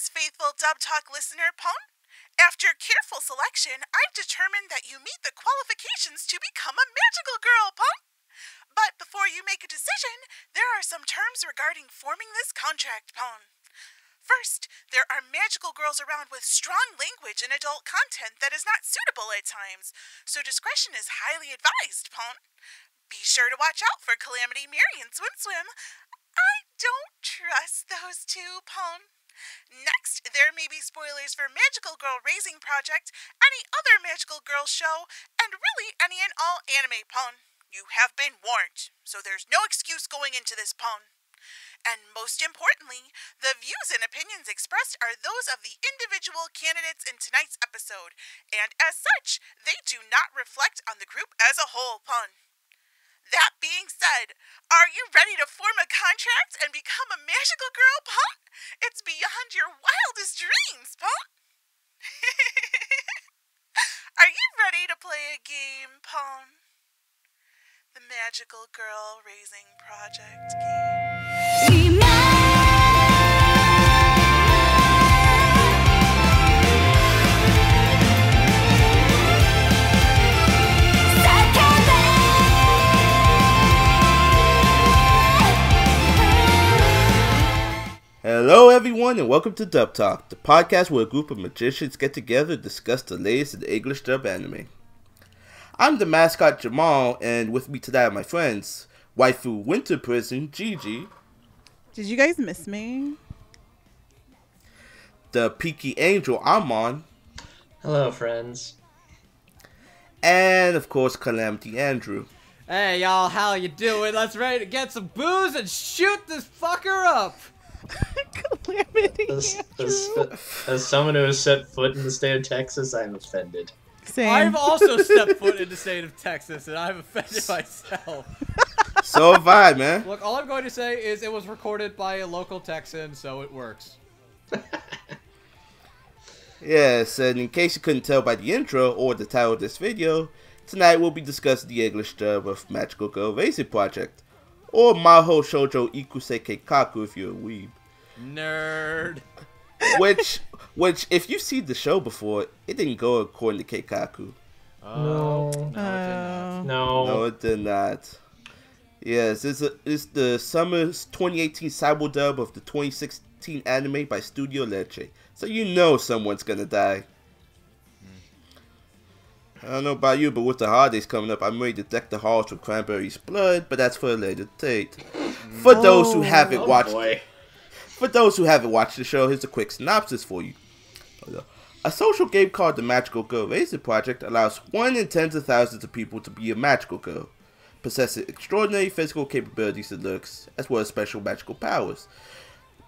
Greetings, faithful Dub Talk listener Pon. After careful selection, I've determined that you meet the qualifications to become a magical girl, Pon. But before you make a decision, there are some terms regarding forming this contract, Pon. First, there are magical girls around with strong language and adult content that is not suitable at times, so discretion is highly advised, Pon. Be sure to watch out for Calamity Mary and Swim Swim. I don't trust those two, Pon. Next, there may be spoilers for Magical Girl Raising Project, any other Magical Girl show, and really any and all anime, Pon. You have been warned, so there's no excuse going into this, Pon. And most importantly, the views and opinions expressed are those of the individual candidates in tonight's episode, and as such, they do not reflect on the group as a whole, Pon. That being said, are you ready to form a contract and become a magical girl, Pon? It's beyond your wildest dreams, Pon. are you ready to play a game, Pon? The Magical Girl Raising Project game. Everyone, and welcome to Dub Talk, the podcast where a group of magicians get together to discuss the latest in English dub anime. I'm the mascot Jamal, and with me today are my friends, waifu Winter Prison Gigi, Did you guys miss me? the peaky angel Armand, Hello, friends. and of course Calamity Andrew. Hey y'all, how you doing? Let's ready to get some booze and shoot this fucker up. Calamity. As, as, as someone who has set foot in the state of Texas, I'm offended. Same. I've also stepped foot in the state of Texas, and I've offended myself. So have I, man. Look, all I'm going to say is it was recorded by a local Texan, so it works. Yes, and in case you couldn't tell by the intro or the title of this video, tonight we'll be discussing the English dub of Magical Girl Raising Project, or Maho Shoujo Ikusei Keikaku if you're a weeb. Nerd. which, which, if you've seen the show before, it didn't go according to Keikaku. Oh, No. no, it did not. No. No, it did not. Yes, it's, a, it's the summer 2018 cyber dub of the 2016 anime by Studio Lerche. So you know someone's gonna die. Hmm. I don't know about you, but with the holidays coming up, I'm ready to deck the halls with cranberry's blood, but that's for a later date. For those who oh. haven't Oh, watched boy. For those who haven't watched the show, here's a quick synopsis for you. A social game called the Magical Girl Raising Project allows one in tens of thousands of people to be a magical girl, possessing extraordinary physical capabilities and looks, as well as special magical powers.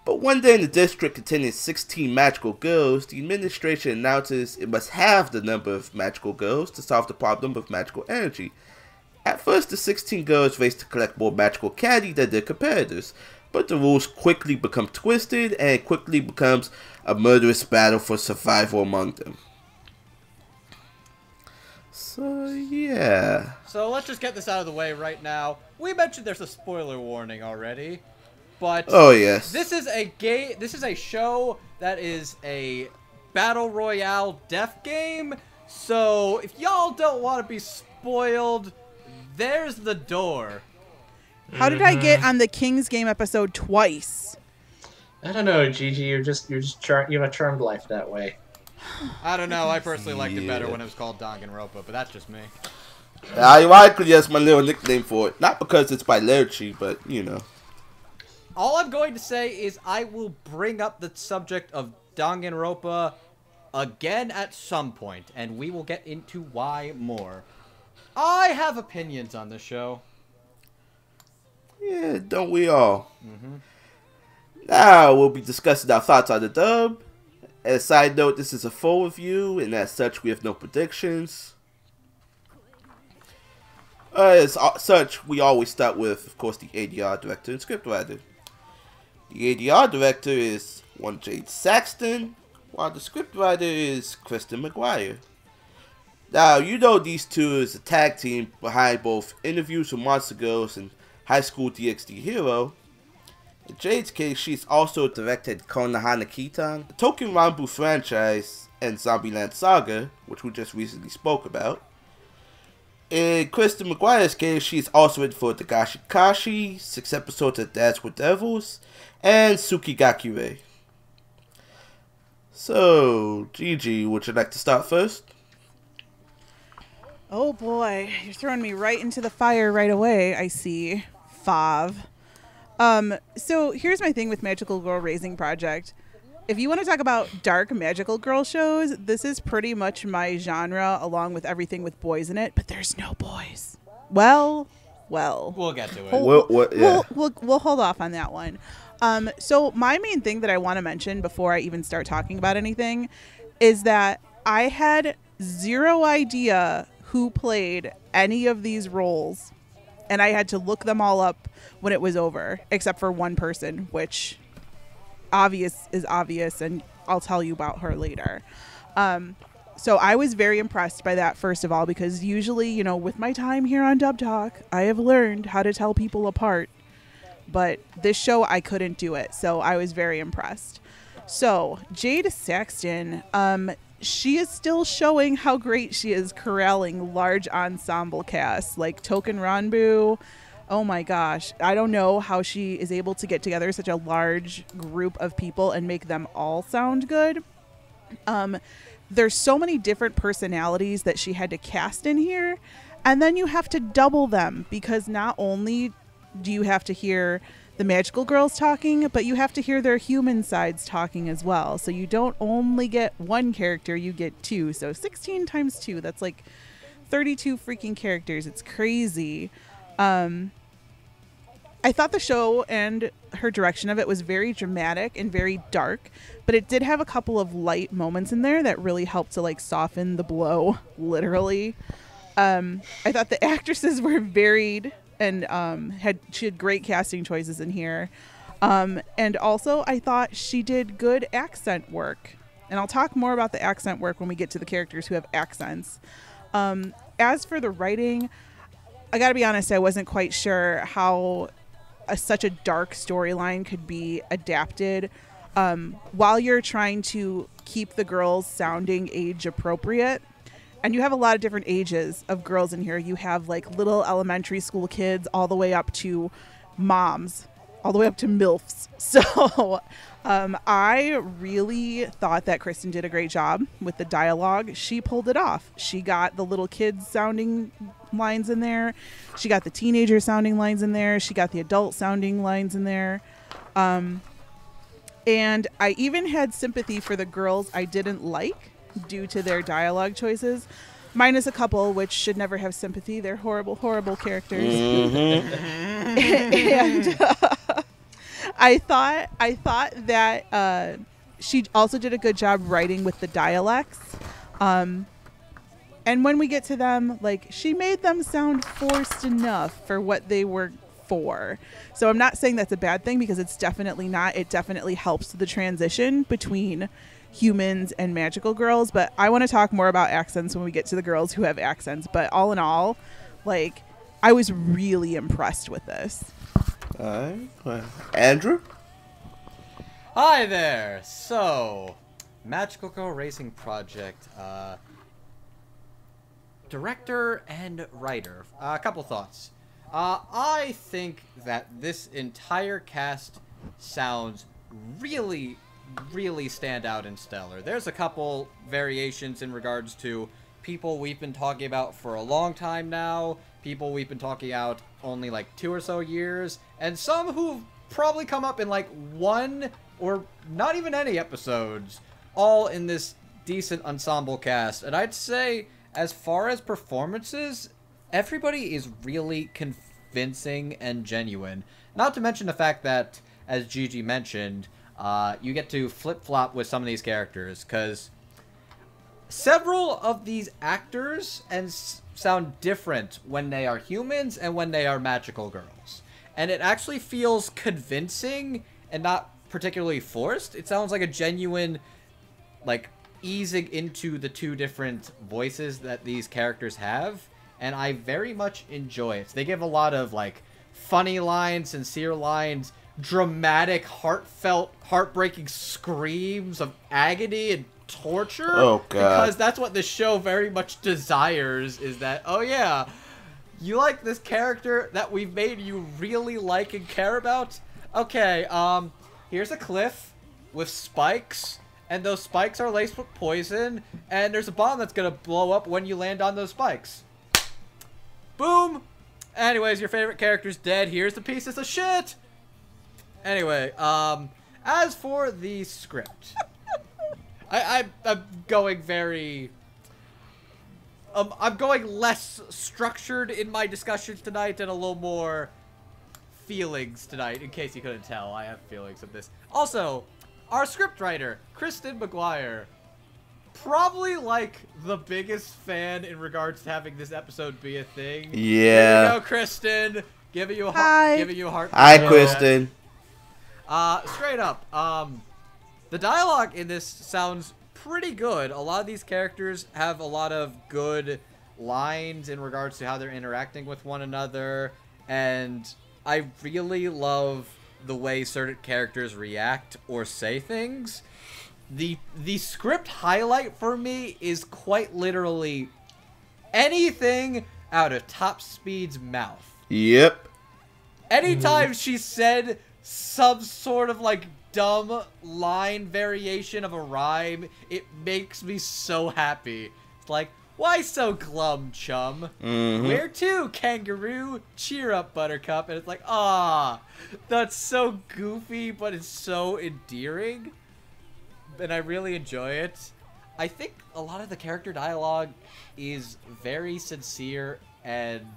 But one day in the district containing 16 magical girls, the administration announces it must have the number of magical girls to solve the problem of magical energy. At first, the 16 girls race to collect more magical candy than their competitors, but the rules quickly become twisted and quickly becomes a murderous battle for survival among them. So, yeah. So let's just get this out of the way right now. We mentioned there's a spoiler warning already, but Oh, yes. This is a gay. This is a show that is a battle royale death game. So if y'all don't want to be spoiled, there's the door. How did I get mm-hmm. on the King's Game episode twice? I don't know, Gigi. You're just you're just char- you have a charmed life that way. I don't know. I personally liked it better when it was called Danganronpa, but that's just me. Ironically, that's my little nickname for it. Not because it's by Lerche, but, you know. All I'm going to say is I will bring up the subject of Danganronpa again at some point, and we will get into why more. I have opinions on this show. Yeah, don't we all? Now we'll be discussing our thoughts on the dub. As a side note, this is a full review, and as such, we have no predictions. As uh, such, we always start with, of course, the ADR director and scriptwriter. The ADR director is one Jade Saxton, while the scriptwriter is Kristen McGuire. Now, you know these two is a tag team behind both Interviews with Monster Girls and High School DxD Hero. In Jade's case, she's also directed Konohana Kitan, the Touken Ranbu franchise, and Zombieland Saga, which we just recently spoke about. In Kristen McGuire's case, she's also in for Dagashi Kashi, six episodes of Dads with Devils, and Suki Tsukigakure. So, Gigi, would you like to start first? Oh boy, you're throwing me right into the fire right away. I see. Fav. Um, so here's my thing with Magical Girl Raising Project. If you want to talk about dark magical girl shows, this is pretty much my genre, along with everything with boys in it. But there's no boys. Well, well. We'll get to it. Hold- Well, well, yeah. we'll, we'll, we'll hold off on that one. Um, so my main thing that I want to mention before I even start talking about anything is that I had zero idea who played any of these roles, and I had to look them all up when it was over, except for one person, which obvious is obvious, and I'll tell you about her later. Um, so I was very impressed by that, first of all, because usually, you know, with my time here on Dub Talk, I have learned how to tell people apart. But this show, I couldn't do it. So I was very impressed. So, Jade Saxton, um, she is still showing how great she is corralling large ensemble casts like Touken Ranbu. Oh my gosh. I don't know how she is able to get together such a large group of people and make them all sound good. Um, there's so many different personalities that she had to cast in here and then you have to double them because not only do you have to hear the magical girls talking but you have to hear their human sides talking as well. So you don't only get one character you get two. So 16 times 2 that's like 32 freaking characters. It's crazy. Um I thought the show and her direction of it was very dramatic and very dark, but it did have a couple of light moments in there that really helped to like soften the blow, literally. Um, I thought the actresses were varied and um, had she had great casting choices in here. Um, and also, I thought she did good accent work. And I'll talk more about the accent work when we get to the characters who have accents. Um, as for the writing, I got to be honest, I wasn't quite sure how a, such a dark storyline could be adapted um, while you're trying to keep the girls sounding age appropriate. And you have a lot of different ages of girls in here. You have like little elementary school kids all the way up to moms, all the way up to MILFs. So um, I really thought that Kristen did a great job with the dialogue. She pulled it off. She got the little kids sounding lines in there. She got the teenager sounding lines in there. She got the adult sounding lines in there. Um, and I even had sympathy for the girls I didn't like due to their dialogue choices. Minus a couple, which should never have sympathy. They're horrible, horrible characters. and uh, I thought I thought that uh, she also did a good job writing with the dialects. Um, and when we get to them, like she made them sound forced enough for what they were for. So I'm not saying that's a bad thing because it's definitely not. It definitely helps the transition between humans and magical girls. But I want to talk more about accents when we get to the girls who have accents. But all in all, like I was really impressed with this. Alright. well, Andrew? Hi there. So, Magical Girl Raising Project. Uh, director and writer. Uh, a couple thoughts. Uh, I think that this entire cast sounds really, really stand out and stellar. There's a couple variations in regards to people we've been talking about for a long time now, people we've been talking about only like two or so years, and some who've probably come up in like one or not even any episodes, all in this decent ensemble cast. And I'd say, as far as performances, everybody is really convincing and genuine. Not to mention the fact that, as Gigi mentioned, uh, you get to flip flop with some of these characters because several of these actors and sound different when they are humans and when they are magical girls, and it actually feels convincing and not particularly forced. It sounds like a genuine, like easing into the two different voices that these characters have, and I very much enjoy it. They give a lot of like funny lines, sincere lines, dramatic, heartfelt, heartbreaking screams of agony and torture. Oh, God. Because that's what this show very much desires. Is that oh yeah, you like this character that we've made you really like and care about? Okay, um, here's a cliff with spikes, and those spikes are laced with poison, and there's a bomb that's gonna blow up when you land on those spikes. Boom! Anyways, your favorite character's dead. Here's the pieces of shit! Anyway, um, as for the script, I, I, I'm going very um, I'm going less structured in my discussions tonight and a little more feelings tonight. In case you couldn't tell, I have feelings of this. Also, our scriptwriter, Kristen McGuire, probably like the biggest fan in regards to having this episode be a thing. There Yeah. you go, Kristen. Giving you a Hi. heart. Giving you a heart. Hi, Yeah. Kristen. Uh, straight up, um, the dialogue in this sounds pretty good. A lot of these characters have a lot of good lines in regards to how they're interacting with one another, and I really love the way certain characters react or say things. The the script highlight for me is quite literally anything out of Top Speed's mouth Yep. anytime she said some sort of like dumb line variation of a rhyme, it makes me so happy. It's like, why so glum, chum? Mhm. Where to, kangaroo? Cheer up, buttercup. And it's like, ah, that's so goofy, but it's so endearing. And I really enjoy it. I think a lot of the character dialogue is very sincere and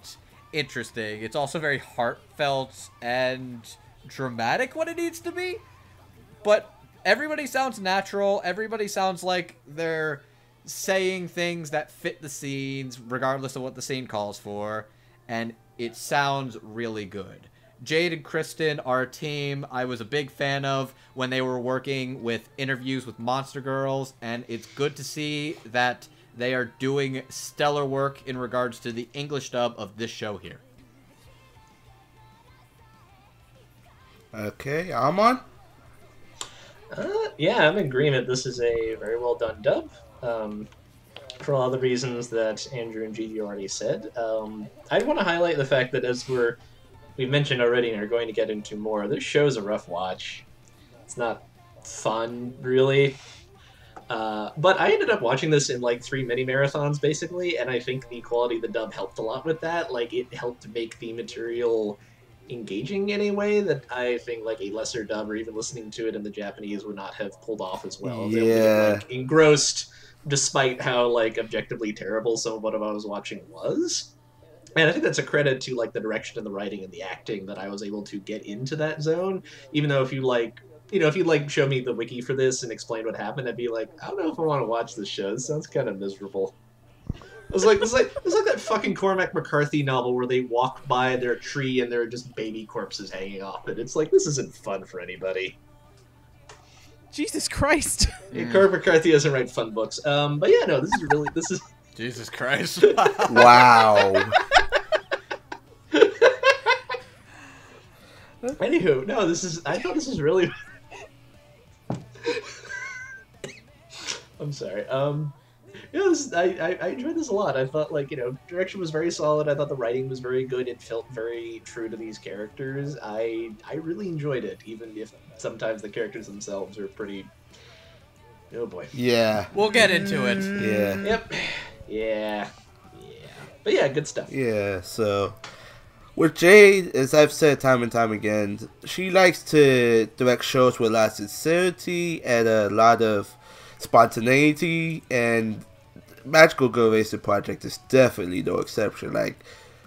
interesting. It's also very heartfelt and dramatic when it needs to be. But everybody sounds natural. Everybody sounds like they're saying things that fit the scenes, regardless of what the scene calls for. And it sounds really good. Jade and Kristen are a team I was a big fan of when they were working with interviews with Monster Girls, and it's good to see that they are doing stellar work in regards to the English dub of this show here. Okay, I'm on. Uh, yeah, I'm in agreement. This is a very well done dub. Um, for all the reasons that Andrew and Gigi already said. Um, I'd want to highlight the fact that as we're we've mentioned already and are going to get into more, this show's a rough watch. It's not fun, really. Uh, but I ended up watching this in like three mini marathons basically, and I think the quality of the dub helped a lot with that. Like it helped make the material engaging in a way that I think like a lesser dub or even listening to it in the Japanese would not have pulled off as well. They Yeah. like, engrossed despite how like objectively terrible some of what I was watching was. And I think that's a credit to like the direction and the writing and the acting that I was able to get into that zone. Even though if you like you know, if you like show me the wiki for this and explain what happened, I'd be like, I don't know if I want to watch this show. This sounds kind of miserable. It was like it's like it's like that fucking Cormac McCarthy novel where they walk by their tree and there are just baby corpses hanging off it. It's like this isn't fun for anybody. Jesus Christ. Yeah, Cormac McCarthy doesn't write fun books. Um, but yeah, no, this is really this is Jesus Christ. Wow. Anywho, no, this is. I thought this was really. I'm sorry. Um, yeah, this, I, I I enjoyed this a lot. I thought like you know direction was very solid. I thought the writing was very good. It felt very true to these characters. I I really enjoyed it, even if sometimes the characters themselves are pretty. Oh boy. yeah. we'll get into it. Yeah. Yep. Yeah. Yeah. But yeah, good stuff. Yeah, so with Jade, as I've said time and time again, she likes to direct shows with a lot of sincerity and a lot of spontaneity, and Magical Girl Raising Project is definitely no exception. Like,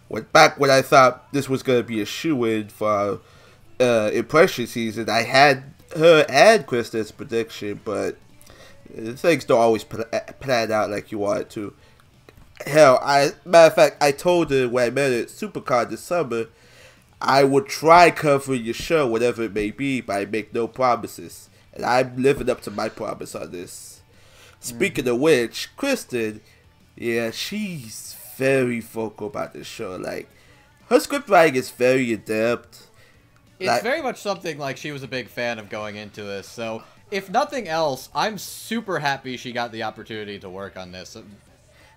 when, back when I thought this was going to be a shoe in for uh, Impression season, I had her and Kristen's prediction, but things don't always pl- plan out like you want to. Hell, I matter of fact, I told her when I met her at Supercon this summer, I would try covering your show, whatever it may be, but I make no promises, and I'm living up to my promise on this. Speaking of which, Kristen, yeah, she's very vocal about this show. Like, her script writing is very adept. It's Like- very much something like she was a big fan of going into this. So, if nothing else, I'm super happy she got the opportunity to work on this.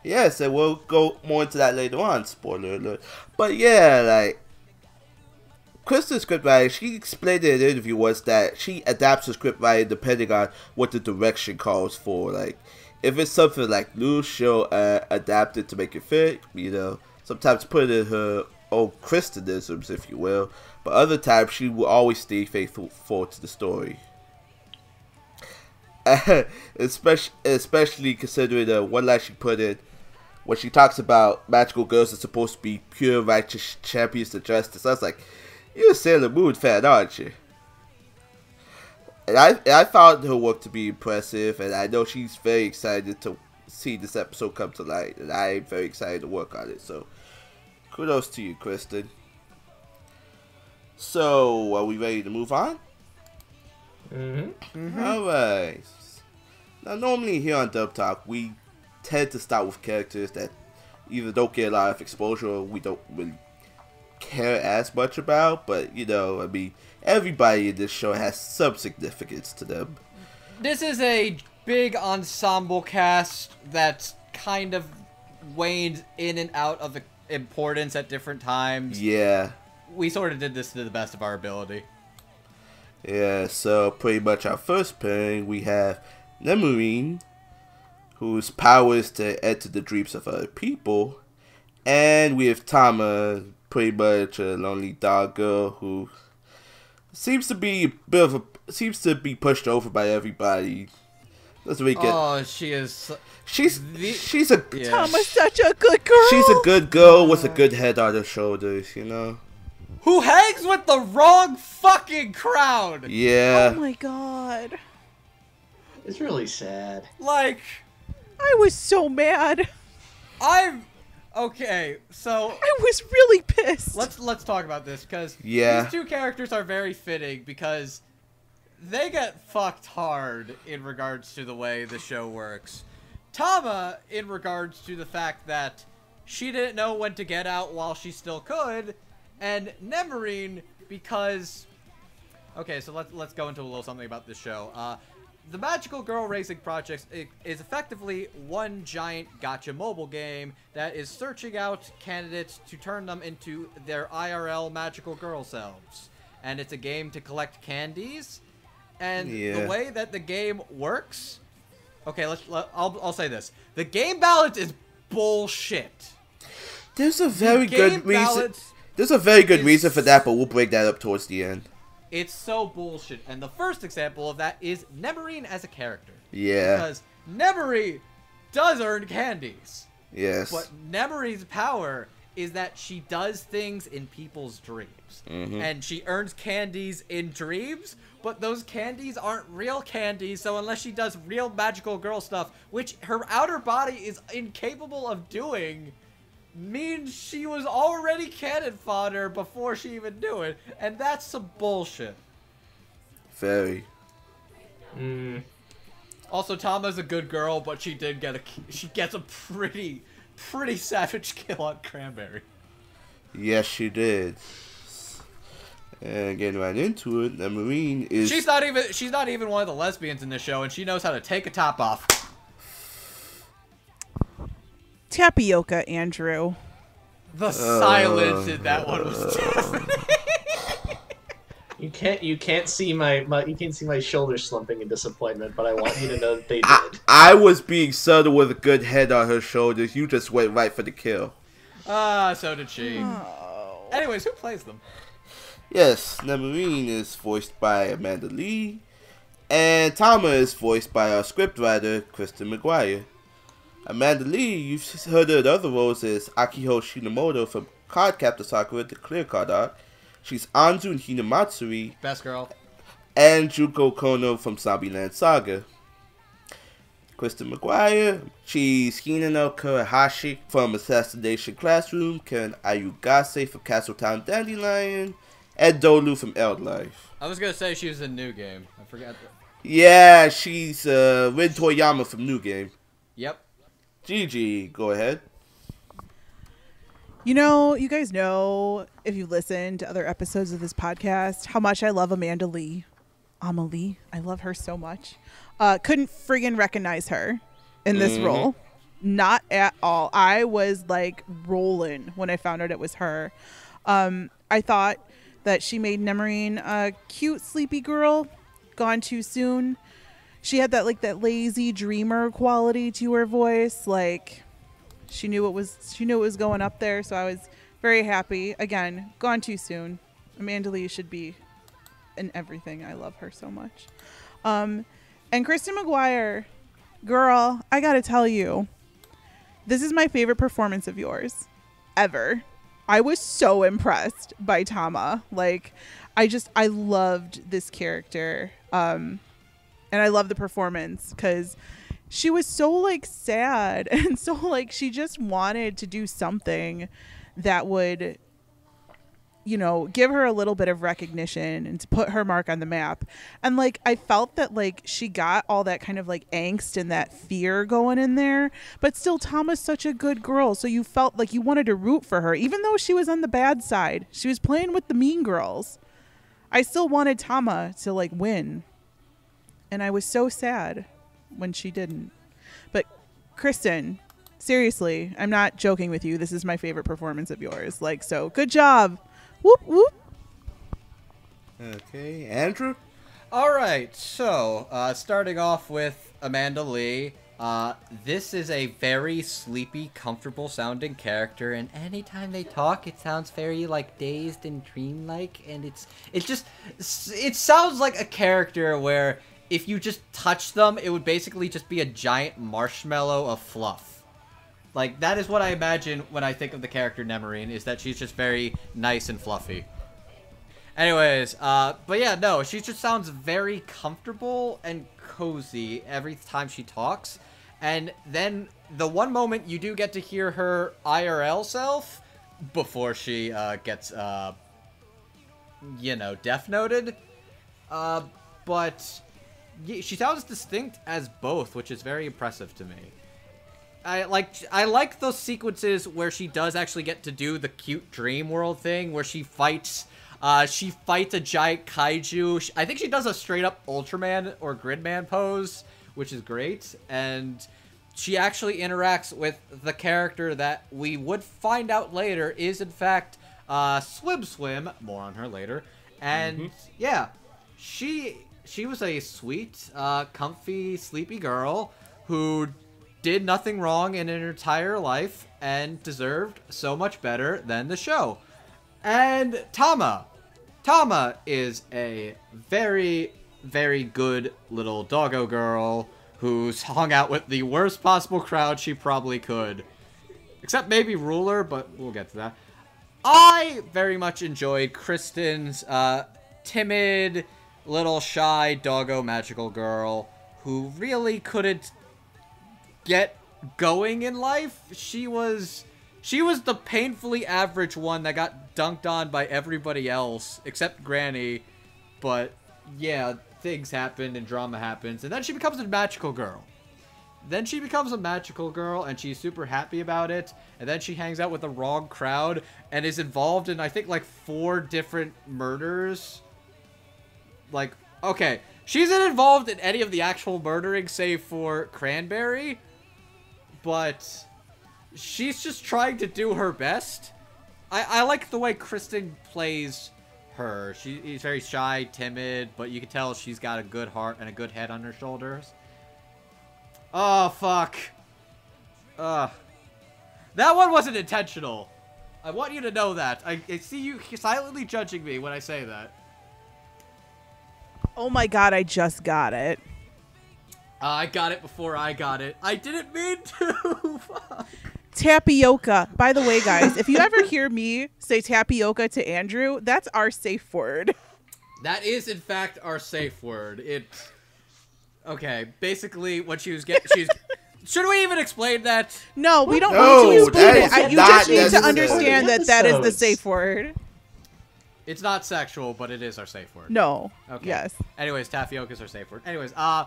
Yes, and we'll go more into that later on. Spoiler alert. But yeah, like Kristen's script writing, she explained in an interview was that she adapts her script writing depending on what the direction calls for. Like, if it's something like loose, she'll uh, adapt it to make it fit. You know, sometimes put in her own Kristenisms, if you will. But other times, she will always stay faithful to the story. especially, especially considering the one line she put in when she talks about magical girls are supposed to be pure, righteous champions of justice. I was like, you're a Sailor Moon fan, aren't you? And I, and I found her work to be impressive, and I know she's very excited to see this episode come to light, and I'm very excited to work on it. So, kudos to you, Kristen. So, are we ready to move on? Mm-hmm. Alright. Now, normally here on Dub Talk, we tend to start with characters that either don't get a lot of exposure or we don't really care as much about, but you know, I mean, everybody in this show has some significance to them. This is a big ensemble cast that's kind of waned in and out of the importance at different times. Yeah. We sort of did this to the best of our ability. Yeah, so pretty much our first pairing, we have Nemurin, whose power is to enter the dreams of other people, and we have Tama, pretty much a lonely dog girl who seems to be a bit of a seems to be pushed over by everybody. Doesn't really get. Oh, she is. she's the- she's a Yeah. Tama's such a good girl. she's a good girl with a good head on her shoulders, you know. Who hangs with the wrong fucking crowd? Yeah. Oh my god. It's really sad. Like, I was so mad. I'm. Okay, so I was really pissed. let's let's talk about this because Yeah. these two characters are very fitting because they get fucked hard in regards to the way the show works. Tama, in regards to the fact that she didn't know when to get out while she still could, and Nemurin because okay, so let's let's go into a little something about this show. Uh, the Magical Girl Raising Project is effectively one giant gacha mobile game that is searching out candidates to turn them into their IRL magical girl selves. And it's a game to collect candies. And Yeah. the way that the game works, okay, let's. Let, I'll I'll say this: the game balance is bullshit. There's a very good reason. There's a very good reason for that, but we'll break that up towards the end. It's so bullshit. And the first example of that is Nemurin as a character. Yeah. Because Nemurin does earn candies. Yes. But Nemurin's power is that she does things in people's dreams. Mm-hmm. And she earns candies in dreams, but those candies aren't real candies, so unless she does real magical girl stuff, which her outer body is incapable of doing, means she was already cannon fodder before she even knew it, and that's some bullshit. Very. Mm. Also, Tama's a good girl, but she did get a she gets a pretty pretty savage kill on Cranberry. Yes, she did. And getting right into it, the Marine is. She's not even she's not even one of the lesbians in this show, and she knows how to take a top off. Tapioca, Andrew. The silence in that one was You can't you can't see my, my you can't see my shoulders slumping in disappointment, but I want you to know that they did. I was being subtle with a good head on her shoulders. You just went right for the kill. Ah, so did she. Oh. Anyways, who plays them? Yes, Nemurin is voiced by Amanda Lee, and Tama is voiced by our scriptwriter, Kristen McGuire. Amanda Lee, you've heard her in other roles as Akiho Shinomoto from Card Captor Sakura, the Clear Card Arc. She's Anzu in Hinamatsuri, Best girl. and Junko Konno from Zombieland Saga. Kristen McGuire, she's Hinano Kurahashi from Assassination Classroom, Karen Ayugase from Castletown Dandelion, and Dolu from Eld Life. I was gonna say she was in New Game. I forgot. That. Yeah, she's uh, Rin Toyama from New Game. Gigi, go ahead. You know, you guys know if you listen to other episodes of this podcast how much I love Amanda Lee. Amelie, I love her so much. Uh, couldn't friggin' recognize her in this Mhm. role. Not at all. I was like rolling when I found out it was her. Um, I thought that she made Nemurin a cute, sleepy girl, gone too soon. She had that like that lazy dreamer quality to her voice, like she knew it was she knew it was going up there, so I was very happy. Again, gone too soon. Amanda Lee should be in everything. I love her so much. Um, and Kristen McGuire, girl, I gotta tell you, this is my favorite performance of yours ever. I was so impressed by Tama. Like, I just I loved this character. Um, and I love the performance because she was so like sad and so like she just wanted to do something that would you know give her a little bit of recognition and to put her mark on the map. And like i felt that like she got all that kind of like angst and that fear going in there but still Tama's such a good girl. So you felt like you wanted to root for her even though she was on the bad side. She was playing with the mean girls. I still wanted Tama to like win and i was so sad when she didn't but kristen seriously i'm not joking with you this is my favorite performance of yours like so good job whoop whoop Okay, Andrew. All right, so uh, starting off with Amanda Lee. Uh, this is a very sleepy, comfortable sounding character, and anytime they talk, it sounds very like dazed and dreamlike, and it's it just it sounds like a character where if you just touch them, it would basically just be a giant marshmallow of fluff. Like that is what I imagine when I think of the character Nemurin, is that she's just very nice and fluffy. Anyways, uh, but yeah, no, she just sounds very comfortable and cozy every time she talks. And then the one moment you do get to hear her IRL self before she uh, gets, uh, you know, death noted. Uh, but she sounds distinct as both, which is very impressive to me. I like I like those sequences where she does actually get to do the cute dream world thing where she fights uh she fights a giant kaiju. I think she does a straight up Ultraman or Gridman pose, which is great and she actually interacts with the character that we would find out later is in fact uh Swim Swim, more on her later. And yeah, she she was a sweet, uh comfy, sleepy girl who did nothing wrong in her entire life and deserved so much better than the show. And Tama. Tama is a very, very good little doggo girl who's hung out with the worst possible crowd she probably could. Except maybe Ruler, but we'll get to that. I very much enjoyed Kristen's uh, timid, little shy doggo magical girl who really couldn't get going in life. She was she was the painfully average one that got dunked on by everybody else except Granny. But yeah, things happen and drama happens and then she becomes a magical girl. Then she becomes a magical girl and she's super happy about it. And then she hangs out with the wrong crowd and is involved in I think like four different murders. Like, okay, she's not involved in any of the actual murdering save for Cranberry, but she's just trying to do her best. I, I like the way Kristen plays her. She, she's very shy, timid, but you can tell she's got a good heart and a good head on her shoulders. Oh, fuck. Ugh. That one wasn't intentional. I want you to know that. I, I see you silently judging me when I say that. Oh my god i just got it Uh, I got it before I got it. I didn't mean to. Tapioca by the way guys if you ever hear me say tapioca to andrew that's our safe word That is, in fact, our safe word. It. Okay, basically, what she was getting. She's. Should we even explain that? no we don't No, need to explain it. I, you just need to understand that that is the safe word It's not sexual, but it is our safe word. no Okay. yes Anyways, tapioca's our safe word. Anyways, uh,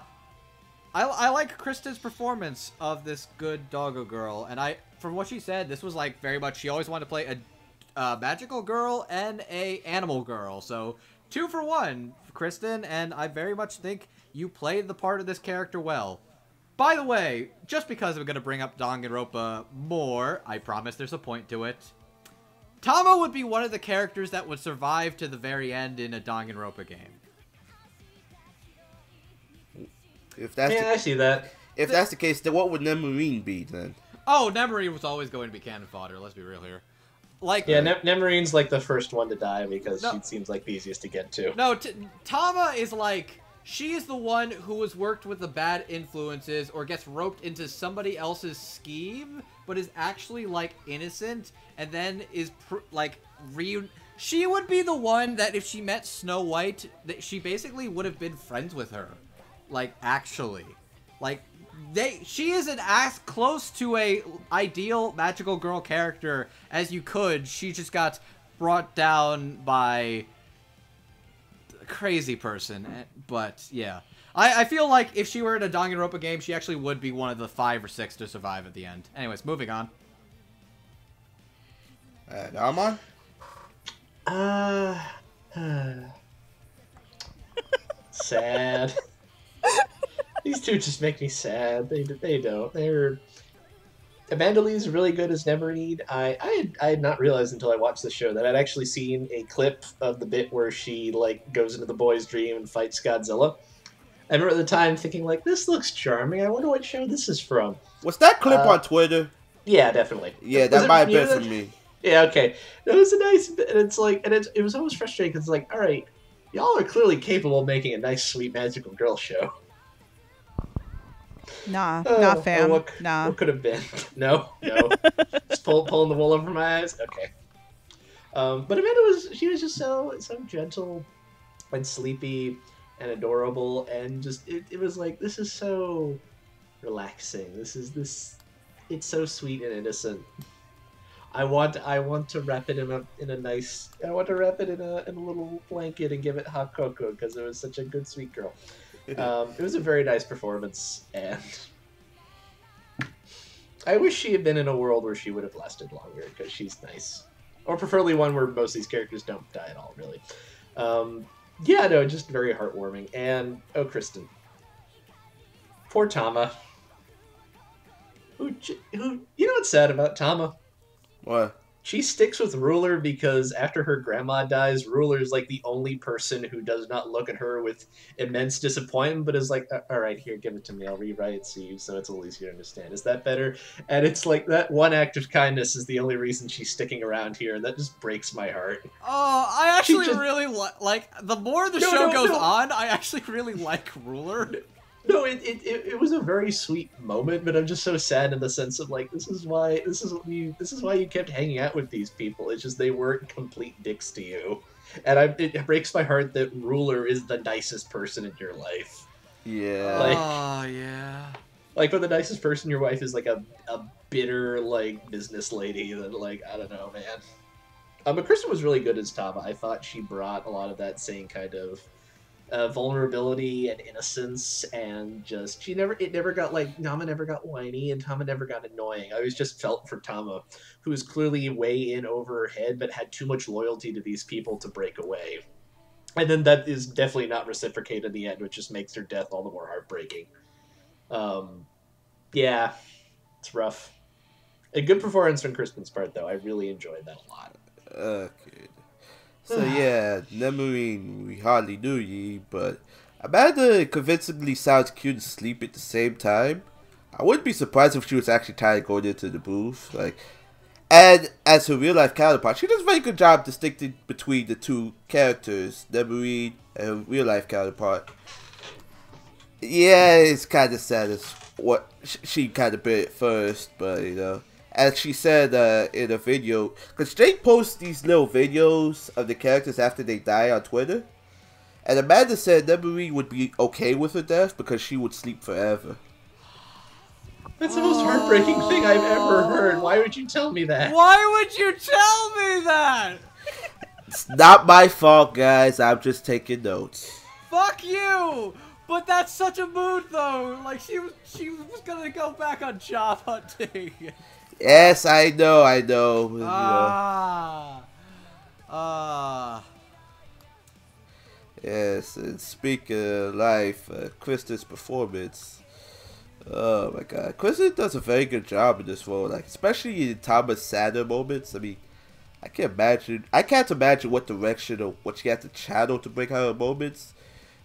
I, I like Kristen's performance of this good doggo girl, and I from what she said, this was like very much she always wanted to play a, a magical girl and a animal girl. So two for one, Kristen, and I very much think you played the part of this character well. By the way, just because I'm gonna bring up Danganronpa more, I promise there's a point to it. Tama would be one of the characters that would survive to the very end in a Danganronpa game. If that's yeah, the, I see that. if that's the case, then what would Nemurin be then? Oh, Nemery was always going to be cannon fodder. Let's be real here. Like, Yeah, ne- Nemurin's like the first one to die because No. she seems like the easiest to get to. no, t- Tama is like she is the one who has worked with the bad influences or gets roped into somebody else's scheme, but is actually like innocent, and then is like re. She would be the one that if she met Snow White, that she basically would have been friends with her, like actually, like they. She is an as close to a ideal magical girl character as you could. She just got brought down by a crazy person. eh, But yeah, I, I feel like if she were in a Danganronpa game, she actually would be one of the five or six to survive at the end. Anyways, moving on. Uh, Armand? Uh, sad. These two just make me sad. They they don't. They're Amanda Lee's really good as Neverneed. I I had, I had not realized until I watched the show that I'd actually seen a clip of the bit where she like goes into the boy's dream and fights Godzilla. I remember at the time thinking like, this looks charming. I wonder what show this is from. Was that clip Uh, on Twitter? Yeah, definitely. Yeah, Was that it might have been that- for me. yeah, okay. It was a nice bit, and it's like, and it, it was almost frustrating because it's like, all right, y'all are clearly capable of making a nice, sweet magical girl show. Nah, Oh, not oh, fam. what, nah. what could have been? No, no. just pull, pulling the wool over my eyes. Okay. Um, but Amanda was, she was just so, so gentle and sleepy and adorable, and just it, it was like this is so relaxing. This is this, it's so sweet and innocent. I want I want to wrap it in a in a nice I want to wrap it in a in a little blanket and give it hot cocoa because it was such a good sweet girl. Um, it was a very nice performance, and I wish she had been in a world where she would have lasted longer because she's nice, or preferably one where most of these characters don't die at all. Really, um, yeah, no, just very heartwarming. And oh, Kristen, poor Tama. Who, who, you know what's sad about Tama? What? She sticks with Ruler because after her grandma dies, Ruler is like the only person who does not look at her with immense disappointment, but is like, "Uh, "All right, here, give it to me. I'll rewrite it to you, so it's a little easier to understand." Is that better? And it's like that one act of kindness is the only reason she's sticking around here, and that just breaks my heart. Oh, I actually just- really li- like the more the No, show no, goes no. on, I actually really like Ruler. No, it, it, it, it was a very sweet moment, but I'm just so sad in the sense of like this is why this is what you this is why you kept hanging out with these people. It's just they weren't complete dicks to you, and I, it breaks my heart that Ruler is the nicest person in your life. Yeah. Like- oh yeah. Like, for the nicest person, your wife is like a, a bitter like business lady that like I don't know, man. Um, but Kristen was really good as Tama. I thought she brought a lot of that same kind of uh, vulnerability and innocence, and just she never it never got like Nama never got whiny and Tama never got annoying. I always just felt for Tama, who was clearly way in over her head, but had too much loyalty to these people to break away. And then that is definitely not reciprocated in the end, which just makes her death all the more heartbreaking. Um, yeah, it's rough. A good performance from Kristen's part, though. I really enjoyed that a lot. Okay. So yeah, Nemurin, we hardly knew ye, but Amanda convincingly sounds cute and sleep at the same time. I wouldn't be surprised if she was actually tired going into the booth. Like, and as her real life counterpart, she does a very good job distincting between the two characters, Nemurin and her real life counterpart. Yeah, it's kind of sad as what she kind of bit first, but you know, as she said uh, in a video, because Jake posts these little videos of the characters after they die on Twitter, and Amanda said Nemery would be okay with her death because she would sleep forever. That's the most heartbreaking thing I've ever heard. Why would you tell me that? Why would you tell me that? It's not my fault, guys. I'm just taking notes. Fuck you! But that's such a mood, though. Like she was, she was gonna go back on job hunting. Yes, I know, I know. you know. Ah. Ah. Yes, and speaking of life, uh, Kristen's performance. Oh my god. Kristen does a very good job in this role, like especially in Tama's sadder moments. I mean, I can't imagine I can't imagine what direction or what she had to channel to bring her moments.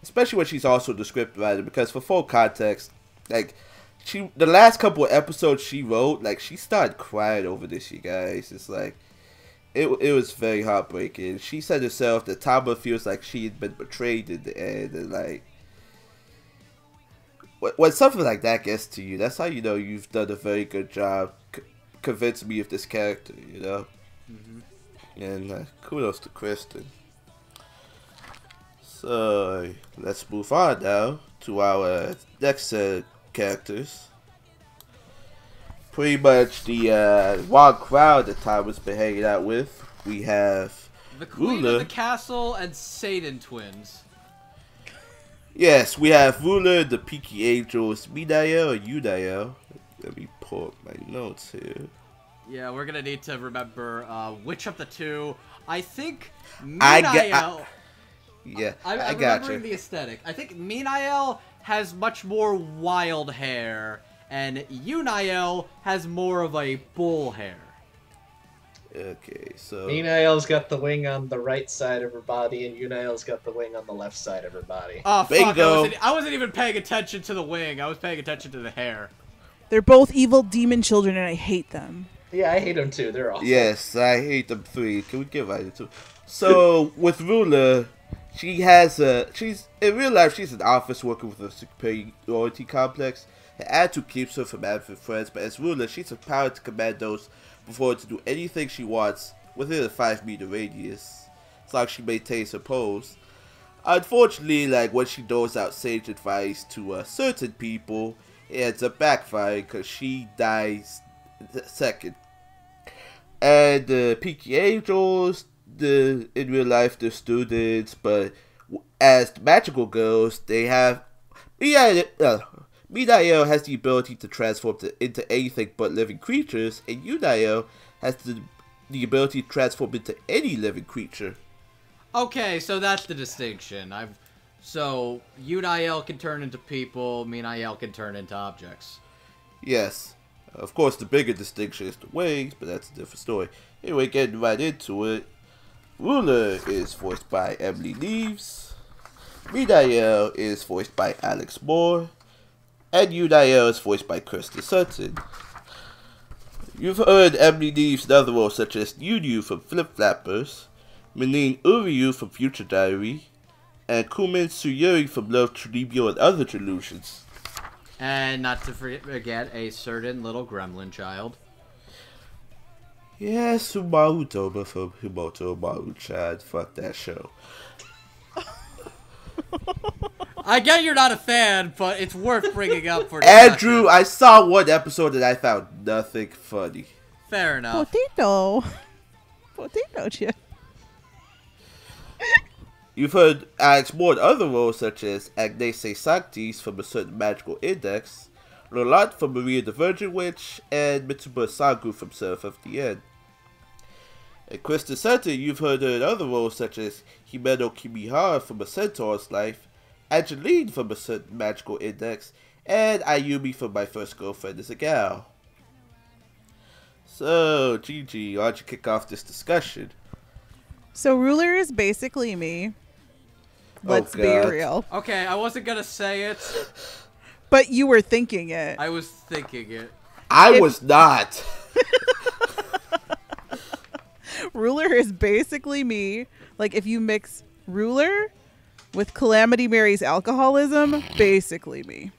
Especially when she's also the script writer, because for full context, like she the last couple of episodes she wrote, like she started crying over this, you guys. It's like it, it was very heartbreaking. She said herself that Tama feels like she had been betrayed in the end, and like when, something like that gets to you, that's how you know you've done a very good job c- convincing me of this character, you know. And uh, kudos to Kristen. So let's move on now to our next set of characters. Pretty much the uh, wild crowd that Tama's been hanging out with. We have The queen Ruler. of the castle and Satan twins. Yes, we have Ruler, the Peaky Angels, Minael or Yunael. Let me pull up my notes here. Yeah, we're gonna need to remember uh, which of the two. I think I Minael. I- Yeah, I'm, I I'm got remembering you. the aesthetic. I think Minael has much more wild hair, and Yunael has more of a bull hair. Okay, so Minael's got the wing on the right side of her body, and Yunael's got the wing on the left side of her body. Oh fuck! I wasn't, I wasn't even paying attention to the wing. I was paying attention to the hair. They're both evil demon children, and I hate them. Yeah, I hate them too. They're awful. yes, I hate them three. Can we give either two? So with Ruler, she has a she's in real life she's an office worker with a superiority complex. Her attitude keeps her from having friends, but as Ruler, she's empowered to command those before to do anything she wants within a five meter radius. Long as she maintains her pose. Unfortunately, like when she doles out sage advice to uh, certain people, it ends up backfiring because she dies second. And the Peaky Angels, the in real life they're students, but as the magical girls, they have Minael, uh, Minael has the ability to transform to, into anything but living creatures, and Yunael has the the ability to transform into any living creature. Okay, so that's the distinction. I've so Yunael can turn into people, Minael can turn into objects. Yes. Of course, the bigger distinction is the wings, but that's a different story. Anyway, getting right into it. Ruler is voiced by Emily Neves. Minael is voiced by Alex Moore. And Yunael is voiced by Kristen Sutton. You've heard Emily Neves in other roles such as Yu from Flip Flappers, Minene Uryu from Future Diary, and Kumin Tsuyuri from Love Chunibyo and Other Delusions. And not to forget a certain little gremlin child. Yes, Subaru Toba from Himouto Umaru-chan. Fuck that show. I get you're not a fan, but it's worth bringing up for Andrew, discussion. I saw one episode and I found nothing funny. Fair enough. Potato. Potato chip. You've heard Alex Moore in other roles such as Agnese Sanctis from a certain magical index, Roland from Maria the Virgin Witch, and Mitsuba Sangu from Seraph of the End. And Kristen Sutton, you've heard her in other roles such as Himeno Kimihara from A Centaur's Life, Angeline from a certain magical index, and Ayumi from My First Girlfriend is a Gal. So, Gigi, why don't you kick off this discussion? So ruler is basically me. Oh, Let's be oh, real. Okay, I wasn't gonna say it. But you were thinking it. I was thinking it. I If- was not. Ruler is basically me. Like if you mix Ruler with Calamity Mary's alcoholism, basically me.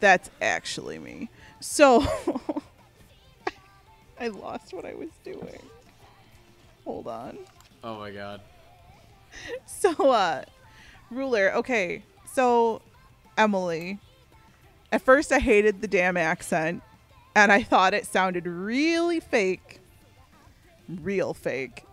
That's actually me. So I lost what I was doing. Hold on. Oh my god. So uh Ruler, okay. So Emily, at first I hated the damn accent and I thought it sounded really fake. Real fake.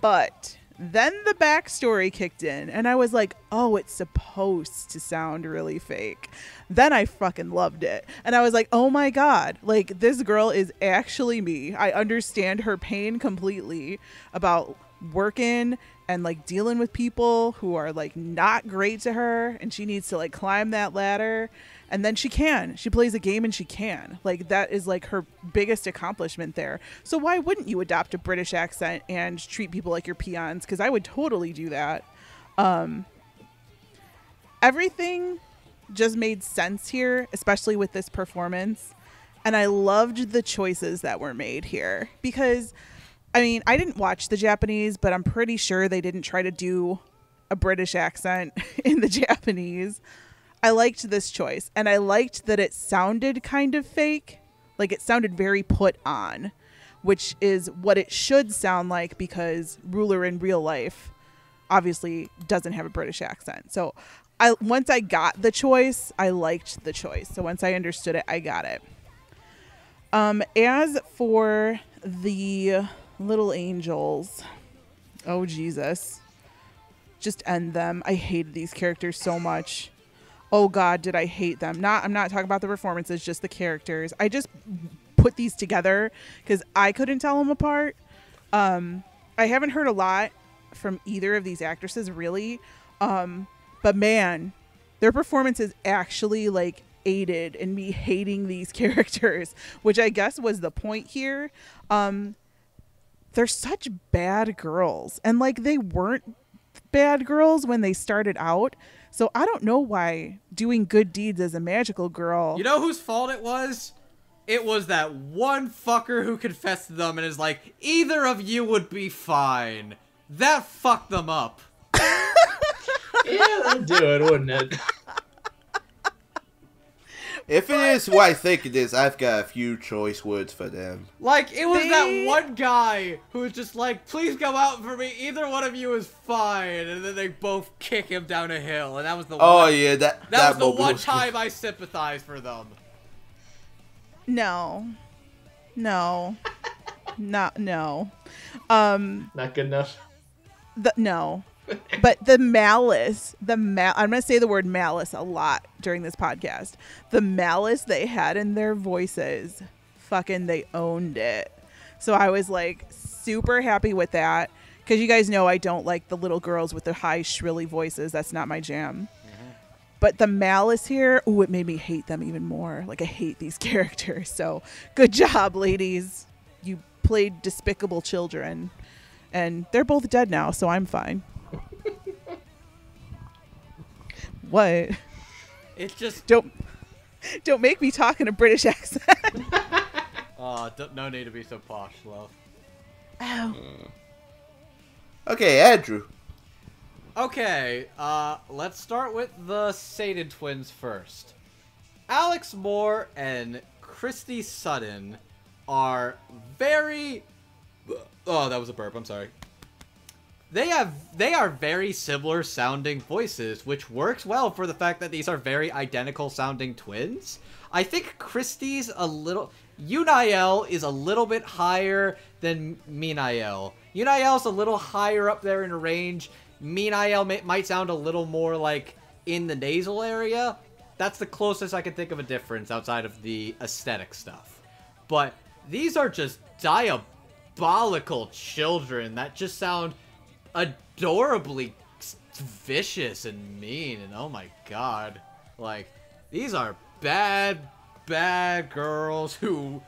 But Then the backstory kicked in, and I was like, oh, it's supposed to sound really fake. Then I fucking loved it. And I was like, oh my God, like this girl is actually me. I understand her pain completely about working and like dealing with people who are like not great to her, and she needs to like climb that ladder and then she can. She plays a game and she can. Like that is like her biggest accomplishment there. So why wouldn't you adopt a british accent and treat people like your peons? Because i would totally do that. Um everything just made sense here especially with this performance. And i loved the choices that were made here. Because i mean i didn't watch the japanese but i'm pretty sure they didn't try to do a british accent in the japanese I liked this choice and I liked that it sounded kind of fake. Like it sounded very put on, which is what it should sound like because Ruler in real life obviously doesn't have a British accent. So I once I got the choice, I liked the choice. So once I understood it, I got it. Um as for the little angels, oh Jesus. Just end them. I hated these characters so much oh god did i hate them. Not i'm not talking about the performances just the characters. I just put these together because i couldn't tell them apart. Um i haven't heard a lot from either of these actresses really. Um but man their performances actually like aided in me hating these characters which i guess was the point here. Um they're such bad girls. And like they weren't bad girls when they started out so I don't know why doing good deeds as a magical girl. You know whose fault it was? It was that one fucker who confessed to them and is like, either of you would be fine. That fucked them up. yeah, that'd do it, wouldn't it? If it is what I think it is, I've got a few choice words for them. Like, it was They- that one guy who was just like, please go out for me, either one of you is fine. And then they both kick him down a hill, and that was the Oh one, yeah, that that, that, was the one was- time I sympathized for them. No. No. Not no. Um Not good enough. the no. But the malice, the mal I'm going to say the word malice a lot during this podcast. The malice they had in their voices, fucking they owned it. So I was like super happy with that cuz you guys know I don't like the little girls with the high shrilly voices. That's not my jam. Mm-hmm. But the malice here, ooh, it made me hate them even more. Like I hate these characters. So good job, ladies. You played despicable children. And they're both dead now, so I'm fine. What? It's just, Don't don't make me talk in a British accent. uh, no need to be so posh, love. Ow. Okay, Andrew. Okay, uh, let's start with the Satan twins first. Alex Moore and Kristen Sutton are very. Oh, that was a burp. I'm sorry. They have they are very similar sounding voices, which works well for the fact that these are very identical sounding twins. I think Christie's a little Yunael is a little bit higher than Minael. Yunael's a little higher up there in range. Minael may, might sound a little more like in the nasal area. That's the closest I can think of a difference outside of the aesthetic stuff. But these are just diabolical children that just sound adorably vicious and mean and oh my god like these are bad bad girls who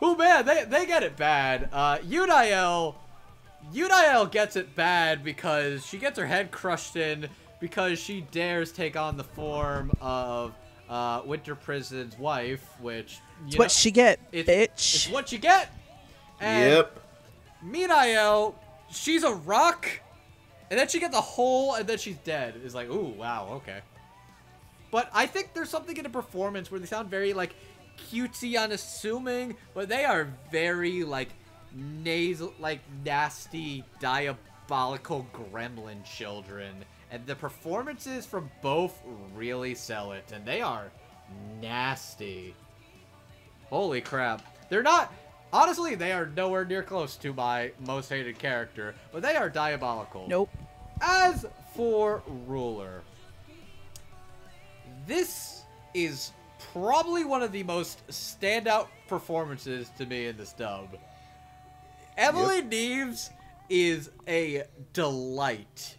who man they, they get it bad uh Yunael Yunael gets it bad because she gets her head crushed in because she dares take on the form of uh Winter Prison's wife which you It's know, what she get, it's, bitch. it's what you get and yep. Minael, she's a rock, and then she gets a hole, and then she's dead. It's like, ooh, wow, okay. But I think there's something in the performance where they sound very like cutesy, unassuming, but they are very like nasal, like nasty, diabolical gremlin children. And the performances from both really sell it, and they are nasty. Holy crap. They're not Honestly, they are nowhere near close to my most hated character, but they are diabolical. Nope. As for Ruler, this is probably one of the most standout performances to me in this dub. Emily Neves is a delight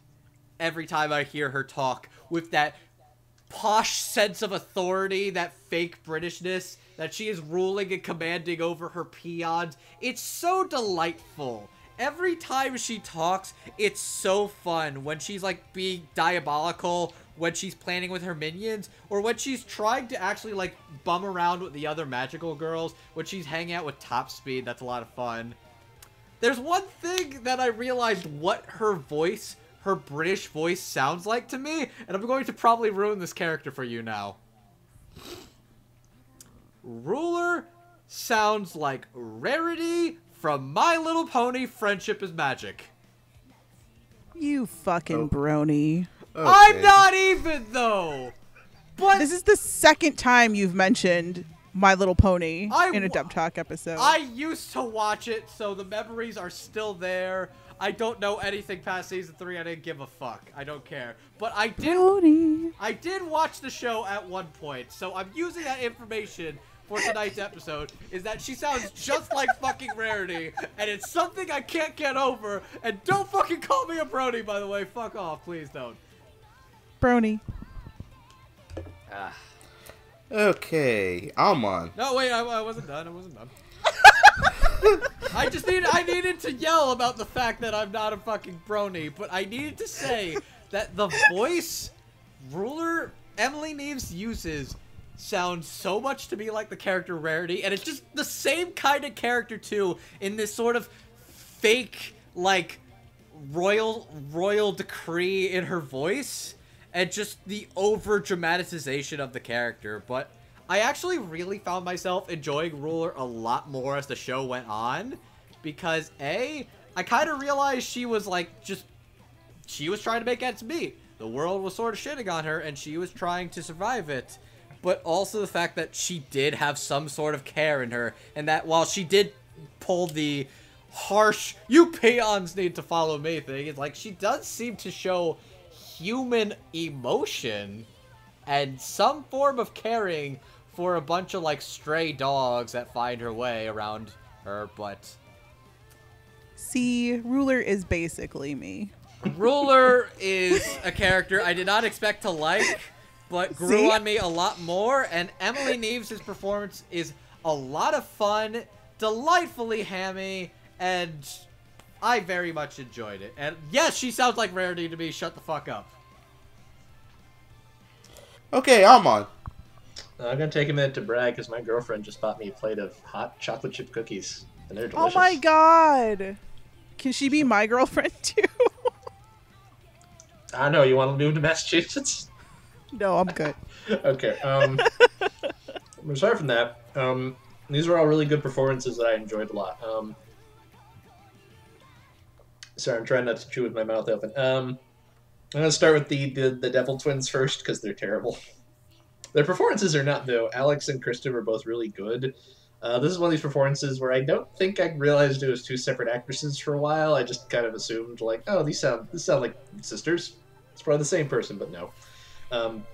every time I hear her talk with that posh sense of authority, that fake Britishness, that she is ruling and commanding over her peons. It's so delightful. Every time she talks, it's so fun when she's like being diabolical, when she's planning with her minions, or when she's trying to actually like bum around with the other magical girls, when she's hanging out with Top Speed, that's a lot of fun. There's one thing that I realized what her voice, her British voice sounds like to me, and I'm going to probably ruin this character for you now. Ruler sounds like Rarity from My Little Pony Friendship is Magic. You fucking Oh. brony. I'm not even though. But This is the second time you've mentioned My Little Pony I in a Dub Talk episode. I used to watch it, so the memories are still there. I don't know anything past season three. I didn't give a fuck. I don't care. But I did Brony. I did watch the show at one point, so I'm using that information for tonight's episode. Is that she sounds just like fucking Rarity, and it's something I can't get over. And don't fucking call me a brony, by the way. Fuck off, please don't. Brony. Ah. Okay, Armand. No, wait, I, I wasn't done. I wasn't done. I just need I needed to yell about the fact that I'm not a fucking brony, but I needed to say that the voice ruler Emily Neves uses sounds so much to me like the character Rarity, and it's just the same kind of character too, in this sort of fake like royal royal decree in her voice and just the over dramatization of the character. But i actually really found myself enjoying ruler a lot more as the show went on because a i kind of realized she was like just she was trying to make ends meet. The world was sort of shitting on her and she was trying to survive it but also the fact that she did have some sort of care in her and that while she did pull the harsh you peons need to follow me thing it's like she does seem to show human emotion and some form of caring for a bunch of like stray dogs that find her way around her but See, Ruler is basically me. Ruler is a character I did not expect to like, but grew See? on me a lot more. And Emily Neves' performance is a lot of fun, delightfully hammy, and I very much enjoyed it. And yes, she sounds like Rarity to me. Shut the fuck up. Okay, I'm on. Uh, I'm gonna take a minute to brag because my girlfriend just bought me a plate of hot chocolate chip cookies, and they're delicious. Oh my god. Can she be my girlfriend too? I know you want to move to Massachusetts. No, I'm good. okay. Um, aside from that, um, these were all really good performances that I enjoyed a lot. Um, sorry, I'm trying not to chew with my mouth open. Um, I'm gonna start with the the, the Devil Twins first because they're terrible. Their performances are not though. Alex and Kristen were both really good. Uh, this is one of these performances where I don't think I realized it was two separate actresses for a while. I just kind of assumed like, oh, these sound this sound like sisters. It's probably the same person, but no. Um,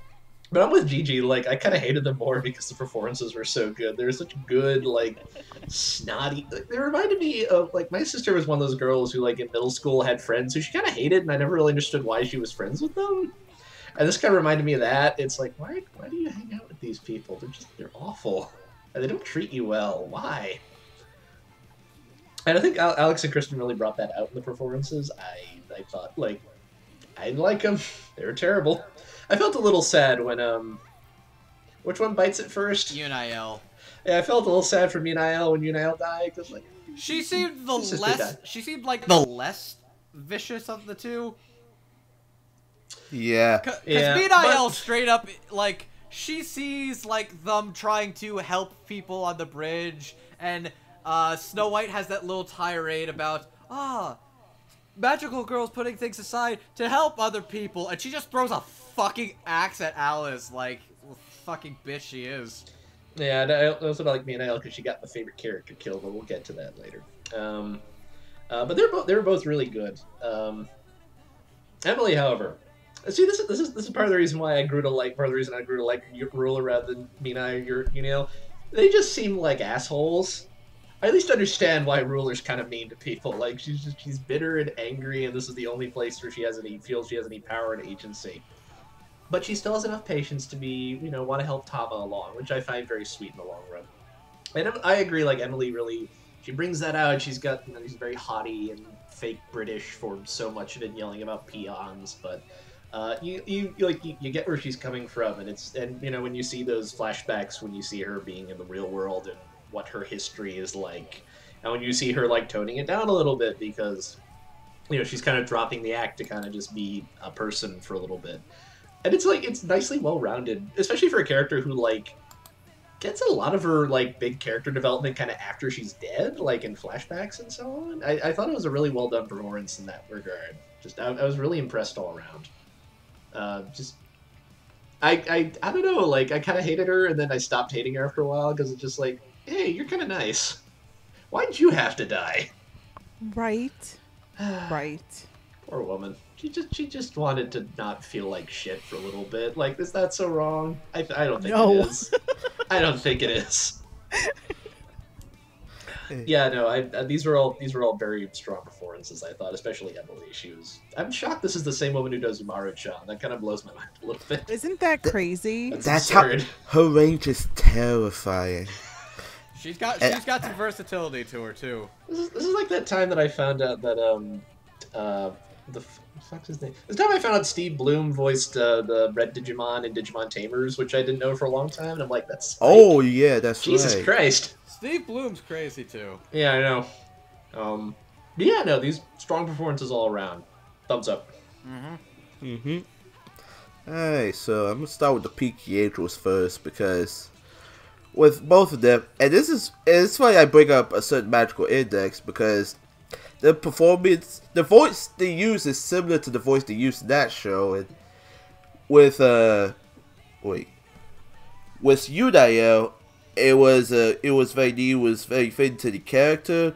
but I'm with Gigi. Like, I kind of hated them more because the performances were so good. They were such good, like, snotty. Like, they reminded me of like my sister was one of those girls who, like, in middle school had friends who she kind of hated, and I never really understood why she was friends with them. And this kind of reminded me of that. It's like, why, why do you hang out with these people? They're just, they're awful. And they don't treat you well. Why? And I think Alex and Kristen really brought that out in the performances. I, I thought, like, I didn't like them. They were terrible. I felt a little sad when um, which one bites it first? Yunael. Yeah, I felt a little sad for Yunael when Yunael died because like She seemed the less. She seemed like the less vicious of the two. Yeah. Because Yeah, Minael but- straight up, like, she sees, like, them trying to help people on the bridge, and uh, Snow White has that little tirade about, ah, magical girls putting things aside to help other people, and she just throws a fucking axe at Alice, like, fucking bitch she is. Yeah, and I also like Minael because she got my favorite character killed, but we'll get to that later. Um, uh, but they're both they're both really good. Um, Emily, however, see this is this is this is part of the reason why I grew to like part of the reason I grew to like Ruler rather than Mina or you know they just seem like assholes. I at least understand why Ruler's kind of mean to people. Like she's just she's bitter and angry, and this is the only place where she has any feels she has any power and agency. But she still has enough patience to be, you know, want to help Tama along, which I find very sweet in the long run. And I agree, like Emily really, she brings that out. She's got, you know, she's very haughty and fake British for so much of it, yelling about peons. But uh, you, you like you, you get where she's coming from, and it's and you know when you see those flashbacks when you see her being in the real world and what her history is like, and when you see her like toning it down a little bit because you know she's kind of dropping the act to kind of just be a person for a little bit and it's like it's nicely well rounded, especially for a character who like gets a lot of her like big character development kind of after she's dead, like in flashbacks and so on. I, I thought it was a really well done performance in that regard. Just I, I was really impressed all around. Uh, just I, I I don't know, like I kind of hated her, and then I stopped hating her after a while because it's just like, hey, you're kind of nice. Why'd you have to die? Right. right. Poor woman. She just she just wanted to not feel like shit for a little bit. Like, is that so wrong? I, I don't think No. it is. I don't think it is. yeah, no. I, uh, these were all these were all very strong performances. I thought, especially Emily. She was. I'm shocked. This is the same woman who does Umaru-chan. That kind of blows my mind a little bit. Isn't that crazy? That's, That's absurd. how her range is terrifying. She's got she's got some versatility to her too. This is, this is like that time that I found out that um uh the f- the fuck's his name? This time I found out Steve Blum voiced uh, the Red Digimon and Digimon Tamers, which I didn't know for a long time, and I'm like, that's Spike. Oh yeah, that's Jesus right. Christ. Steve Blum's crazy too. Yeah, I know. Um, but yeah, no, these strong performances all around. Thumbs up. Mm-hmm. Alright, so I'm gonna start with the Peaky Angels first because with both of them, and this is it's why I bring up a certain magical index because the performance, the voice they use is similar to the voice they used in that show, and with uh, wait, with Yunael, it was uh, it was very it was very fitting to the character.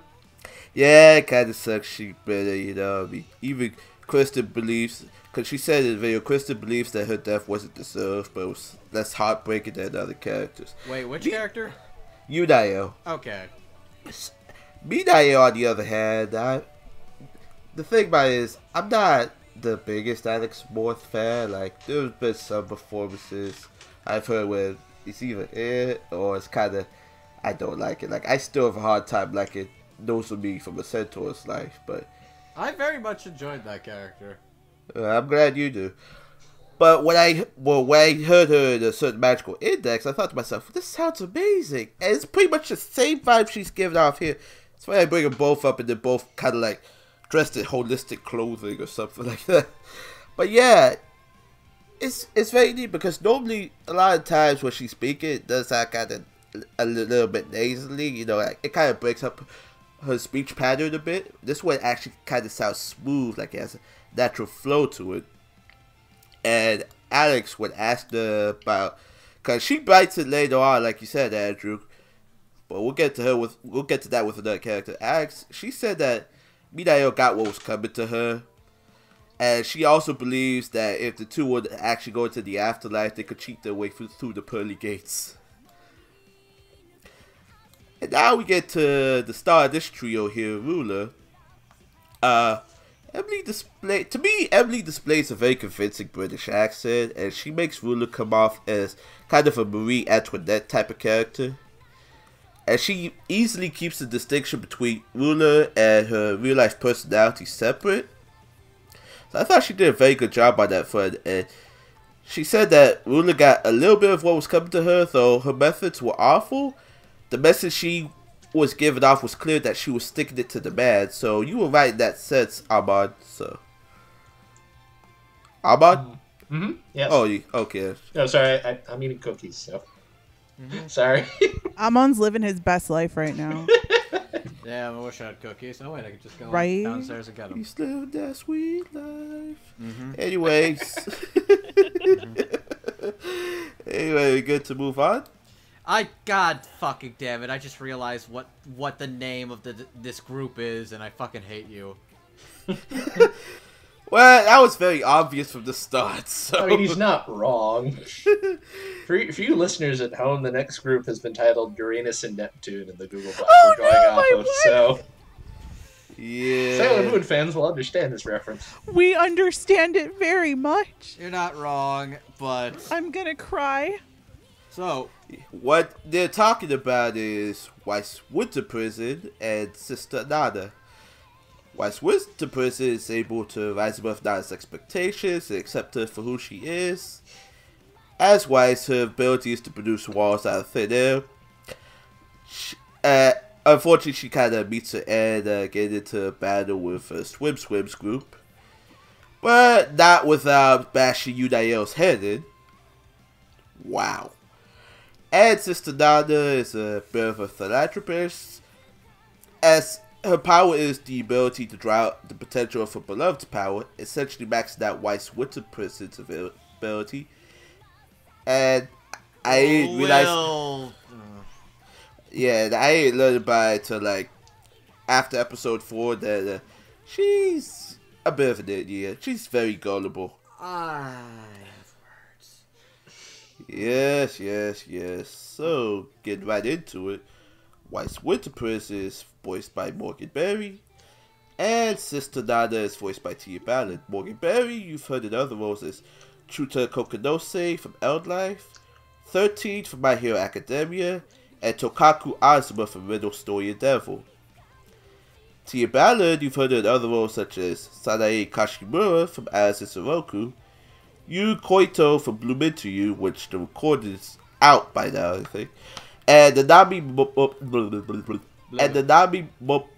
Yeah, it kind of sucks. She better, you know. I mean, even Kristen believes, because she said in the video, Kristen believes that her death wasn't deserved, but it was less heartbreaking than other characters. Wait, which Me- character? Yunael. Okay. Minael, on the other hand, I, the thing about it is, I'm not the biggest Alex Moore fan. Like, there's been some performances I've heard where it's either it or it's kind of, I don't like it. Like, I still have a hard time liking Nozomi from a Centaur's Life, but I very much enjoyed that character. I'm glad you do. But when I well when I heard her in a certain magical index, I thought to myself, "This sounds amazing," and it's pretty much the same vibe she's giving off here. That's why I bring them both up, and they're both kind of like dressed in holistic clothing or something like that. But yeah, it's it's very neat because normally a lot of times when she's speaking, it does that kind of a little bit nasally. You know, like, it kind of breaks up her speech pattern a bit. This one actually kind of sounds smooth, like it has a natural flow to it. And Alex would ask her about, cause she bites it later on, like you said, Andrew. But we'll get to her with we'll get to that with another character. Alex, she said that Midayo got what was coming to her, and she also believes that if the two would actually go into the afterlife, they could cheat their way through, through the pearly gates. And now we get to the star of this trio here, Ruler. Uh, Emily display to me, Emily displays a very convincing British accent, and she makes Ruler come off as kind of a Marie Antoinette type of character. And she easily keeps the distinction between Ruler and her real life personality separate. So I thought she did a very good job on that front, and she said that Ruler got a little bit of what was coming to her, though her methods were awful. The message she was giving off was clear that she was sticking it to the man. So you were right in that sense, Armand. So Armand? Mm-hmm. Yes. Oh, you, okay. No, sorry. I, I'm eating cookies, so. Sorry. Armand's living his best life right now. Yeah, I wish I had cookies. Oh wait, I could just go Right? downstairs and get them. He's living that sweet life. Mm-hmm. Anyways. anyway, we good to move on? I God fucking damn it! I just realized what what the name of the this group is, and I fucking hate you. Well, that was very obvious from the start. So. I mean, he's not wrong. for, you- for you listeners at home, the next group has been titled Uranus and Neptune in the Google Doc Oh, we're going no, off my of. So yeah. Sailor Moon fans will understand this reference. We understand it very much. You're not wrong, but I'm gonna cry. so What they're talking about is Weiss Winter Prison and Sister Nana. Weiss Winter Prison is able to rise above Nana's expectations and accept her for who she is. As Weiss, her ability is to produce walls out of thin air. She, uh, unfortunately, she kind of meets her end uh, getting into a battle with a Swim Swims group. But not without bashing Yunael's head in. Wow. And Sister Nana is a bit of a philanthropist, as her power is the ability to draw out the potential of her beloved's power, essentially maxing out Weiss Winter Prison's ability. And I didn't realize, Will- yeah, I didn't learn about it till like after episode four that uh, she's a bit of an idiot. She's very gullible. I have words. Yes, yes, yes. So, get right into it, Weiss Winter Prison is voiced by Morgan Berry, and Sister Nana is voiced by Tia Ballard. Morgan Berry, you've heard in other roles as Chuta Kokonose from Eldlife, 13 from My Hero Academia, and Tokaku Azuma from Riddle Story and Devil. Tia Ballard, you've heard in other roles such as Sanae Kashimura from Alice in Zoroku, Yu Koito from Bloom Into You, which the recording is out by now, I think. And the blah. and the Nami Mo-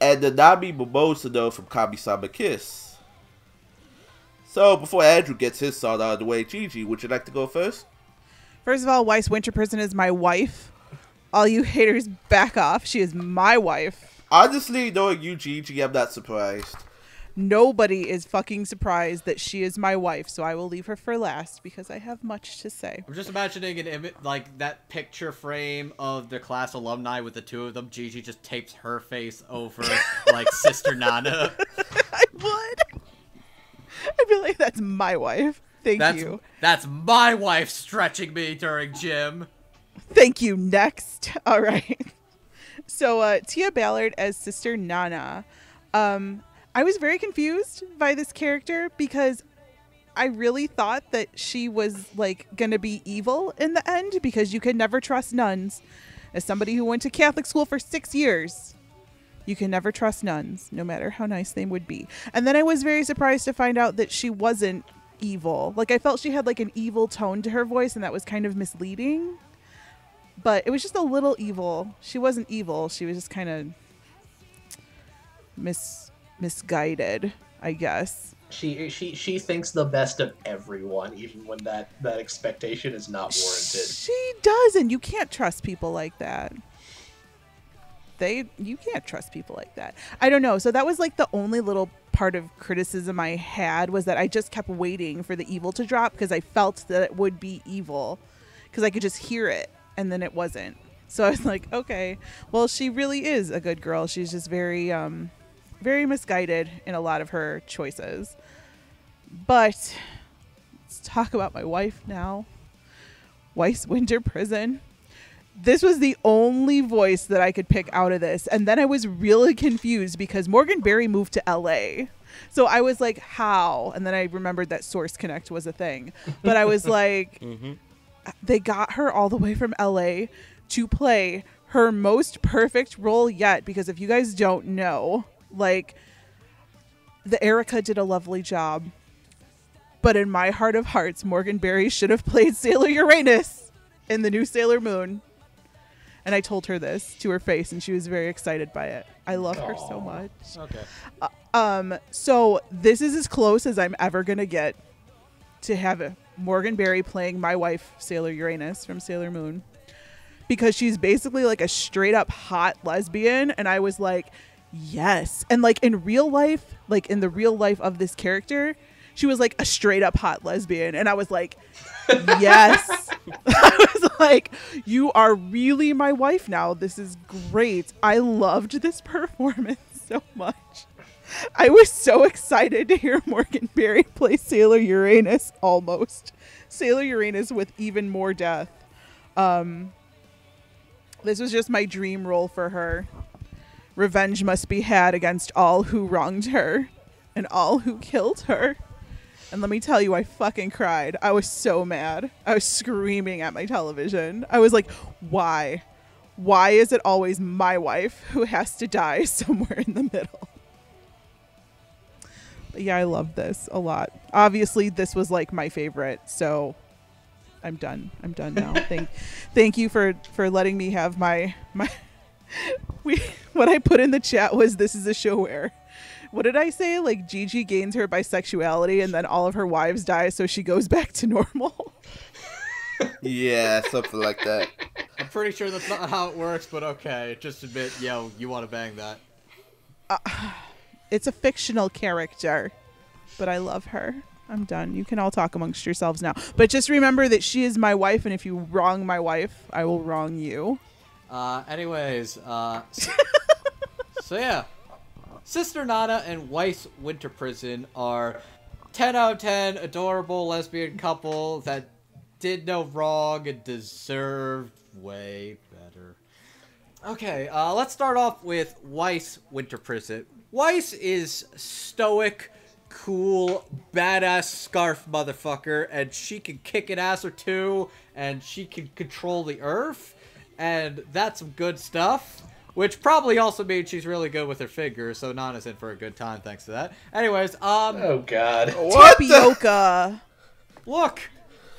and the Nami Momozono from Kami-sama Kiss. So before Andrew gets his song out of the way, Gigi, would you like to go first? First of all, Weiss Winter Prison is my wife. All you haters, back off. She is my wife. Honestly, knowing you, Gigi, I'm not surprised. Nobody is fucking surprised that she is my wife, so I will leave her for last because I have much to say. I'm just imagining an image like that picture frame of the class alumni with the two of them. Gigi just tapes her face over like Sister Nana. I would. I feel like that's my wife. Thank That's you. that's my wife stretching me during gym. Thank you. Next. All right. So uh, Tia Ballard as Sister Nana. Um, I was very confused by this character because I really thought that she was like gonna be evil in the end because you can never trust nuns. As somebody who went to Catholic school for six years, you can never trust nuns, no matter how nice they would be. And then I was very surprised to find out that she wasn't evil. Like I felt she had like an evil tone to her voice, and that was kind of misleading but it was just a little evil. She wasn't evil. She was just kind of mis misguided, I guess. She she she thinks the best of everyone, even when that that expectation is not warranted. She doesn't. You can't trust people like that. They you can't trust people like that. I don't know. So that was like the only little part of criticism I had was that I just kept waiting for the evil to drop because I felt that it would be evil because I could just hear it and then it wasn't. So I was like, okay, well she really is a good girl. She's just very um very misguided in a lot of her choices. But let's talk about my wife now. Weiss Winter Prison. This was the only voice that I could pick out of this. And then I was really confused because Morgan Berry moved to LA. So I was like, how? And then I remembered that Source Connect was a thing. But I was like, mm-hmm. they got her all the way from LA to play her most perfect role yet. Because if you guys don't know, like, the Erica did a lovely job. But in my heart of hearts, Morgan Berry should have played Sailor Uranus in the new Sailor Moon. And I told her this to her face, and she was very excited by it. I love her so much. Okay. Um, so this is as close as I'm ever gonna get to have Morgan Berry playing my wife, Sailor Uranus from Sailor Moon, because she's basically like a straight up hot lesbian, and I was like, yes. And like in real life, like in the real life of this character, she was like a straight up hot lesbian, and I was like, yes, I was like, you are really my wife now. This is great. I loved this performance so much. I was so excited to hear Morgan Berry play Sailor Uranus almost. Sailor Uranus with even more death. Um, this was just my dream role for her. Revenge must be had against all who wronged her and all who killed her. And let me tell you, I fucking cried. I was so mad. I was screaming at my television. I was like, why? Why is it always my wife who has to die somewhere in the middle? But yeah, I love this a lot. Obviously, this was like my favorite, so I'm done. I'm done now. thank thank you for for letting me have my my we what I put in the chat was this is a show where what did I say? Like Gigi gains her bisexuality and then all of her wives die, so she goes back to normal. Yeah, something like that. I'm pretty sure that's not how it works, but okay. Just admit, yo, you want to bang that. it's a fictional character, but I love her. I'm done. You can all talk amongst yourselves now. But just remember that she is my wife, and if you wrong my wife, I will wrong you. Uh, anyways, uh, so, yeah, Sister Nana and Weiss Winter Prison are 10 out of 10 adorable lesbian couple that did no wrong and deserved way better. Okay, uh, let's start off with Weiss Winter Prison. Weiss is stoic, cool, badass scarf motherfucker, and she can kick an ass or two, and she can control the earth, and that's some good stuff. Which probably also means she's really good with her fingers, so Nana's in for a good time thanks to that. Anyways, um, Oh God. What? the- Tapioca. look,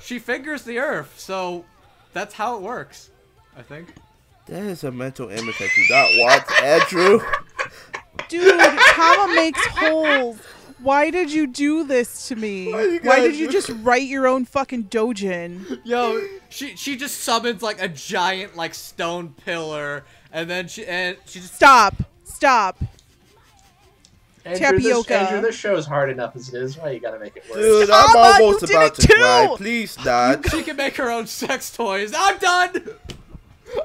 she fingers the earth, so that's how it works, I think. That is a mental image that do not want, Andrew. Dude, Kama makes holes. Why did you do this to me? Why Why did you just write your own fucking dojin? Yo, she she just summons like a giant like stone pillar, and then she and she just Stop. Stop. Andrew, this, Tapioca. Andrew, this show's hard enough as it is. Why you gotta make it worse? Dude, I'm Kama, almost about to too! cry. Please Dad. she can make her own sex toys. I'm done.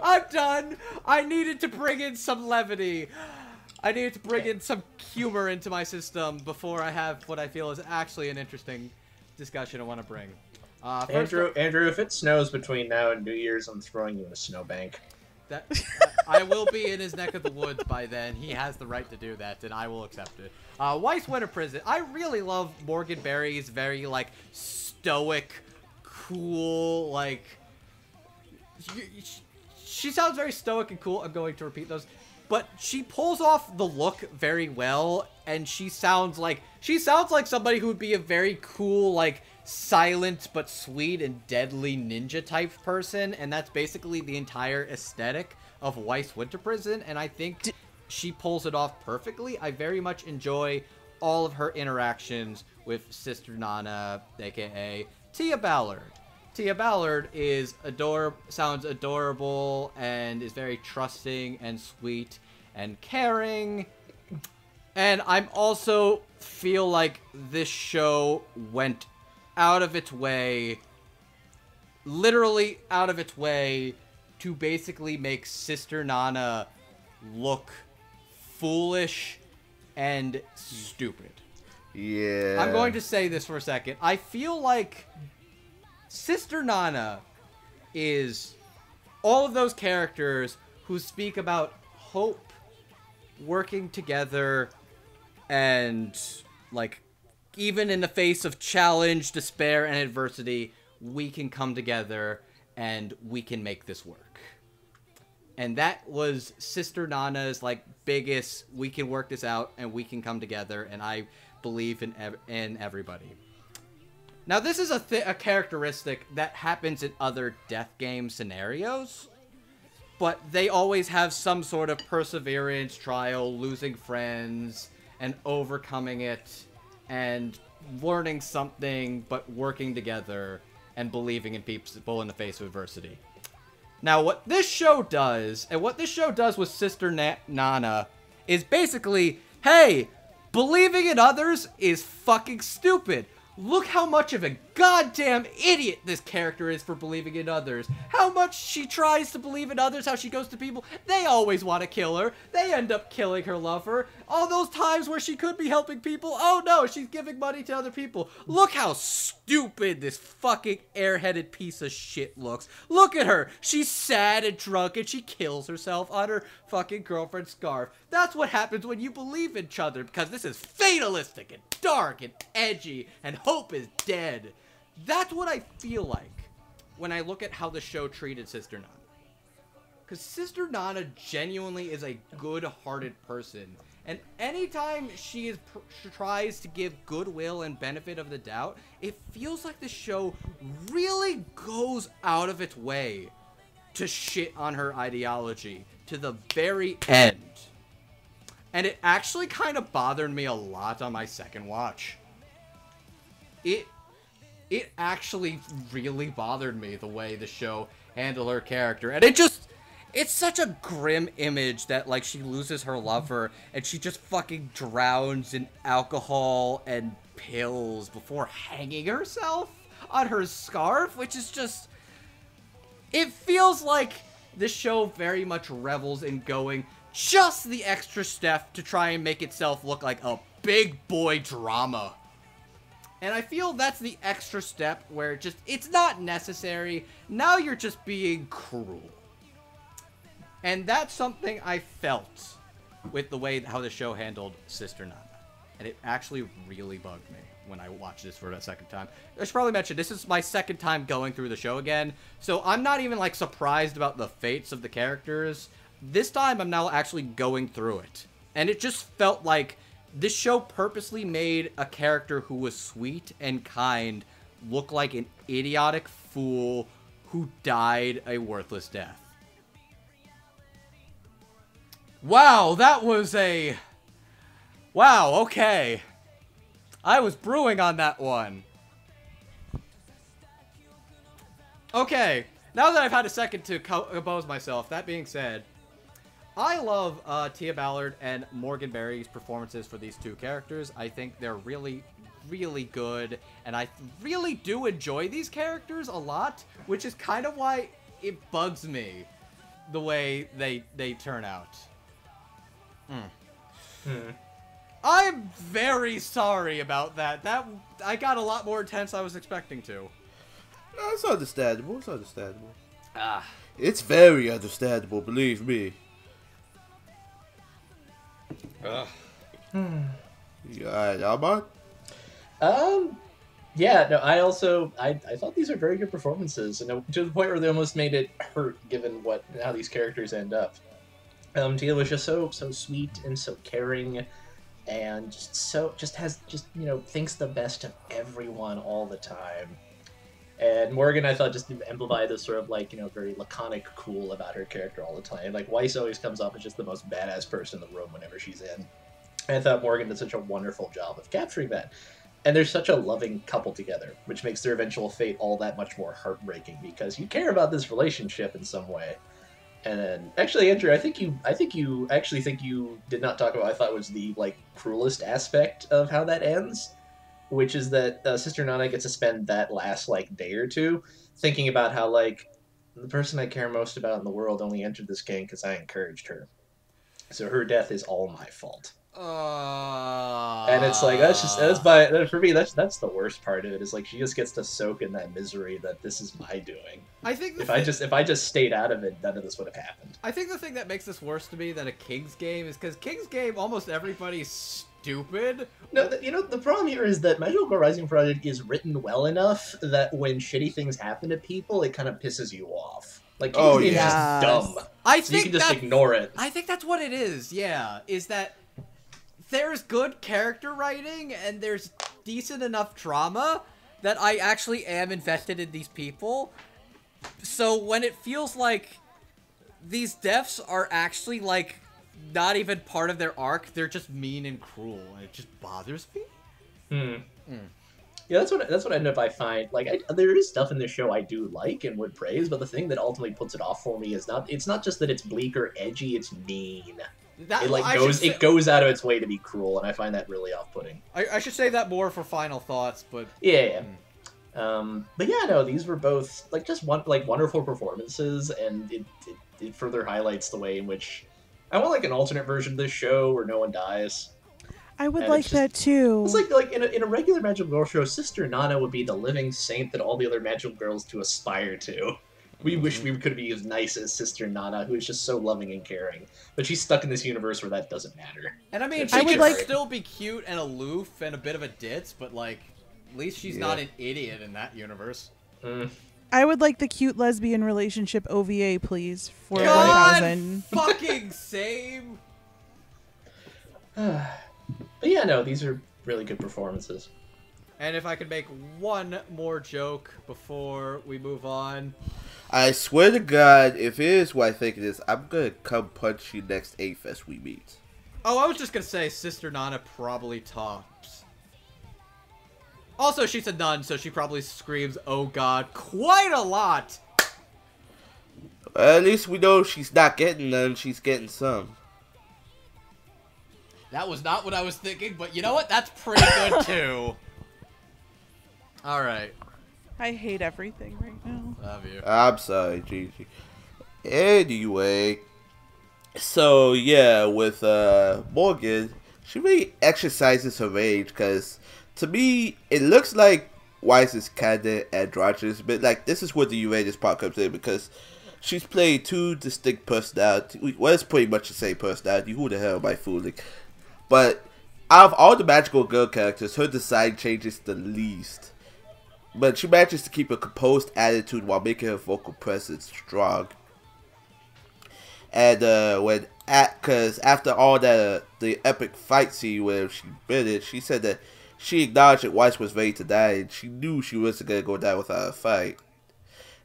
I'm done. I needed to bring in some levity. I needed to bring in some humor into my system before I have what I feel is actually an interesting discussion I want to bring. Uh, first Andrew, Andrew, if it snows between now and New Year's, I'm throwing you in a snowbank. That I will be in his neck of the woods by then. He has the right to do that, and I will accept it. Uh, Weiss Winter Prison. I really love Morgan Berry's very like stoic, cool, like. She, she sounds very stoic and cool. I'm going to repeat those, but she pulls off the look very well, and she sounds like she sounds like somebody who would be a very cool, like silent but sweet and deadly ninja type person, and that's basically the entire aesthetic of Weiss Winter Prison, and I think she pulls it off perfectly. I very much enjoy all of her interactions with Sister Nana, aka Tia Ballard. Tia Ballard is ador sounds adorable and is very trusting and sweet and caring. And I'm also feel like this show went out of its way literally out of its way to basically make Sister Nana look foolish and stupid. Yeah. I'm going to say this for a second. I feel like Sister Nana is all of those characters who speak about hope, working together, and like even in the face of challenge, despair, and adversity, we can come together and we can make this work. And that was Sister Nana's like biggest. We can work this out and we can come together. And I believe in ev- in everybody. Now this is a th- a characteristic that happens in other death game scenarios, but they always have some sort of perseverance, trial, losing friends, and overcoming it, and learning something, but working together and believing in people in the face of adversity. Now, what this show does, and what this show does with Sister Na- Nana, is basically, hey, believing in others is fucking stupid. Look how much of a goddamn idiot this character is for believing in others. How much she tries to believe in others, how she goes to people. They always want to kill her. They end up killing her lover. All those times where she could be helping people, oh no, she's giving money to other people. Look how stupid this fucking airheaded piece of shit looks. Look at her. She's sad and drunk and she kills herself on her fucking girlfriend's scarf. That's what happens when you believe in each other because this is fatalistic and dark and edgy and hope is dead. That's what I feel like when I look at how the show treated Sister Nana. Because Sister Nana genuinely is a good hearted person. And anytime she is she tries to give goodwill and benefit of the doubt, it feels like the show really goes out of its way to shit on her ideology to the very end. And it actually kind of bothered me a lot on my second watch. It it actually really bothered me the way the show handled her character. And it just it's such a grim image that like she loses her lover and she just fucking drowns in alcohol and pills before hanging herself on her scarf, which is just it feels like the show very much revels in going just the extra step to try and make itself look like a big boy drama. And I feel that's the extra step where just it's not necessary. Now you're just being cruel. And that's something I felt with the way how the show handled Sister Nana. And it actually really bugged me when I watched this for a second time. I should probably mention this is my second time going through the show again. So I'm not even like surprised about the fates of the characters. This time I'm now actually going through it. And it just felt like this show purposely made a character who was sweet and kind look like an idiotic fool who died a worthless death. Wow, that was a. Wow, okay. I was brewing on that one. Okay, now that I've had a second to compose myself, that being said, I love uh, Tia Ballard and Morgan Berry's performances for these two characters. I think they're really, really good, and I really do enjoy these characters a lot, which is kind of why it bugs me the way they they turn out. I'm very sorry about that. That I got a lot more intense I was expecting to. No, understandable. It's understandable. Ah. It's very understandable, believe me. Alright, Armand? Um, yeah, no, I also I, I thought these are very good performances, and to the point where they almost made it hurt, given what how these characters end up. Um, Tia was just so so sweet and so caring, and just so just has just you know thinks the best of everyone all the time. And Morgan, I thought, just amplified this sort of like you know very laconic cool about her character all the time. Like Weiss always comes off as just the most badass person in the room whenever she's in. And I thought Morgan did such a wonderful job of capturing that. And they're such a loving couple together, which makes their eventual fate all that much more heartbreaking because you care about this relationship in some way. And then, actually, Andrew, I think you, I think you actually think you did not talk about. I thought was the like cruelest aspect of how that ends, which is that uh, Sister Nana gets to spend that last like day or two thinking about how like the person I care most about in the world only entered this game because I encouraged her. So her death is all my fault. Uh, And it's like that's just that's by that- for me that's that's the worst part of it is like she just gets to soak in that misery that this is my doing. I think If I just if I just stayed out of it, none of this would have happened. I think the thing that makes this worse to me than a King's game is because King's game almost everybody's stupid. No, the, you know the problem here is that Magical Girl Raising Project is written well enough that when shitty things happen to people, it kind of pisses you off. Like Oh, King's Game just dumb, I so you can just ignore it. I think that's what it is. Yeah, is that there's good character writing and there's decent enough drama that I actually am invested in these people. So when it feels like these deaths are actually like not even part of their arc, they're just mean and cruel, and it just bothers me. Hmm. Yeah, that's what that's what I end up I find. Like, I, there is stuff in this show I do like and would praise, but the thing that ultimately puts it off for me is not. It's not just that it's bleak or edgy; it's mean. That It like I goes should it goes out of its way to be cruel, and I find that really off-putting. I, I should say that more for final thoughts, but Yeah, yeah. Um, but yeah, no, these were both like just one like wonderful performances, and it, it it further highlights the way in which I want like an alternate version of this show where no one dies. I would And like just- that too. It's like like in a, in a regular magical girl show, Sister Nana would be the living saint that all the other magical girls to aspire to. We wish we could be as nice as Sister Nana, who is just so loving and caring. But she's stuck in this universe where that doesn't matter. And I mean, I she would like- still be cute and aloof and a bit of a ditz, but like, at least she's Yeah. not an idiot in that universe. Mm. I would like the cute lesbian relationship OVA, please, for God 1000. fucking same. But yeah, no, these are really good performances. And if I could make one more joke before we move on, I swear to God, if it is what I think it is, I'm gonna come punch you next A Fest we meet. Oh, I was just gonna say Sister Nana probably tops. Also, she's a nun, so she probably screams, oh god, quite a lot! At least we know she's not getting none, she's getting some. That was not what I was thinking, but you know what? That's pretty good too. Alright, I hate everything right now. love you. I'm sorry, Gigi. Anyway, so yeah, with uh Morgan, she really exercises her rage because to me it looks like Weiss is kinda androgynous, but like this is where the Uranus part comes in because she's playing two distinct personalities. Well, it's pretty much the same personality. Who the hell am I fooling? But out of all the magical girl characters, her design changes the least but she manages to keep a composed attitude while making her vocal presence strong. And uh, when because after all that uh, the epic fight scene where she bit it, she said that she acknowledged that Weiss was ready to die, and she knew she wasn't gonna go down without a fight.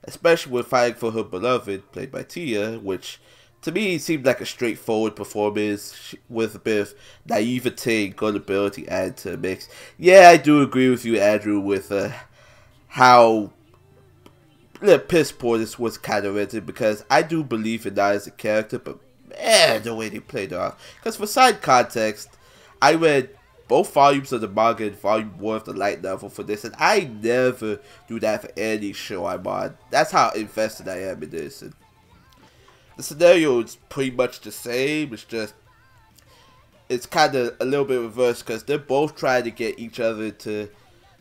Especially when fighting for her beloved, played by Tia, which to me seemed like a straightforward performance with a bit of naivete and gullibility added to the mix. Yeah, I do agree with you, Andrew, with uh, how the piss poor this was kind of written because I do believe in that as a character, but man, the way they played her off. Because for side context, I read both volumes of the manga and volume one of the light novel for this, and I never do that for any show I'm on. That's how invested I am in this. And the scenario is pretty much the same. It's just it's kind of a little bit reversed because they're both trying to get each other to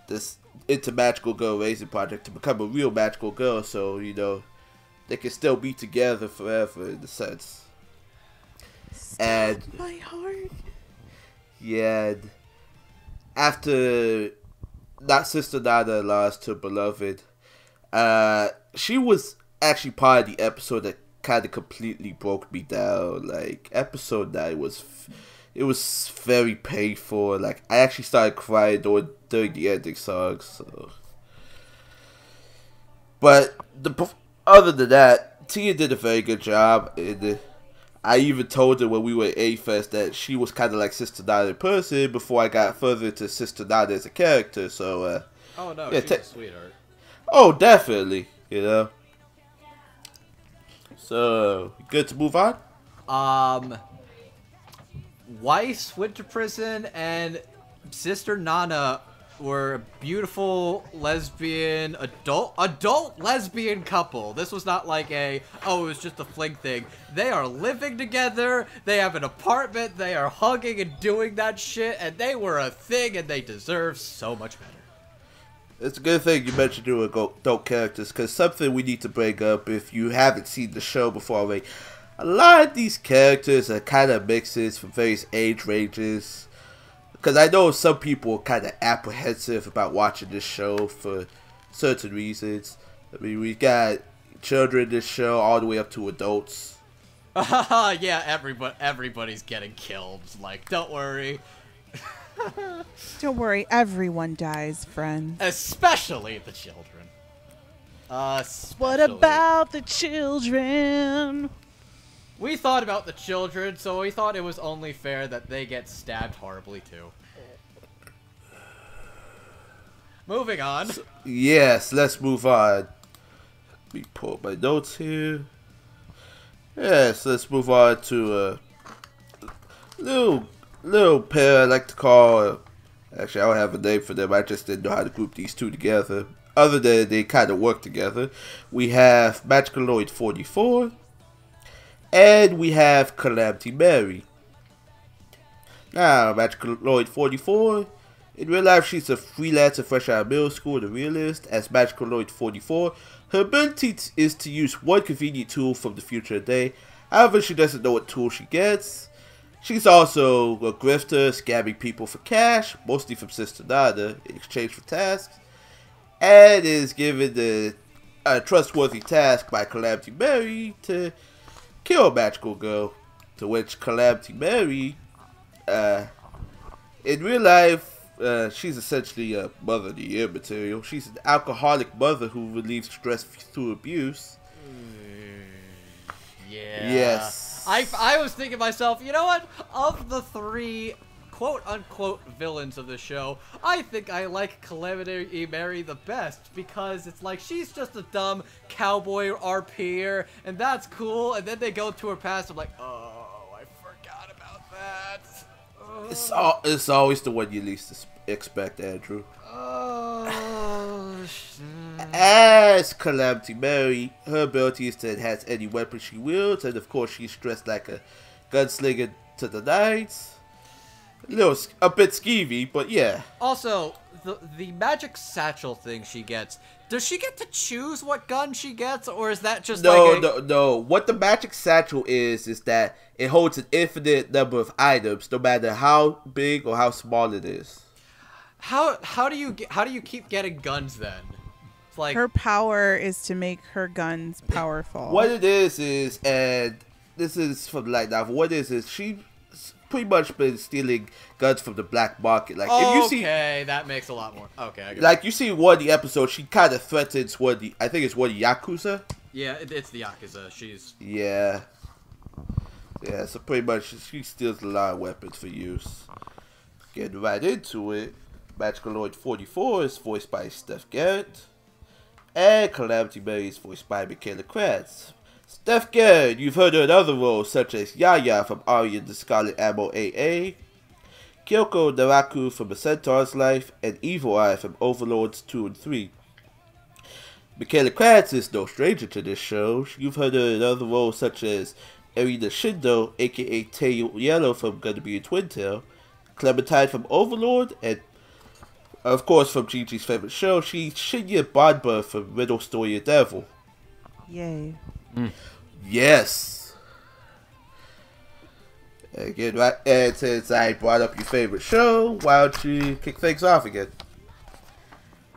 this into magical girl raising project to become a real magical girl so you know they can still be together forever in a sense and My heart. yeah and after that sister nana lost to beloved uh she was actually part of the episode that kind of completely broke me down. Like episode 9 was it was very painful. Like i actually started crying during, during the ending song so. But the other than that tia did a very good job in I even told her when we were at A-Fest that she was kind of like Sister Nana in person before I got further to Sister Nana as a character. So, uh, Oh no, Yeah, she's a sweetheart. oh, definitely, you know. So, good to move on? Um, Weiss went to prison, and Sister Nana were a beautiful lesbian adult adult lesbian couple. This was not like a oh it was just a fling thing. They are living together. They have an apartment. They are hugging and doing that shit, and they were a thing, and they deserve so much better. It's a good thing you mentioned doing adult characters because something we need to bring up if you haven't seen the show before already. A lot of these characters are kind of mixes from various age ranges. Because I know some people are kind of apprehensive about watching this show for certain reasons. I mean, we got children in this show all the way up to adults. yeah, everybody everybody's getting killed. Like, don't worry. Don't worry, everyone dies, friends. Especially the children. Uh, What about the children? We thought about the children, so we thought it was only fair that they get stabbed horribly too. Moving on. Yes, let's move on. Let me pull up my notes here. Yes, let's move on to a little little pair I like to call. actually, I don't have a name for them. I just didn't know how to group these two together. other than they kind of work together, we have Magicaloid 44, and we have Calamity Mary. Now, Magicaloid 44, in real life, she's a freelancer fresh out of middle school, the realist. As Magical Magicaloid 44, her ability is to use one convenient tool from the future day. However, she doesn't know what tool she gets. She's also a grifter, scamming people for cash, mostly from Sister Nana, in exchange for tasks, and is given the a trustworthy task by Calamity Mary to kill magical girl. To which Calamity Mary, uh, in real life, uh, she's essentially a mother of the year material. She's an alcoholic mother who relieves stress through abuse. Yeah. Yes. I, I was thinking to myself, you know what? Of the three quote unquote villains of the show, I think I like Calamity Mary the best because it's like she's just a dumb cowboy RPer, and that's cool. And then they go to her past, I'm like, oh, It's all, it's always the one you least expect, Andrew. Oh, As Calamity Mary, her ability is to enhance any weapon she wields, and of course she's dressed like a gunslinger to the nines. A little, a bit skeevy, but yeah. Also, the the magic satchel thing she gets. Does she get to choose what gun she gets, or is that just No, like a, no, no. What the magic satchel is is that it holds an infinite number of items, no matter how big or how small it is. how how do you get, how do you keep getting guns then? It's like Her power is to make her guns powerful. What it is is, and this is from the light novel. What it is is she's pretty much been stealing guns from the black market. Like if you see, okay, that makes a lot more. Okay, I get it. like you see one of the episodes, she kind of threatens one of the. I think it's one of the yakuza. yeah, it, it's the yakuza. She's Yeah. Yeah, so pretty much she steals a lot of weapons for use. Getting right into it, Magicaloid 44 is voiced by Steph Garrett, and Calamity Mary is voiced by Michaela Krantz. Steph Garrett, you've heard her in other roles such as Yaya from Aria the Scarlet Ammo AA, Kyoko Naraku from A Centaur's Life, and Evil Eye from Overlords 2 and 3. Michaela Krantz is no stranger to this show. You've heard her in other roles such as Erina Shindo, aka Tail Yellow from Gonna Be a Twin Tail, Clementine from Overlord, and of course from Gigi's favorite show, she's Shinya Banba from Riddle Story of Devil. Yay. Yes. Again, right, and since I brought up your favorite show, why don't you kick things off again?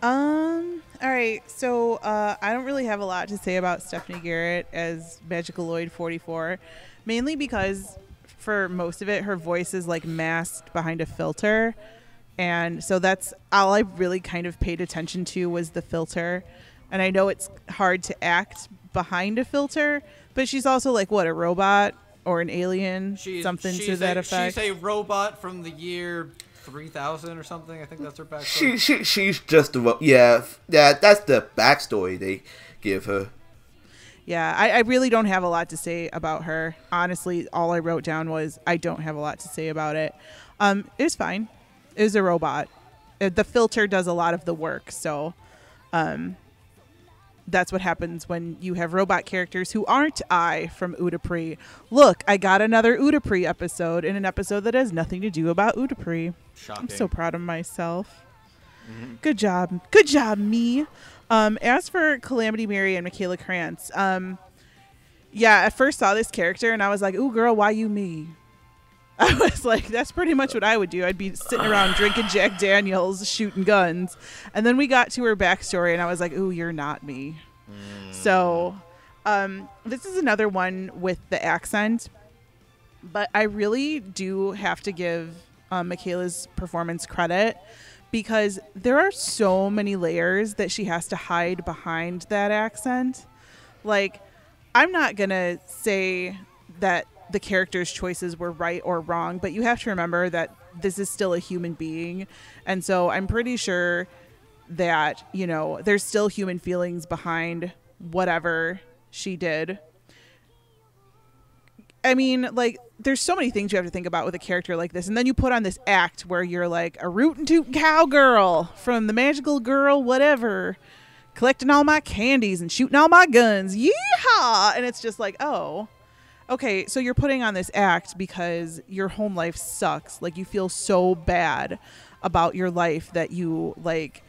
Um. All right. So uh, I don't really have a lot to say about Stephanie Garrett as Magicaloid 44, mainly because for most of it, her voice is like masked behind a filter, and so that's all I really kind of paid attention to was the filter. And I know it's hard to act behind a filter, but she's also like what a robot or an alien, she's something she's to that a, effect. She's a robot from the year 3000 or something. I think that's her backstory. She, she she's just a ro- yeah yeah that's the backstory they give her. Yeah, I, I really don't have a lot to say about her. Honestly, all I wrote down was I don't have a lot to say about it. Um, it was fine. It was a robot. Uh, The filter does a lot of the work, so um, that's what happens when you have robot characters who aren't Ai from Utapri. Look, I got another Utapri episode in an episode that has nothing to do about Utapri. Shocking. I'm so proud of myself. Good job. Good job, me. Um, as for Calamity Mary and Michaela Krantz, um, yeah, I first saw this character and I was like, ooh, girl, why you me? I was like, that's pretty much what I would do. I'd be sitting around drinking Jack Daniels, shooting guns. And then we got to her backstory and I was like, ooh, you're not me. So um, this is another one with the accent. But I really do have to give um, Michaela's performance credit because there are so many layers that she has to hide behind that accent. Like, I'm not going to say that the character's choices were right or wrong, but you have to remember that this is still a human being. And so I'm pretty sure that, you know, there's still human feelings behind whatever she did. I mean, like, there's so many things you have to think about with a character like this. And then you put on this act where you're like a rootin' tootin' cowgirl from the magical girl, whatever. collecting all my candies and shooting all my guns. Yeehaw! And it's just like, oh, okay, so you're putting on this act because your home life sucks. Like you feel so bad about your life that you like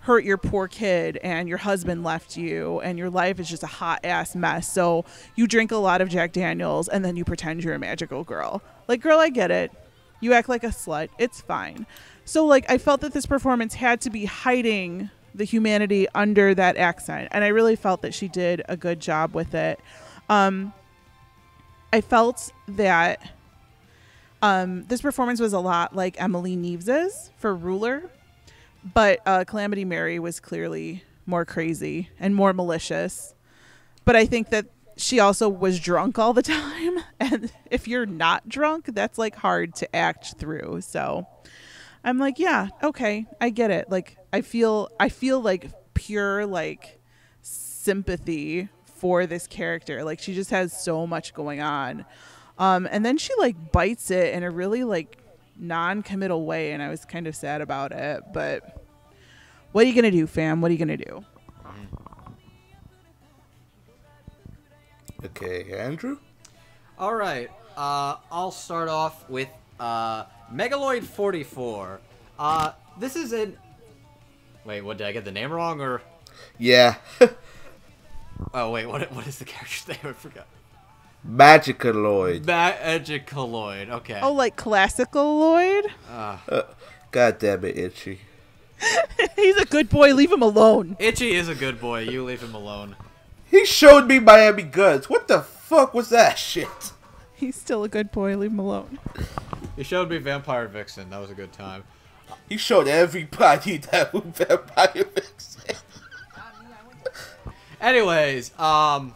hurt your poor kid and your husband left you and your life is just a hot ass mess. So you drink a lot of Jack Daniels and then you pretend you're a magical girl. Like, girl, I get it. You act like a slut. It's fine. So like I felt that this performance had to be hiding the humanity under that accent and I really felt that she did a good job with it. Um I felt that um, this performance was a lot like Emily Neves's for Ruler, but uh, Calamity Mary was clearly more crazy and more malicious. But I think that she also was drunk all the time, and if you're not drunk, that's like hard to act through. So I'm like, yeah, okay, I get it. Like I feel, I feel like pure like sympathy for this character. Like she just has so much going on. Um, and then she like bites it in a really like non-committal way, and I was kind of sad about it. But what are you gonna do, fam? What are you gonna do? Okay, Andrew. All right. Uh, I'll start off with uh, Megaloid 44. Uh, this is an. Wait, what did I get the name wrong or? Yeah, Oh wait, what what is the character's name? I forgot. Magicaloid. Magicaloid. Okay. Oh, like classical Lloyd? Uh, God damn it, Itchy. He's a good boy. Leave him alone. Itchy is a good boy. You leave him alone. He showed me Miami Goods. What the fuck was that shit? He's still a good boy. Leave him alone. He showed me Vampire Vixen. That was a good time. He showed everybody that was Vampire Vixen. Anyways, um,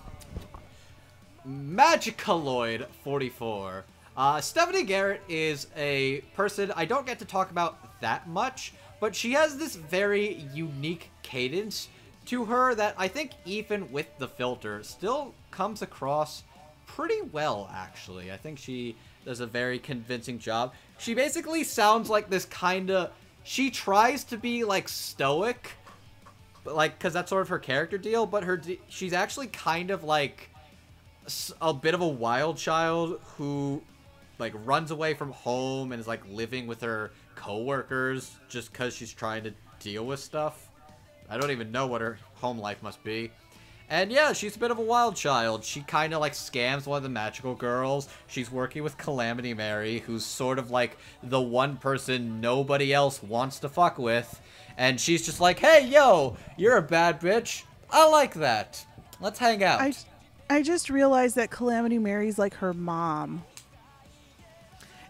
Magicaloid 44. Uh, Stephanie Garrett is a person I don't get to talk about that much, but she has this very unique cadence to her that I think even with the filter still comes across pretty well actually. I think she does a very convincing job. She basically sounds like this kind of she tries to be like stoic but like because that's sort of her character deal but her she's actually kind of like a bit of a wild child who like runs away from home and is like living with her coworkers just because she's trying to deal with stuff i don't even know what her home life must be and yeah, she's a bit of a wild child. She kind of like scams one of the magical girls. She's working with Calamity Mary, who's sort of like the one person nobody else wants to fuck with. And she's just like, hey, yo, you're a bad bitch. I like that. Let's hang out. I, I just realized that Calamity Mary's like her mom.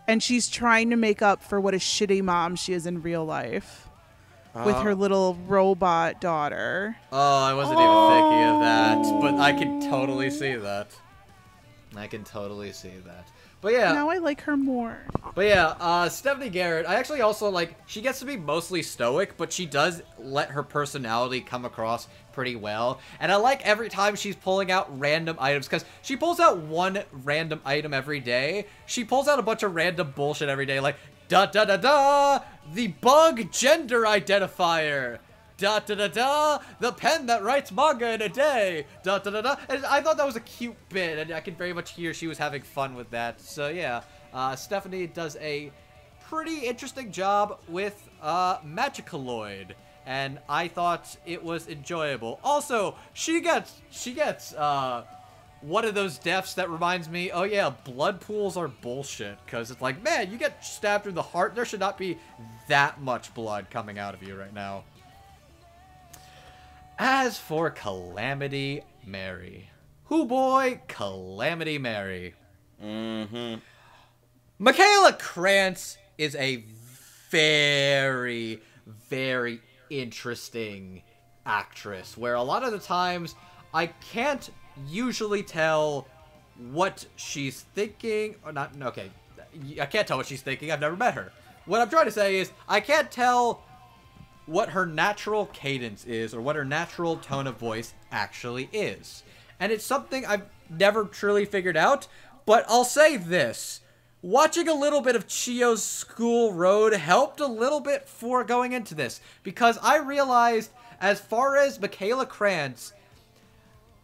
And she's trying to make up for what a shitty mom she is in real life with uh-huh. her little robot daughter. Oh, I wasn't even thinking of that, but I can totally see that. I can totally see that. But yeah, Now I like her more. But yeah, uh, Stephanie Garrett, I actually also like, she gets to be mostly stoic, but she does let her personality come across pretty well. And I like every time she's pulling out random items, because she pulls out one random item every day. She pulls out a bunch of random bullshit every day, like, da da da da, the bug gender identifier. Da da da da, the pen that writes manga in a day. Da da da da. And I thought that was a cute bit, and I can very much hear she was having fun with that. So yeah, uh, Stephanie does a pretty interesting job with uh, Magicaloid, and I thought it was enjoyable. Also, she gets she gets uh, one of those deaths that reminds me, oh yeah, blood pools are bullshit. Because it's like, man, you get stabbed through the heart, there should not be that much blood coming out of you right now. As for Calamity Mary. Who boy, Calamity Mary. Mm-hmm. Michaela Krantz is a very, very interesting actress where a lot of the times I can't usually tell what she's thinking or not okay I can't tell what she's thinking I've never met her what I'm trying to say is I can't tell what her natural cadence is or what her natural tone of voice actually is and it's something I've never truly figured out but I'll say this watching a little bit of Chio's School Road helped a little bit for going into this because I realized As far as Michaela Krantz,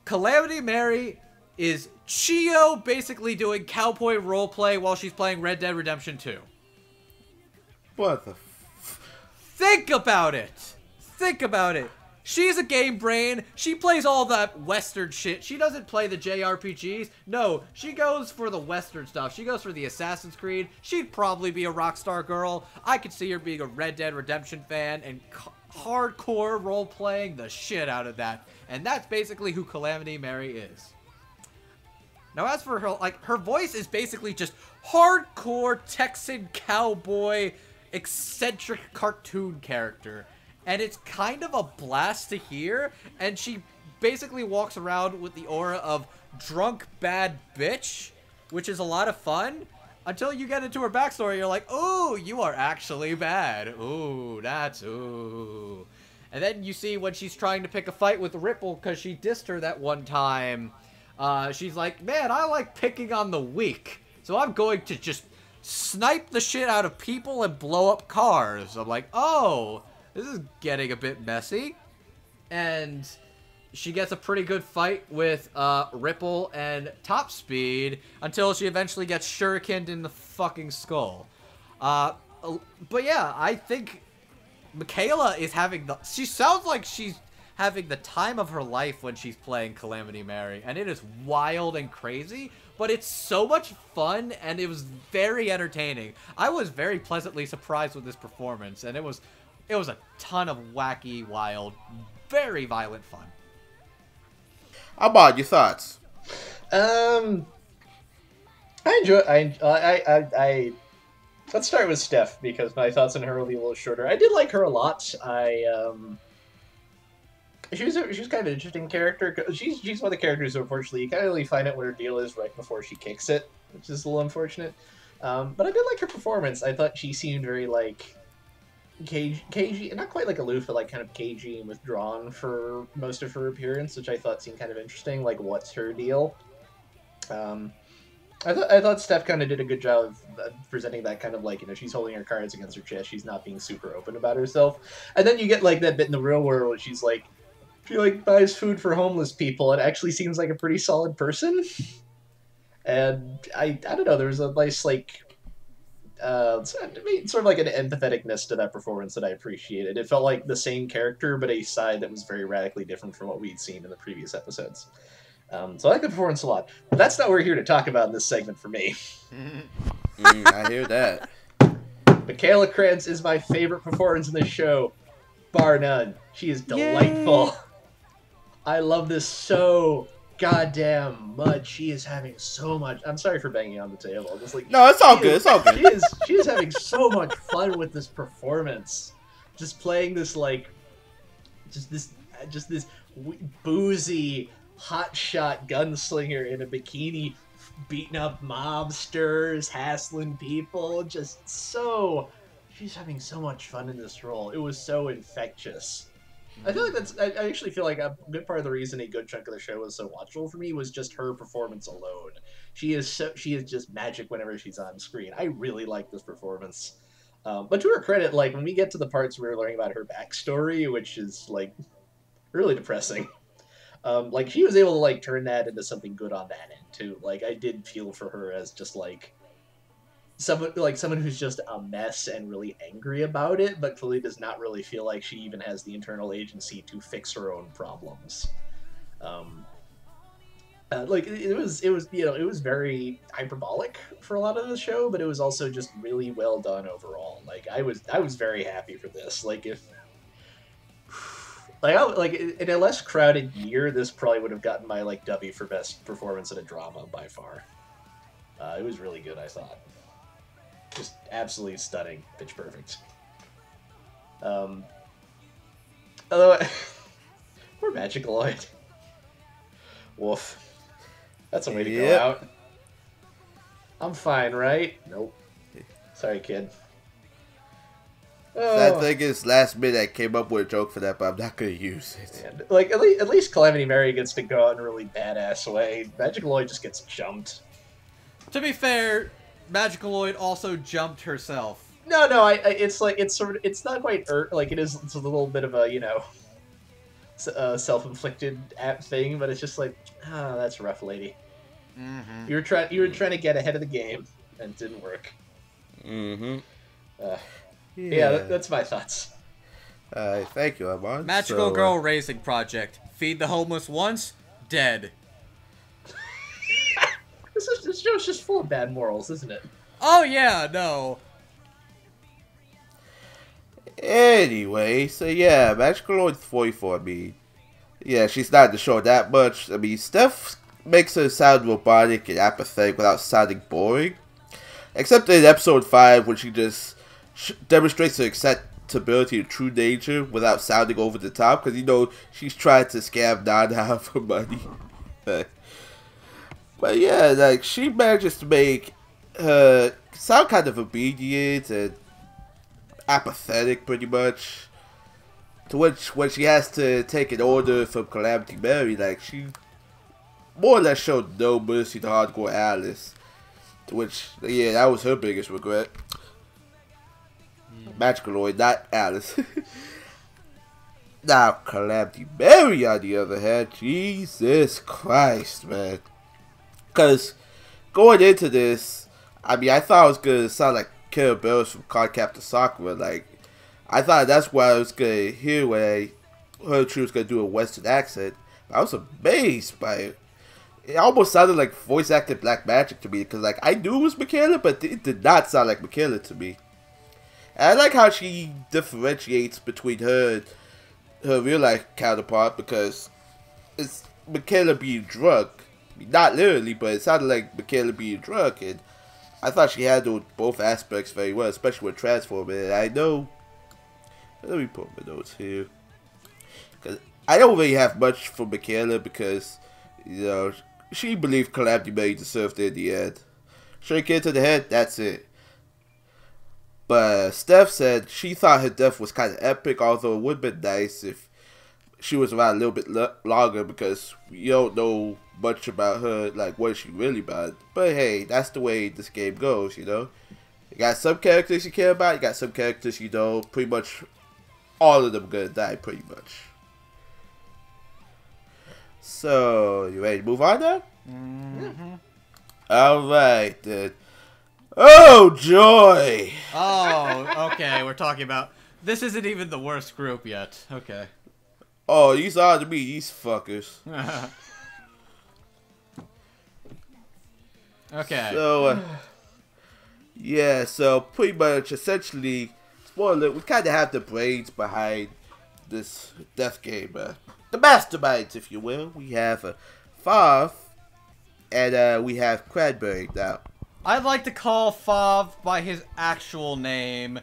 Calamity Mary is Chio basically doing cowboy roleplay while she's playing Red Dead Redemption 2. What the? Think about it. Think about it. She's a game brain. She plays all that Western shit. She doesn't play the JRPGs. No, she goes for the Western stuff. She goes for the Assassin's Creed. She'd probably be a Rockstar girl. I could see her being a Red Dead Redemption fan and hardcore role playing the shit out of that. And that's basically who Calamity Mary is. Now, as for her, like, her voice is basically just hardcore Texan cowboy, eccentric cartoon character. And it's kind of a blast to hear. And she basically walks around with the aura of drunk bad bitch, which is a lot of fun. Until you get into her backstory, you're like, ooh, you are actually bad. Ooh, that's ooh. And then you see when she's trying to pick a fight with Ripple because she dissed her that one time. Uh, she's like, man, I like picking on the weak. So I'm going to just snipe the shit out of people and blow up cars. I'm like, oh, this is getting a bit messy. And she gets a pretty good fight with uh, Ripple and Top Speed until she eventually gets shurikened in the fucking skull. Uh, but yeah, I think Michaela is having the. She sounds like she's having the time of her life when she's playing Calamity Mary, and it is wild and crazy, but it's so much fun and it was very entertaining. I was very pleasantly surprised with this performance, and it was it was a ton of wacky, wild, very violent fun. How about your thoughts? Um, I enjoy. I I I. I Let's start with Steph because my thoughts on her will be a little shorter. I did like her a lot. I um, she was a, she was kind of an interesting character. She's she's one of the characters who unfortunately you kind of really find out what her deal is right before she kicks it, which is a little unfortunate. Um, but I did like her performance. I thought she seemed very like cage, cagey, not quite like aloof, but like kind of cagey and withdrawn for most of her appearance, which I thought seemed kind of interesting. Like, what's her deal? Um, I thought I thought Steph kind of did a good job of presenting that kind of like you know she's holding her cards against her chest. She's not being super open about herself, and then you get like that bit in the real world where she's like she like buys food for homeless people and actually seems like a pretty solid person. And I I don't know there was a nice like uh, sort of like an empatheticness to that performance that I appreciated. It felt like the same character, but a side that was very radically different from what we'd seen in the previous episodes. Um, so I like the performance a lot. But that's not what we're here to talk about in this segment for me. Mm, I hear that. Michaela Krantz is my favorite performance in this show, bar none. She is delightful. I love this so goddamn much. She is having so much. I'm sorry for banging on the table. I'm Just like No, it's all good. is- It's all good. She is she is having so much fun with this performance. Just playing this like, just this just this boozy hotshot gunslinger in a bikini, beating up mobsters, hassling people. Just so. She's having so much fun in this role. It was so infectious. I feel like that's. I, actually feel like a good part of the reason a good chunk of the show was so watchable for me was just her performance alone. She is so. She is just magic whenever she's on screen. I really like this performance. Um, but to her credit, like when we get to the parts where we're learning about her backstory, which is like really depressing. Um, like she was able to like turn that into something good on that end too. Like I did feel for her as just like someone like someone who's just a mess and really angry about it, but clearly does not really feel like she even has the internal agency to fix her own problems. Um, uh, like it, was, it was you know, it was very hyperbolic for a lot of the show, but it was also just really well done overall. Like I was, I was very happy for this. Like if. Like, I, like in a less crowded year, this probably would have gotten my like W for best performance in a drama by far. Uh, it was really good, I thought just absolutely stunning, pitch perfect. Um, although, poor Magicaloid. Woof. That's a way to go out. I'm fine, right? Nope. Sorry, kid. That Oh, thing is last minute I came up with a joke for that, but I'm not gonna use it. man. Like at least, at least Calamity Mary gets to go out in a really badass way. Magicaloid just gets jumped. To be fair, Magicaloid also jumped herself. No, no, I, I it's like it's sort of it's not quite er, like it is. It's a little bit of a you know, s- uh, self-inflicted at thing, but it's just like, ah, that's rough, lady. Mm-hmm. You were trying you were trying to get ahead of the game, and it didn't work. Mm-hmm. Uh, yeah, that, that's my thoughts. Uh, thank you, Armand. Magical So, uh, Girl Raising Project. Feed the homeless once, dead. This, is, this show's just full of bad morals, isn't it? Oh yeah, no. Anyway, so yeah, Magicaloid 44, I mean, yeah, she's not in the show that much. I mean, Steph makes her sound robotic and apathetic without sounding boring. Except in episode 5, when she just sh- demonstrates her acceptability and true nature without sounding over the top, because, you know, she's trying to scam Nana for money. But yeah, like, she manages to make uh, her sound kind of obedient and apathetic pretty much. To which when she has to take an order from Calamity Mary, like she more or less showed no mercy to Hardgore Alice. To which yeah, that was her biggest regret. Hmm. Magicaloid, not Alice. now Calamity Mary on the other hand, Jesus Christ, man. Cause going into this, I mean I thought it was gonna sound like Carol Bells from Card Captor Sakura. Like, I thought that's what I was gonna hear when I heard she was gonna do a Western accent. I was amazed by it. It almost sounded like voice acted Black Magic to me because, like, I knew it was Michaela, but it did not sound like Michaela to me. And I like how she differentiates between her her real life counterpart because it's Michaela being drunk. Not literally, but it sounded like Michaela being drunk, and I thought she handled both aspects very well, especially with transforming. And I know. Let me put my notes here. Because I don't really have much for Michaela because, you know, she believed Calamity Mary deserved it in the end. Shrink to the head, that's it. But Steph said she thought her death was kind of epic, although it would have been nice if she was around a little bit lo- longer because you don't know much about her, like what is she really about. But hey, that's the way this game goes, you know. You got some characters you care about, you got some characters you don't. Pretty much all of them gonna die, pretty much. So, you ready to move on now? Mm-hmm. Alright, then. Oh, joy! Oh, okay. We're talking about. This isn't even the worst group yet. Okay. Oh, these are to be these fuckers. okay. So, uh, yeah, so pretty much, essentially, spoiler, we kind of have the brains behind this death game. Uh, the masterminds, if you will. We have uh, Fav, and uh, we have Cranberry now. I'd like to call Fav by his actual name,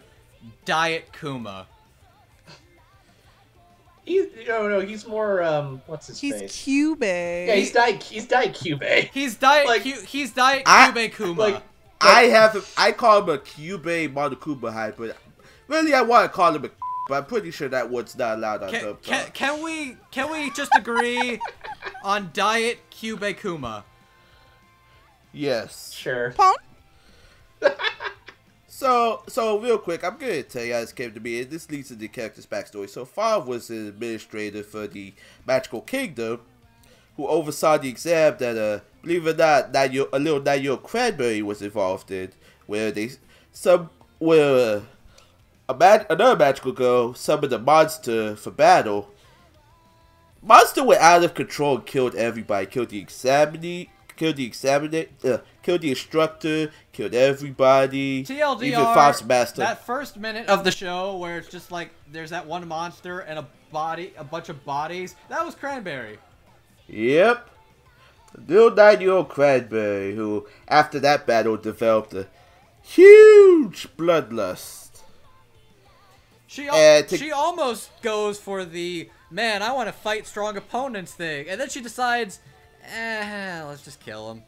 Diet Kuma. He, no, no, he's more. Um, what's his name? He's face? Cube. Yeah, he's Diet. He's Diet Cube. He's Diet Like- Cu- He's Diet I- Cube Kuma. like- I have, I call him a Cube Monokuma hype, but really I want to call him a but I'm pretty sure that word's not allowed on can, Dub can, can we can we just agree on Diet Cube Kuma? Yes. Sure. Pawn? So, so real quick, I'm gonna tell you how this came to be. This leads to the character's backstory. So, Fav was an administrator for the Magical Kingdom, who oversaw the exam that, uh, believe it or not, nine year, a little nine-year-old Cranberry was involved in, where they some where uh, a mag- another magical girl summoned a monster for battle. Monster went out of control and killed everybody. Killed the examinee, killed the examiner, uh, killed the instructor, killed everybody. TLDR. Even Fav's master. That first minute of the show where it's just like there's that one monster and a body, a bunch of bodies. That was Cranberry. Yep. The little nine-year-old Cranberry, who after that battle developed a huge bloodlust. She al- she almost goes for the man. I want to fight strong opponents thing, and then she decides, eh, let's just kill him.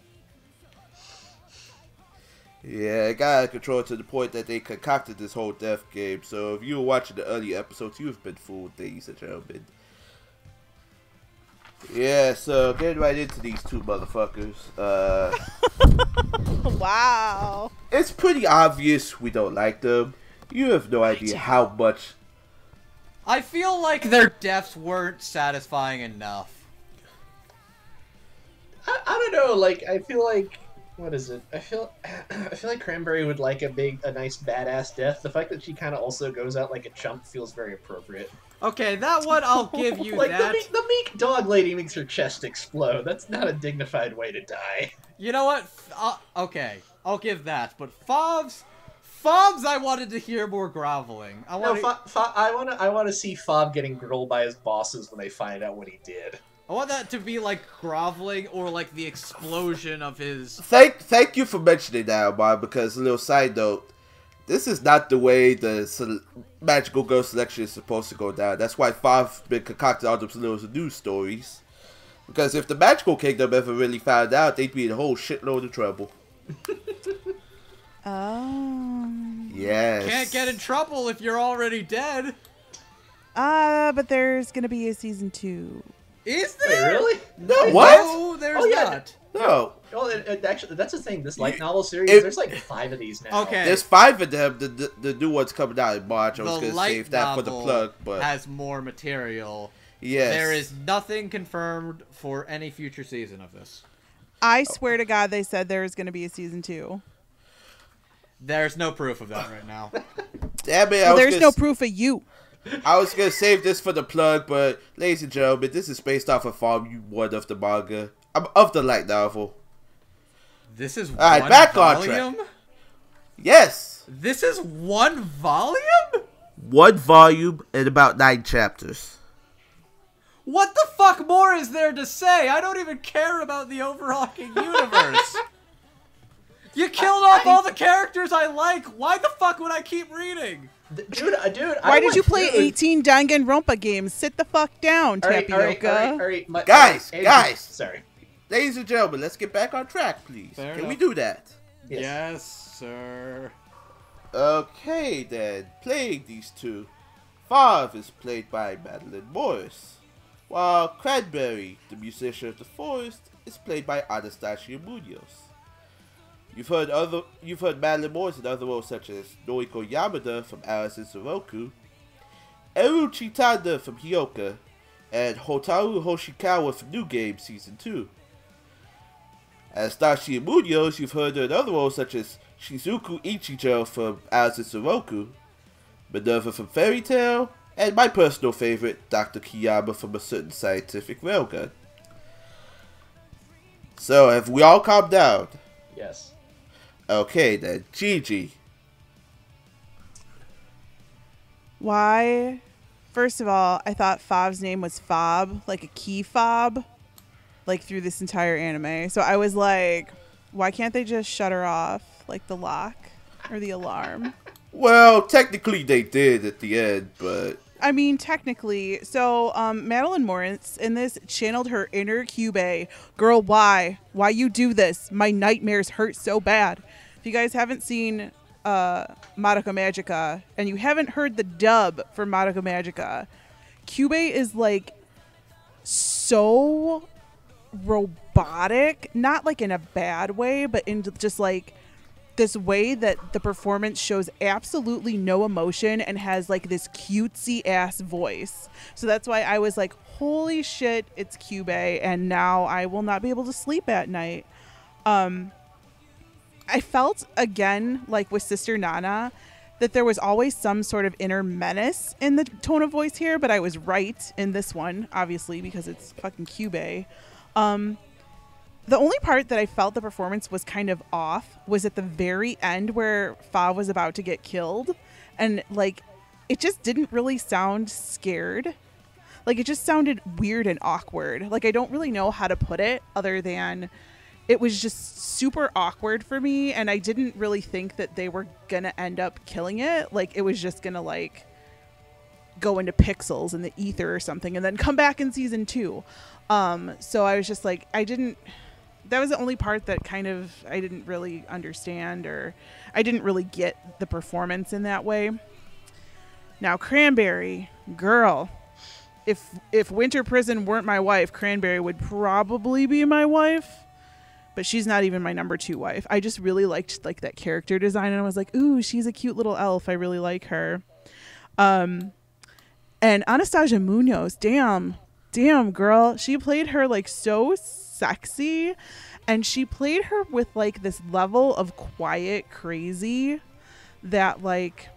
Yeah, it got out of control to the point that they concocted this whole death game. So if you were watching the early episodes, you've been fooled, ladies and gentlemen. Yeah, so getting right into these two motherfuckers. Uh, Wow. it's pretty obvious we don't like them. You have no idea how much I feel like their deaths weren't satisfying enough. I, I don't know. Like I feel like what is it? I feel I feel like Cranberry would like a big, a nice badass death. The fact that she kind of also goes out like a chump feels very appropriate. Okay, that one I'll give you like the meek, the meek dog lady makes her chest explode. That's not a dignified way to die. You know what? F- Uh, okay, I'll give that. But Fobs, Fobs, I wanted to hear more groveling. I No, want. Fo- I want to. I want to see Fob getting grilled by his bosses when they find out what he did. I want that to be like groveling or like the explosion of his. Thank thank you for mentioning that, Bob. Because a little side note, this is not the way the sele- magical girl selection is supposed to go down. That's why Five been concocting all those little news stories. Because if the magical kingdom ever really found out, they'd be in a whole shitload of trouble. Oh. Yes. Can't get in trouble if you're already dead. Uh, but there's gonna be a season two. Is Wait, there? really? No, what? No, there's Oh, yeah. not. No. Well, it, it actually, that's the thing. This light novel series, it- there's like five of these now. Okay. There's five of them. The, the the new one's coming out in March. I was gonna light save that for the plug, but has more material. yes, There is nothing confirmed for any future season of this. I swear to God, they said there's gonna be a season two. There's no proof of that right now. Damn it! Well, there's gonna no s- proof of you. I was gonna save this for the plug, but ladies and gentlemen, this is based off of Volume One of the manga, um, of the light novel. This is right, one back on track. Yes, This is one volume. one volume and about nine chapters. What the fuck more is there to say? I don't even care about the overarching universe. you killed off all the characters I like. Why the fuck would I keep reading? Th- dude, uh, dude. Why I did you play through- 18 Danganronpa games? Sit the fuck down, All right, all right, Tapioca. all right, all right, my- Guys, all right, guys. Sorry. Ladies and gentlemen, let's get back on track, please. Fair Can enough. we do that? Yes. sir. Okay, then. Playing these two. Fav is played by Madeline Morris, while Cranberry, the musician of the forest, is played by Anastasia Munoz. You've heard other you've heard Madeline Morris in other roles such as Noiko Yamada from Alice in Zoroku, Eru Chitanda from Hyoka, and Hotaru Hoshikawa from New Game Season 2. Anastasia Munoz, you've heard her in other roles such as Shizuku Ichijo from Alice in Zoroku, Minerva from Fairy Tail, and my personal favorite, Dr. Kiyama from a certain scientific railgun. So, have we all calmed down? Yes. Okay then, Gigi. Why? First of all, I thought Fob's name was Fob, like a key fob, like through this entire anime. So I was like, why can't they just shut her off, like the lock or the alarm? Well, technically they did at the end, but I mean, technically. So, um, Madeline Morris in this channeled her inner Kyubey. Girl, why? Why you do this? My nightmares hurt so bad. If you guys haven't seen uh, Madoka Magica and you haven't heard the dub for Madoka Magica, Kyubey is like so robotic, not like in a bad way, but in just like this way that the performance shows absolutely no emotion and has like this cutesy ass voice. So that's why I was like, holy shit, it's Kyubey, and now I will not be able to sleep at night. Um, I felt again, like with Sister Nana, that there was always some sort of inner menace in the tone of voice here, but I was right in this one, obviously, because it's fucking Kyubey. Um, the only part that I felt the performance was kind of off was at the very end where Fa was about to get killed. And like, it just didn't really sound scared. Like, it just sounded weird and awkward. Like, I don't really know how to put it other than it was just super awkward for me. And I didn't really think that they were gonna end up killing it. Like, it was just gonna, like, go into pixels in the ether or something and then come back in season two. Um, so I was just like, I didn't that was the only part that kind of I didn't really understand or I didn't really get the performance in that way. Now Cranberry, girl, if if Winter Prison weren't my wife, Cranberry would probably be my wife. But she's not even my number 2 wife. I just really liked like that character design and I was like, "Ooh, she's a cute little elf. I really like her." Um And Anastasia Munoz, damn, damn girl, she played her like so sexy and she played her with like this level of quiet crazy that like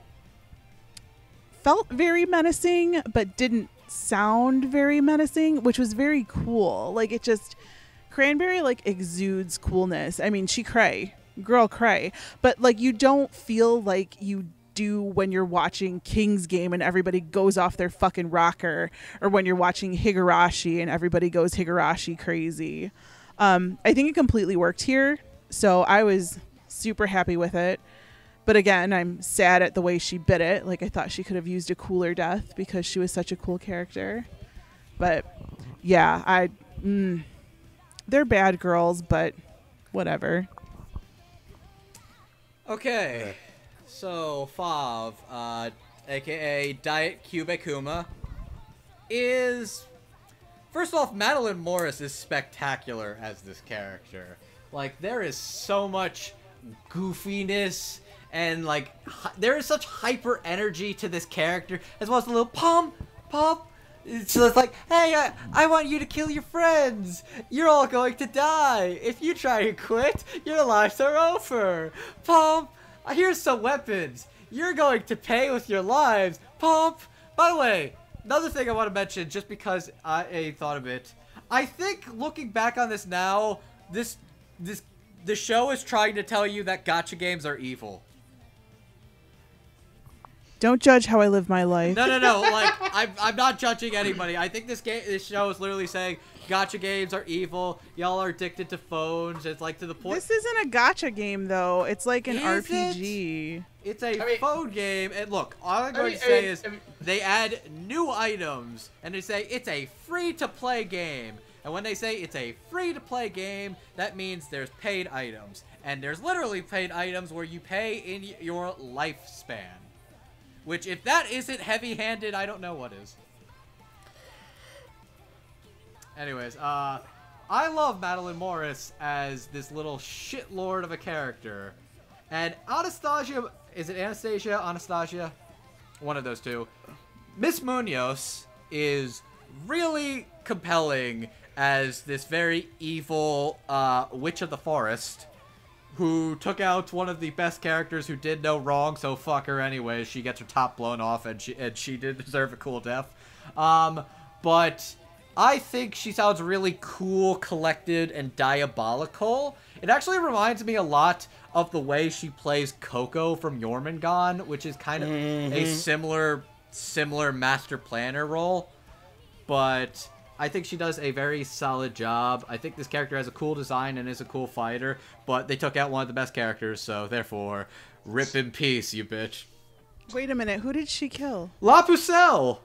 felt very menacing but didn't sound very menacing, which was very cool. Like it just Cranberry like exudes coolness. I mean, she cray, girl cray, but like you don't feel like you do when you're watching King's Game and everybody goes off their fucking rocker, or when you're watching Higurashi and everybody goes Higurashi crazy. Um, I think it completely worked here, so I was super happy with it. But again, I'm sad at the way she bit it. Like I thought she could have used a cooler death because she was such a cool character. But yeah, I mm, they're bad girls, but whatever. Okay, so Fav, uh, aka Diet Cubicuma, is first off, Madeline Morris is spectacular as this character. Like there is so much goofiness and like there is such hyper energy to this character, as well as the little pom pom. So it's like, hey, I, I want you to kill your friends. You're all going to die. If you try to quit, your lives are over. Pump, here's some weapons. You're going to pay with your lives. Pump. By the way, another thing I want to mention, just because I, I thought of it, I think looking back on this now, this this the show is trying to tell you that gacha games are evil. Don't judge how I live my life. No, no, no. Like, I'm, I'm not judging anybody. I think this game, this show is literally saying gacha games are evil. Y'all are addicted to phones. It's like to the point. This isn't a gacha game though. It's like an Is RPG. It's a I mean- phone game, and look, all I'm going mean- to I say mean- is I mean- they add new items, and they say it's a free-to-play game. And when they say it's a free-to-play game, that means there's paid items, and there's literally paid items where you pay in your lifespan. Which, if that isn't heavy-handed, I don't know what is. Anyways, uh, I love Madeline Morris as this little shitlord of a character. And Anastasia, is it Anastasia? Anastasia? One of those two. Miss Munoz is really compelling as this very evil uh, witch of the forest who took out one of the best characters who did no wrong, so fuck her anyway. She gets her top blown off, and she and she did deserve a cool death. Um, but I think she sounds really cool, collected, and diabolical. It actually reminds me a lot of the way she plays Koko from Jormungand, which is kind of a mm-hmm. similar similar master planner role. But I think she does a very solid job. I think this character has a cool design and is a cool fighter, but they took out one of the best characters, so therefore, rip in peace, you bitch. Wait a minute. Who did she kill? La Pucelle!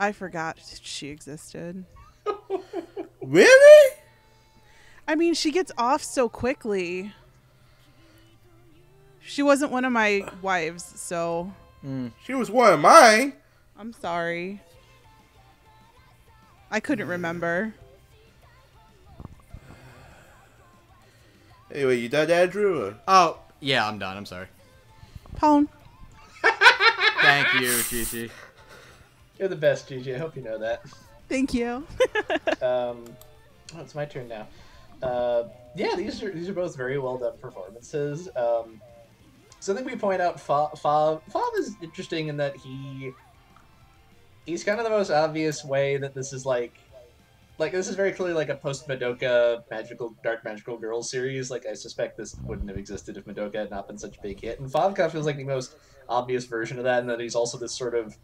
I forgot she existed. Really? I mean, she gets off so quickly. She wasn't one of my wives, so mm. She was one of mine. I'm sorry. I couldn't mm. remember. Anyway, you done that, Drew? Or? Oh, yeah, I'm done. I'm sorry. Pone. Thank you, Gigi. You're the best, Gigi. I hope you know that. Thank you. Um, oh, it's my turn now. Uh, yeah, these are these are both very well done performances. Um, so I think we point out Fa- Fa- Fav is interesting in that he he's kind of the most obvious way that this is like like this is very clearly like a post Madoka magical dark magical girl series. Like I suspect this wouldn't have existed if Madoka had not been such a big hit. And Fav of feels like the most obvious version of that, and that he's also this sort of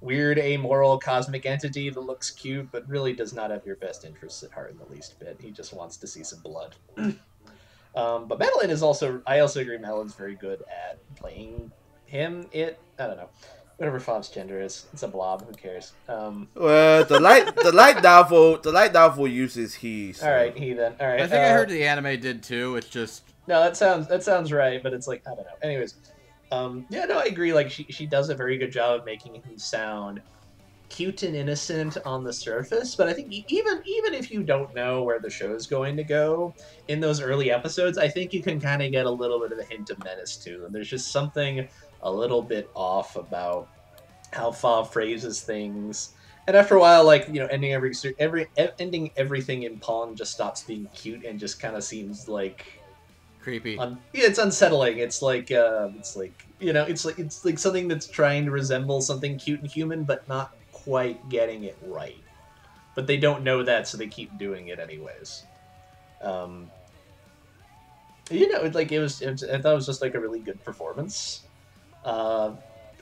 weird amoral cosmic entity that looks cute but really does not have your best interests at heart in the least bit. He just wants to see some blood. um, but Madeline is also I also agree Madeline's very good at playing him, it I don't know. Whatever Fob's gender is. It's a blob, who cares? Um, Well, the light, the light novel, the light novel uses he. So. All right, he then. All right. I think I uh, heard the anime did too. It's just No, that sounds that sounds right, but it's like I don't know. Anyways, um, yeah, no, I agree. Like she she does a very good job of making him sound cute and innocent on the surface, but I think even even if you don't know where the show is going to go in those early episodes, I think you can kind of get a little bit of a hint of menace to them. There's just something a little bit off about how Fa phrases things. And after a while, like you know, ending every every ending everything in Pawn just stops being cute and just kind of seems like Creepy. un- yeah, it's unsettling. It's like uh, it's like you know, it's like it's like something that's trying to resemble something cute and human, but not quite getting it right. But they don't know that, so they keep doing it anyways. Um, you know, it, like it was, it was. I thought it was just like a really good performance. Uh,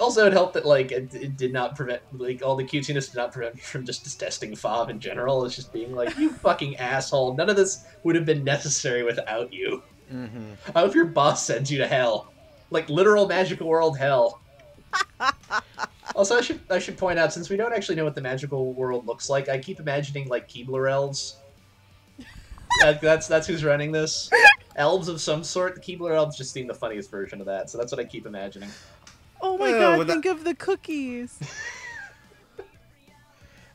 also, it helped that like it, it did not prevent like all the cutesiness did not prevent me from just detesting Fob in general. It's just being like, you fucking asshole. None of this would have been necessary without you. Mm-hmm. I hope your boss sends you to hell, like literal magical world hell. also, I should I should point out since we don't actually know what the magical world looks like, I keep imagining like Keebler elves. That, that's that's who's running this. Elves of some sort. The Keebler elves just seem the funniest version of that, so that's what I keep imagining. Oh my Yeah, god, with that- think of the cookies.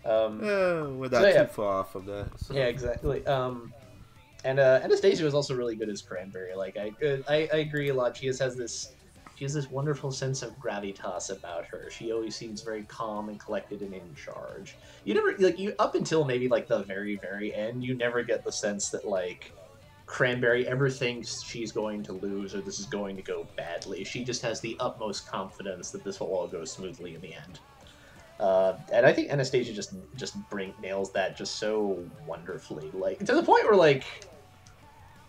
Um, Yeah, we're not So, yeah. too far off from that. so. Yeah, exactly. Um, and uh, Anastasia was also really good as Cranberry. Like I, I, I agree a lot. She just has this, she has this wonderful sense of gravitas about her. She always seems very calm and collected and in charge. You never like you up until maybe like the very very end. You never get the sense that like Cranberry ever thinks she's going to lose or this is going to go badly. She just has the utmost confidence that this will all go smoothly in the end. Uh, and I think Anastasia just just bring nails that just so wonderfully, like to the point where like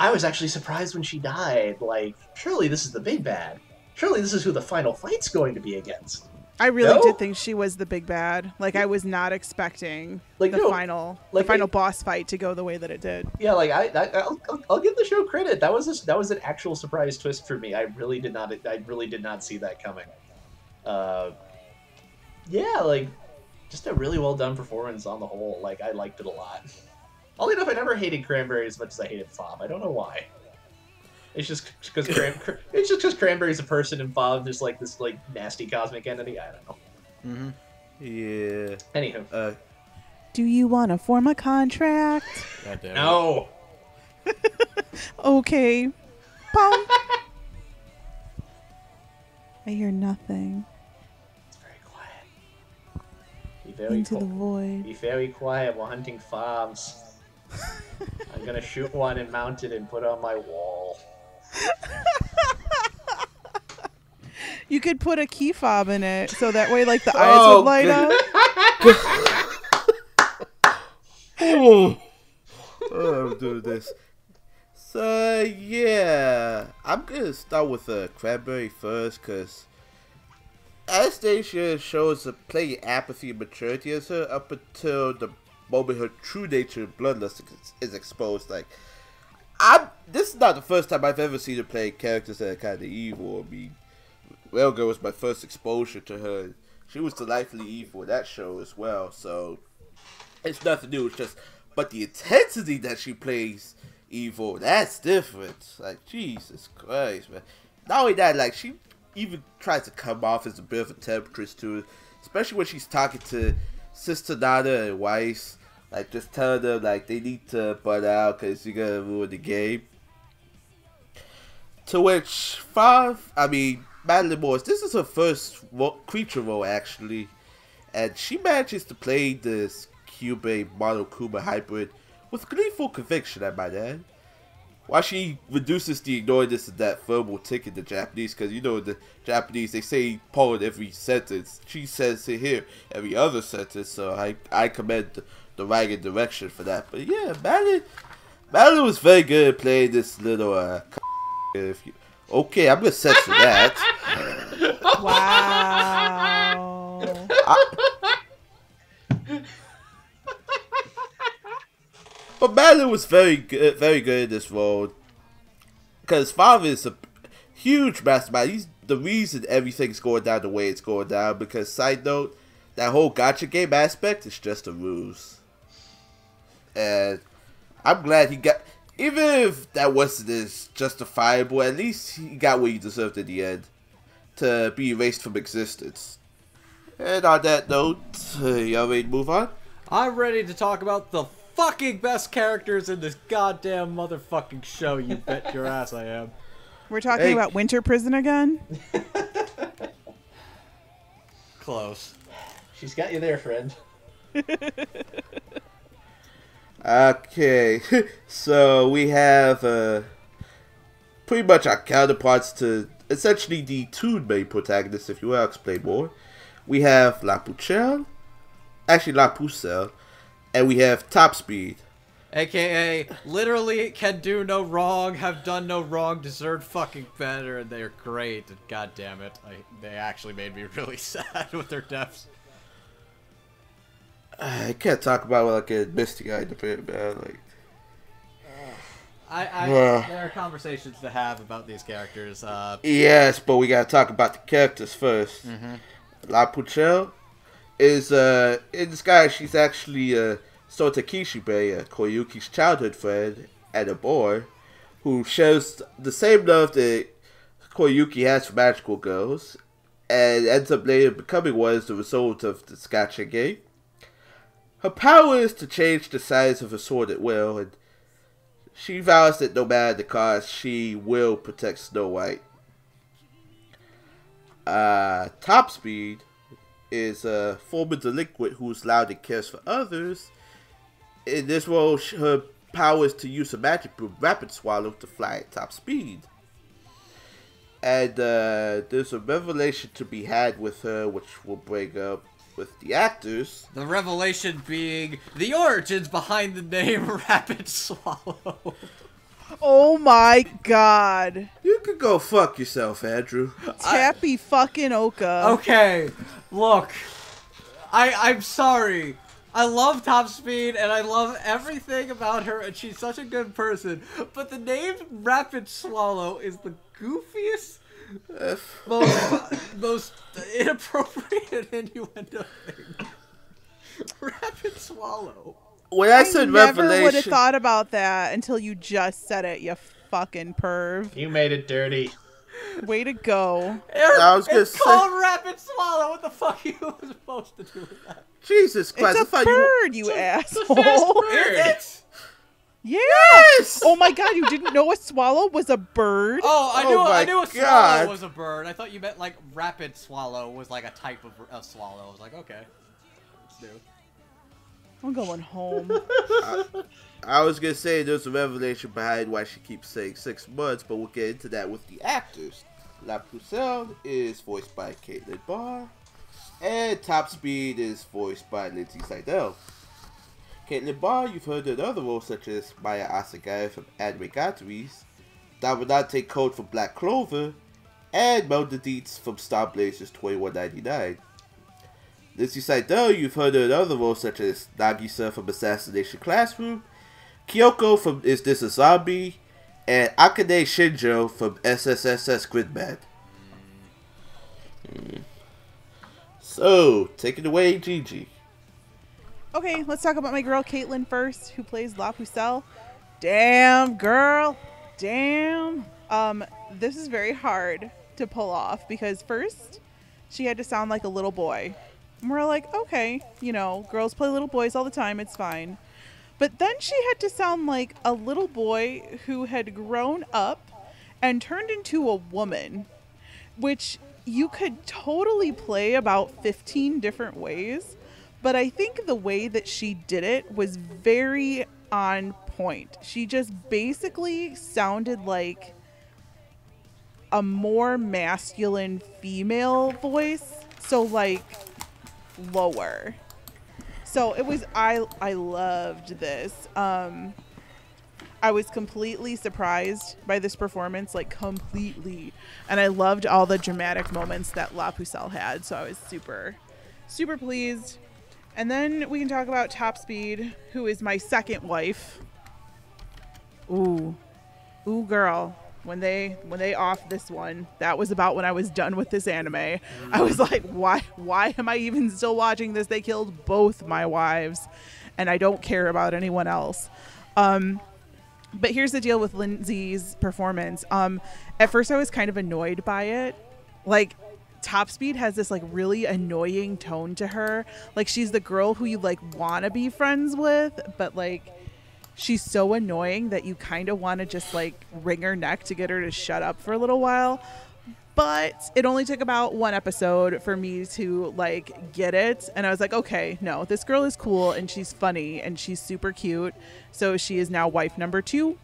I was actually surprised when she died. Like, surely this is the big bad. Surely this is who the final fight's going to be against. I really No? did think she was the big bad. Like I was not expecting Like, the no, final like, the final boss fight to go the way that it did. Yeah, like I, I I'll, I'll, I'll give the show credit. That was a, that was an actual surprise twist for me. I really did not I really did not see that coming. Uh, yeah, like just a really well done performance on the whole. Like I liked it a lot. Oddly enough, I never hated Cranberry as much as I hated Fob. I don't know why. It's just because Cran- Cr- it's just because Cranberry's a person and Fob just like this like nasty cosmic entity. I don't know. Mm-hmm. Yeah. Anywho, Uh, Do you want to form a contract? God damn no. Okay. Pom. I hear nothing. It's very quiet. Be very Into the void. Be very quiet. We're hunting fobs. I'm gonna shoot one and mount it and put it on my wall. You could put a key fob in it so that way like the eyes Oh, would light good. up. oh, oh, I'm doing this. So yeah, I'm gonna start with uh, Cranberry first, cause Anastasia shows a plenty apathy and maturity as her up until the moment her true nature, bloodlust, is, exposed. Like, I'm. This is not the first time I've ever seen her play characters that are kind of evil. I mean, Railgirl was my first exposure to her. She was delightfully evil in that show as well. So it's nothing new. It's just, but the intensity that she plays evil, that's different. Like Jesus Christ, man. Not only that, like she even tries to come off as a bit of a temptress to especially when she's talking to Sister daughter, and wife. Like just tell them like they need to butt out because you're gonna ruin the game. To which Fav, I mean Madeline Morris. This is her first ro- creature role actually, and she manages to play this Cube Mono Kuma hybrid with gleeful conviction, I might add. While she reduces the annoyance of that verbal tick in the Japanese, because you know the Japanese they say Paul in every sentence. She says it here every other sentence, so I I commend the, the right direction for that. But yeah, Madeline, Madeline was very good at playing this little uh. If you, okay, I'm gonna censor that. Wow. But Madeline was very good, very good in this role. Because father is a huge mastermind. He's the reason everything's going down the way it's going down. Because side note, that whole gacha game aspect is just a ruse. And I'm glad he got. Even if that wasn't as justifiable, at least he got what he deserved in the end. To be erased from existence. And on that note, uh, y'all ready to move on? I'm ready to talk about the fucking best characters in this goddamn motherfucking show. You bet your ass I am. We're talking Hey. about Winter Prison again? close. She's got you there, friend. Okay, so we have uh, pretty much our counterparts to essentially the two main protagonists, if you will. I'll explain more. We have La Pucelle, actually La Pucelle, and we have Top Speed. AKA, literally can do no wrong, have done no wrong, deserve fucking better, and they're great. And God damn it, I, they actually made me really sad with their deaths. I can't talk about like a misty eyed debate, man. Like, I, I Yeah. there are conversations to have about these characters. Uh, yes, but we gotta talk about the characters 1st La Pucelle is uh in disguise. She's actually uh Sota Kishibe, uh, Koyuki's childhood friend and a boy, who shows the same love that Koyuki has for magical girls, and ends up later becoming one as the result of the Scatcha game. Her power is to change the size of her sword at will, and she vows that no matter the cost, she will protect Snow White. Uh, Top Speed is a former delinquent who's loud and cares for others. In this role, her power is to use her magic broom, Rapid Swallow, to fly at top speed. And uh, there's a revelation to be had with her, which we'll bring up with the actors. the revelation being the origins behind the name Rapid Swallow. Oh my god. You could go fuck yourself, Andrew. Tappy fucking Oka. Okay, look, I I'm sorry. I love Top Speed and I love everything about her, and she's such a good person. But the name Rapid Swallow is the goofiest, most most inappropriate innuendo thing. Rapid Swallow. When I, I said never would have thought about that until you just said it, you fucking perv. You made it dirty. Way to go. I was gonna it's say- called Rapid Swallow. What the fuck are you supposed to do with that? Jesus Christ, It's a thought you. bird, you It's a asshole. fast bird. Is? Yeah. Yes! Oh my god, you didn't know a swallow was a bird? Oh, I Oh knew my I knew a swallow God. was a bird. I thought you meant like rapid swallow was like a type of a swallow. I was like, okay, let's do. I'm going home. I was gonna say there's a revelation behind why she keeps saying six months, but we'll get into that with the actors. La Pucelle is voiced by Caitlin Barr, and Top Speed is voiced by Lindsay Seidel. Caitlin Barr, you've heard in other roles such as Maya Asagaya from Anime Gatteries, Dominante Code from Black Clover, and Melda Dietz from Star Blazers 2199. Lindsay Seidel, you've heard her in other roles such as Nagisa from Assassination Classroom, Kyoko from Is This a Zombie, and Akane Shinjo from SSSS Gridman. Hmm. So, take it away, Gigi. Okay, let's talk about my girl Caitlin first, who plays La Pucelle. Damn, girl. Damn. Um, this is very hard to pull off because first she had to sound like a little boy. And we're like, okay, you know, girls play little boys all the time, it's fine. But then she had to sound like a little boy who had grown up and turned into a woman, which you could totally play about 15 different ways. But I think the way that she did it was very on point. She just basically sounded like a more masculine female voice. So, like, lower. So it was I I loved this. Um I was completely surprised by this performance, like completely. And I loved all the dramatic moments that La Pucelle had, so I was super super pleased. And then we can talk about Top Speed, who is my second wife. Ooh. Ooh girl. When they when they off this one, that was about when I was done with this anime. I was like, why why am I even still watching this? They killed both my wives and I don't care about anyone else. Um but here's the deal with Lindsay's performance. Um at first I was kind of annoyed by it. Like Top Speed has this like really annoying tone to her. Like she's the girl who you like want to be friends with, but like she's so annoying that you kind of want to just like wring her neck to get her to shut up for a little while. but it only took about one episode for me to like get it and i was like okay no this girl is cool and she's funny and she's super cute so she is now wife number two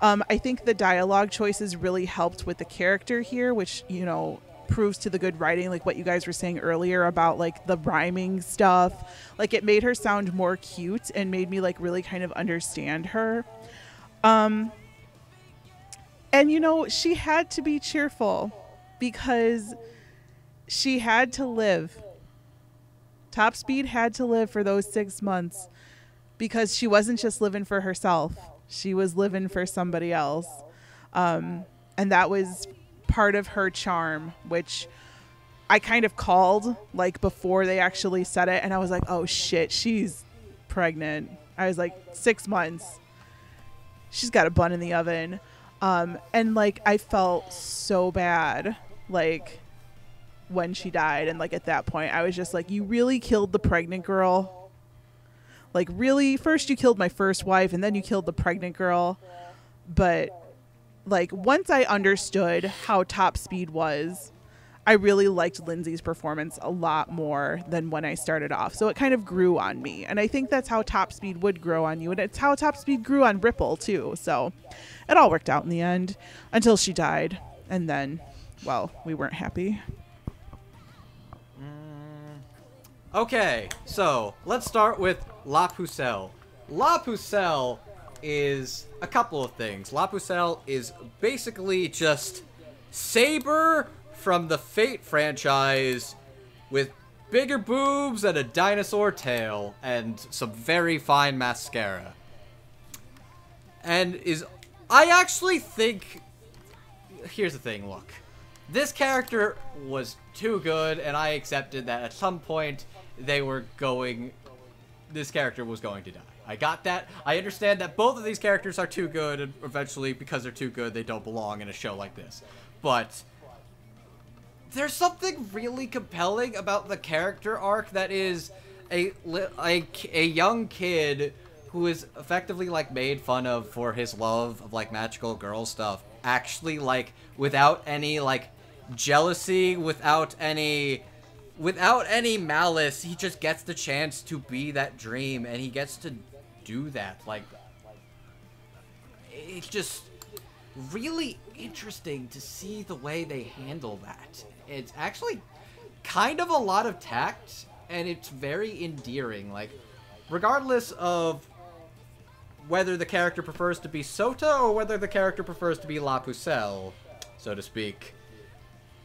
um, i think the dialogue choices really helped with the character here which you know proves to the good writing like what you guys were saying earlier about like the rhyming stuff like it made her sound more cute and made me like really kind of understand her um and you know she had to be cheerful because she had to live. Top Speed had to live for those six months because she wasn't just living for herself, she was living for somebody else. Um, and that was part of her charm, which I kind of called like before they actually said it. And I was like, oh shit, she's pregnant. I was like, six months. She's got a bun in the oven. Um, and like, I felt so bad like when she died and like at that point I was just like you really killed the pregnant girl like really first you killed my first wife and then you killed the pregnant girl but like once I understood how top speed was I really liked Lindsay's performance a lot more than when I started off. So it kind of grew on me. And I think that's how Top Speed would grow on you. And it's how Top Speed grew on Ripple, too. So it all worked out in the end until she died. And then well, we weren't happy. Mm. Okay, so let's start with La Pucelle. La Pucelle is a couple of things. La Pucelle is basically just Saber from the Fate franchise with bigger boobs and a dinosaur tail and some very fine mascara. And is I actually think here's the thing, look this character was too good, and I accepted that at some point they were going. This character was going to die. I got that. I understand that both of these characters are too good, and eventually, because they're too good, they don't belong in a show like this. But there's something really compelling about the character arc that is a a, a young kid who is effectively like made fun of for his love of like magical girl stuff actually like without any like jealousy, without any without any malice, he just gets the chance to be that dream and he gets to do that. Like it's just really interesting to see the way they handle that. It's actually kind of a lot of tact and it's very endearing. Like regardless of whether the character prefers to be Sota or whether the character prefers to be La Pucelle, so to speak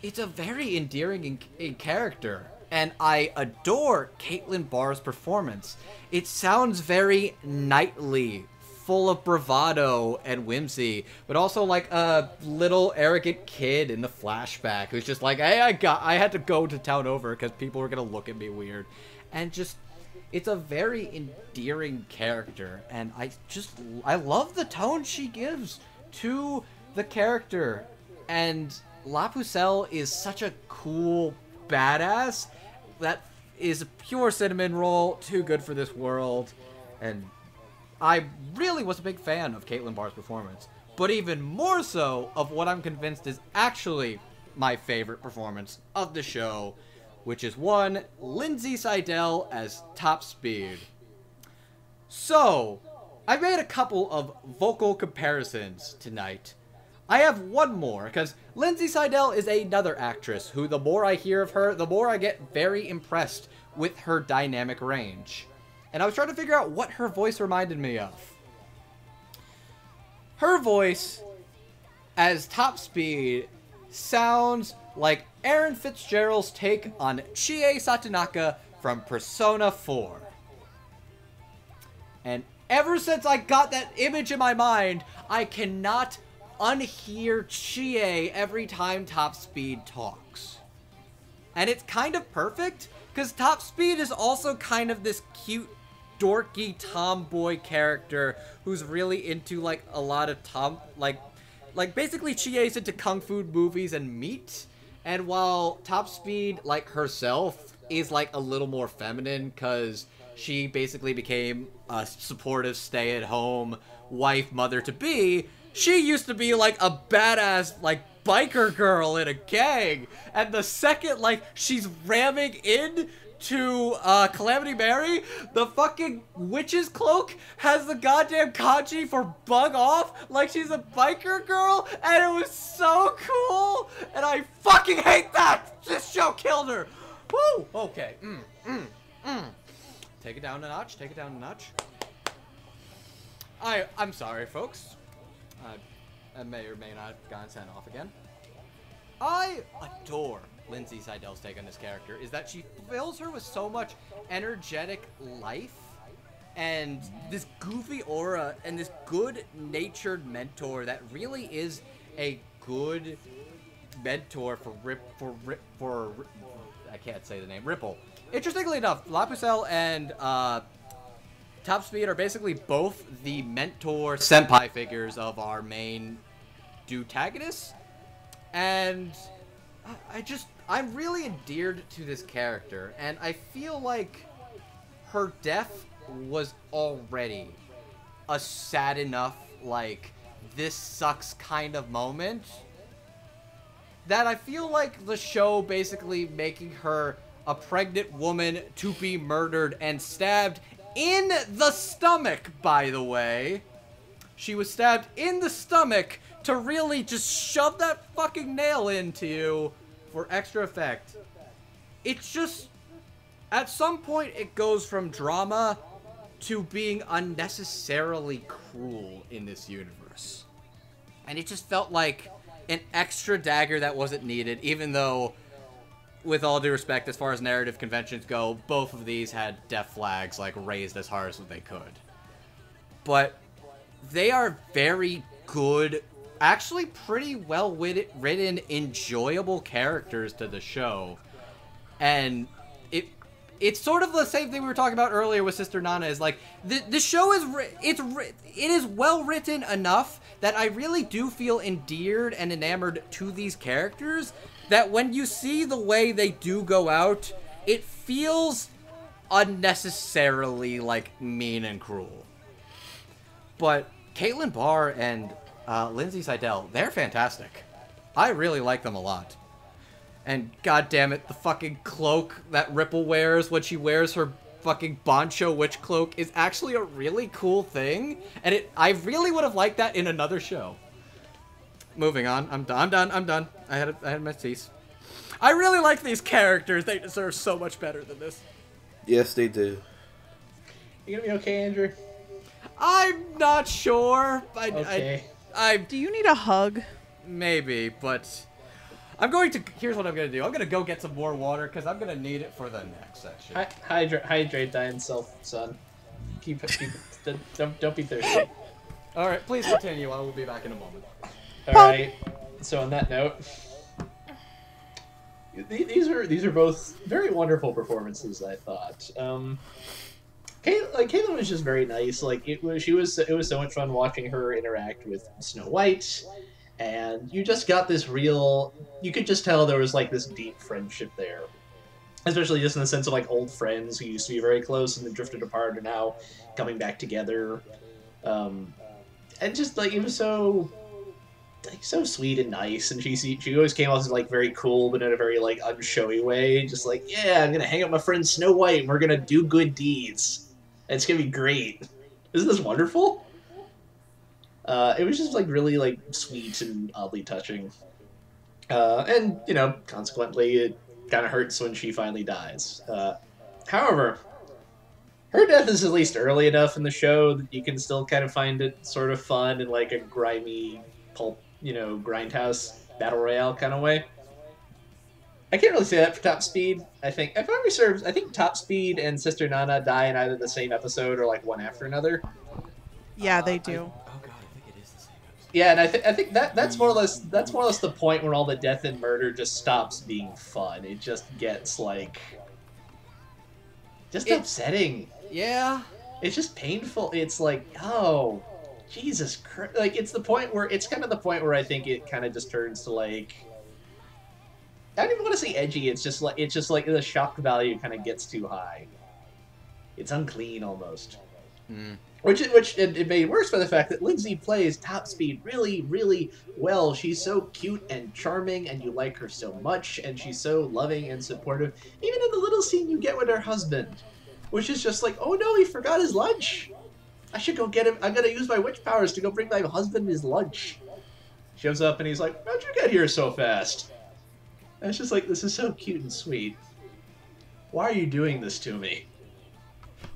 it's a very endearing in, in character. And I adore Caitlin Barr's performance. It sounds very knightly, full of bravado and whimsy, but also like a little arrogant kid in the flashback who's just like, "Hey, I got, I had to go to town over because people were gonna look at me weird," and just, it's a very endearing character, and I just, I love the tone she gives to the character, and La Pucelle is such a cool badass. That is a pure cinnamon roll, too good for this world, and I really was a big fan of Caitlin Barr's performance, but even more so of what I'm convinced is actually my favorite performance of the show, which is one Lindsay Seidel as Top Speed. So, I made a couple of vocal comparisons tonight I have one more, because Lindsay Seidel is another actress who, the more I hear of her, the more I get very impressed with her dynamic range. And I was trying to figure out what her voice reminded me of. Her voice, as top speed, sounds like Erin Fitzgerald's take on Chie Satonaka from Persona 4. And ever since I got that image in my mind, I cannot unhear Chie every time Top Speed talks. And it's kind of perfect, because Top Speed is also kind of this cute, dorky tomboy character who's really into, like, a lot of tom... Like, like basically Chie's into kung fu movies and meat. And while Top Speed, like, herself is, like, a little more feminine, because she basically became a supportive stay-at-home wife, mother-to-be, she used to be like a badass, like biker girl in a gang, and the second like she's ramming in to uh, Calamity Mary, the fucking witch's cloak has the goddamn kanji for bug off like she's a biker girl, and it was so cool, and I fucking hate that! This show killed her! Woo! Okay. Mm, mm, mm. Take it down a notch, take it down a notch. I, I'm sorry, folks. Uh, I may or may not have gotten sent off again. I adore Lindsay Seidel's take on this character is that she fills her with so much energetic life and this goofy aura and this good natured mentor that really is a good mentor for Rip for Rip for I can't say the name Ripple. Interestingly enough, La Pucelle and uh, Top Speed are basically both the mentor senpai figures of our main dutagonists, and I just I'm really endeared to this character, and I feel like her death was already a sad enough like this sucks kind of moment that I feel like the show basically making her a pregnant woman to be murdered and stabbed in the stomach, by the way. She was stabbed in the stomach to really just shove that fucking nail into you for extra effect. It's just, at some point, it goes from drama to being unnecessarily cruel in this universe. And it just felt like an extra dagger that wasn't needed, even though, with all due respect, as far as narrative conventions go, both of these had death flags like raised as hard as they could. But they are very good, actually pretty well written, enjoyable characters to the show. And it it's sort of the same thing we were talking about earlier with Sister Nana is like the the show is it's it is well written enough that I really do feel endeared and enamored to these characters that when you see the way they do go out it feels unnecessarily like mean and cruel. But Caitlin Barr and uh, Lindsay Seidel, they're fantastic. I really like them a lot. And god damn it, the fucking cloak that Ripple wears when she wears her fucking Boncho witch cloak is actually a really cool thing. And it I really would have liked that in another show. Moving on. I'm done. I'm done. I'm done. I had a, I had my tease. I really like these characters. They deserve so much better than this. Yes, they do. You gonna be okay, Andrew? I'm not sure. I, Okay. I, I Do you need a hug? maybe, but I'm going to. Here's what I'm gonna do. I'm gonna go get some more water because I'm gonna need it for the next section. Hy- hydrate, hydrate thyself, son. Keep, keep. don't- don't, don't be thirsty. All right, please continue. I will be back in a moment. All right. So on that note, th- these are these are both very wonderful performances. I thought. Um, Kate, like Caitlin was just very nice. Like it was, she was. It was so much fun watching her interact with Snow White, and you just got this real. You could just tell there was like this deep friendship there, especially just in the sense of like old friends who used to be very close and then drifted apart and now coming back together. Um, and just like it was so like so sweet and nice and she she always came off as like very cool but in a very like unshowy way just like yeah i'm gonna hang out with my friend snow white and we're gonna do good deeds. It's gonna be great. Isn't this wonderful? Uh, it was just like really like sweet and oddly touching. Uh, and you know consequently it kind of hurts when she finally dies. Uh, however her death is at least early enough in the show that you can still kind of find it sort of fun and like a grimy pulp, you know, grindhouse battle royale kind of way. I can't really say that for Top Speed. I think, if memory serves, I think Top Speed and Sister Nana die in either the same episode or like one after another. Yeah, Uh, they I- do. oh god, I think it is the same episode. Yeah, and I think I think that that's more or less that's more or less the point where all the death and murder just stops being fun. It just gets like just It- upsetting. Yeah. it's just painful. It's like, oh, Jesus Christ! Like it's the point where it's kind of the point where I think it kind of just turns to like, I don't even want to say edgy. It's just like it's just like the shock value kind of gets too high. It's unclean almost. Mm. Which which it, it made worse by the fact that Lindsay plays Top Speed really really well. She's so cute and charming, and you like her so much, and she's so loving and supportive. Even in the little scene you get with her husband, which is just like, oh no, he forgot his lunch. I should go get him. I'm gonna use my witch powers to go bring my husband his lunch. Shows up and he's like, how'd you get here so fast? And it's just like, this is so cute and sweet. Why are you doing this to me?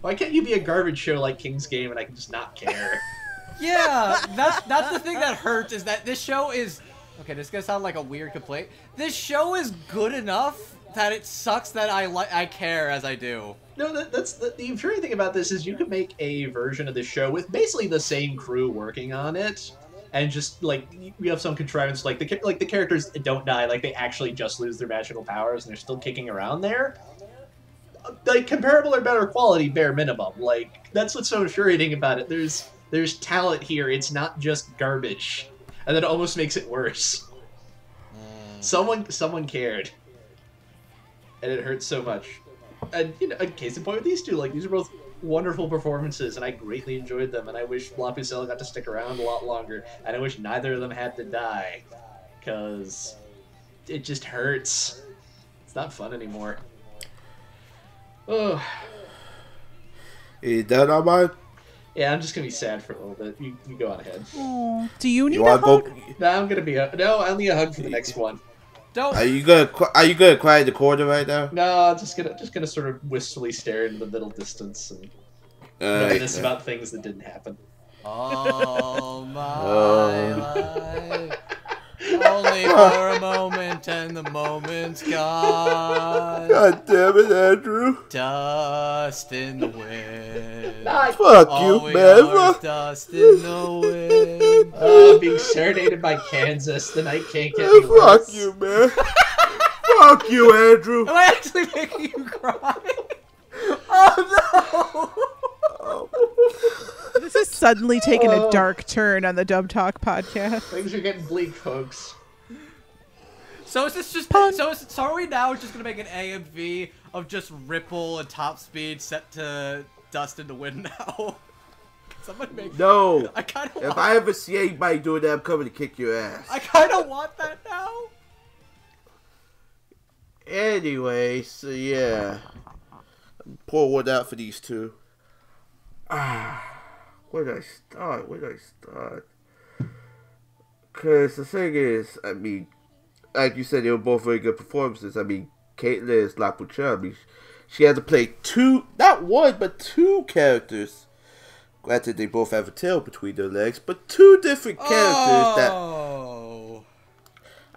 Why can't you be a garbage show like King's Game and I can just not care? Yeah, that's that's the thing that hurts is that this show is okay. This is gonna sound like a weird complaint. This show is good enough that it sucks that I like I care as I do. no, that, that's the, the infuriating thing about this is you could make a version of the show with basically the same crew working on it, and just like you have some contrivance like the like the characters don't die, like they actually just lose their magical powers and they're still kicking around there. Like comparable or better quality, bare minimum. Like that's what's so infuriating about it. There's there's talent here. It's not just garbage, and that almost makes it worse. Mm. Someone someone cared, and it hurts so much. And you know, a case in point with these two, like these are both wonderful performances, and I greatly enjoyed them. And I wish La Pucelle got to stick around a lot longer, and I wish neither of them had to die, because it just hurts. It's not fun anymore. Oh, Is that all mine? yeah, I'm just gonna be sad for a little bit. You, you go on ahead. Aw. Do you need You a hug? go? No, I'm gonna be a, no. I need a hug for the next one. Don't. Are you gonna? qu- Are you gonna quiet the corner right now? No, I'm just gonna just gonna sort of wistfully stare into the middle distance and Alright. reminisce about things that didn't happen. Oh my Oh. life. Only for a moment, and the moment's gone. God damn it, Andrew! Dust in the wind. Fuck All you, man! are is Fuck, dust in the wind. Uh, being serenaded by Kansas. The night can't get me fuck you, man! fuck you, Andrew! Am I actually making you cry? Oh no! This is suddenly taking a Oh. dark turn on the Dub Talk podcast. Things are getting bleak, folks. So is this just Pun. so? Is, so are we now just gonna make an A and V of just Ripple and Top Speed set to Dust in the Wind now? Make. No! I kind of. If I ever see anybody doing that, I'm coming to kick your ass. I kind of want that now. Anyway, so yeah. Pour one out for these two. Ah, where did I start? Where did I start? Because the thing is, I mean, like you said, they were both very good performances. I mean, Caitlyn is La Pucelle. I mean, she had to play two, not one, but two characters. Granted, they both have a tail between their legs, but two different characters that Oh.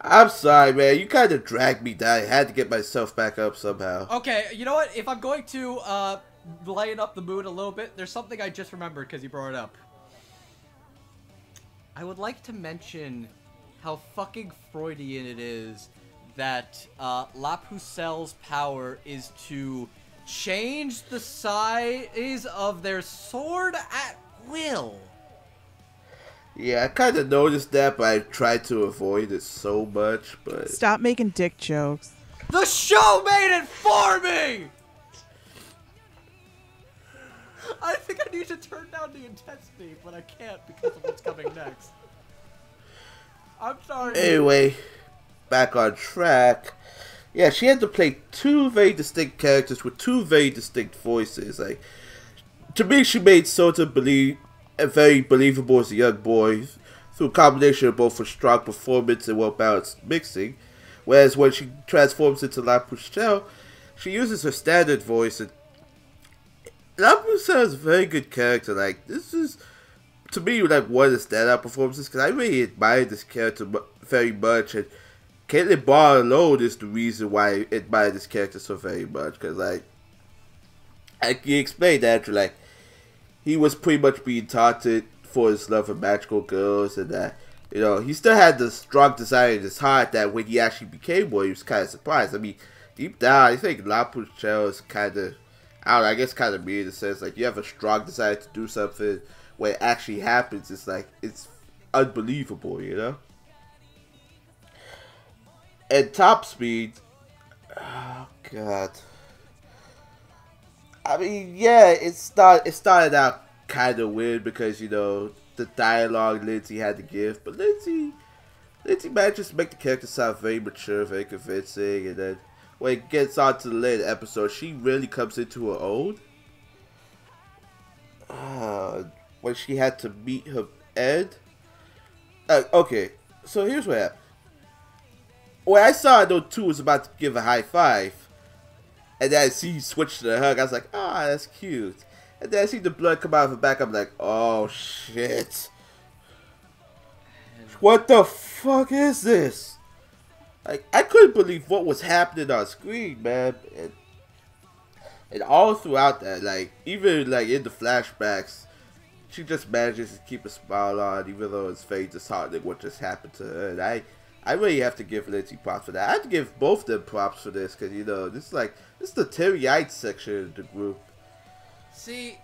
I'm sorry, man. You kind of dragged me down. I had to get myself back up somehow. Okay, you know what? If I'm going to uh, lighten up the mood a little bit, there's something I just remembered because you brought it up. I would like to mention how fucking Freudian it is that uh, La Pucelle's power is to change the size of their sword at will. Yeah, I kind of noticed that, but I tried to avoid it so much. But Stop making dick jokes. The show made it for me! I think I need to turn down the intensity, but I can't because of what's coming next. I'm sorry. anyway, back on track. Yeah, she had to play two very distinct characters with two very distinct voices. Like, to me, she made Sota believe a very believable as a young boy through a combination of both her strong performance and well balanced mixing. Whereas when she transforms into La Pucelle, she uses her standard voice and La Pucelle is a very good character. Like this is to me like one of the standout performances because I really admire this character very much and Caitlyn Barlow is the reason why I admire this character so very much because like like you explained Andrew like he was pretty much being taunted for his love of magical girls and that you know he still had the strong desire in his heart that when he actually became one he was kind of surprised. I mean deep down I think La Pucelle is kind of I don't know, I guess kind of me in the sense like you have a strong desire to do something when it actually happens it's like it's unbelievable you know and top speed oh god I mean, yeah, it start it started out kind of weird because you know the dialogue Lindsay had to give, but Lindsay, Lindsay manages to make the character sound very mature, very convincing, and then when it gets on to the later episode, she really comes into her own. Uh, when she had to meet her Ed. Uh, okay, so here's what happened. When I saw though two was about to give a high five, and then I see you switch to the hug, I was like, ah, oh, that's cute. And then I see the blood come out of her back, I'm like, oh shit. What the fuck is this? Like, I couldn't believe what was happening on screen, man. And, and all throughout that, like, even like in the flashbacks, she just manages to keep a smile on, even though it's very disheartening what just happened to her. And I, I really have to give Lindsay props for that. I have to give both them props for this because you know this is like this is the Terry Yates section of the group. See,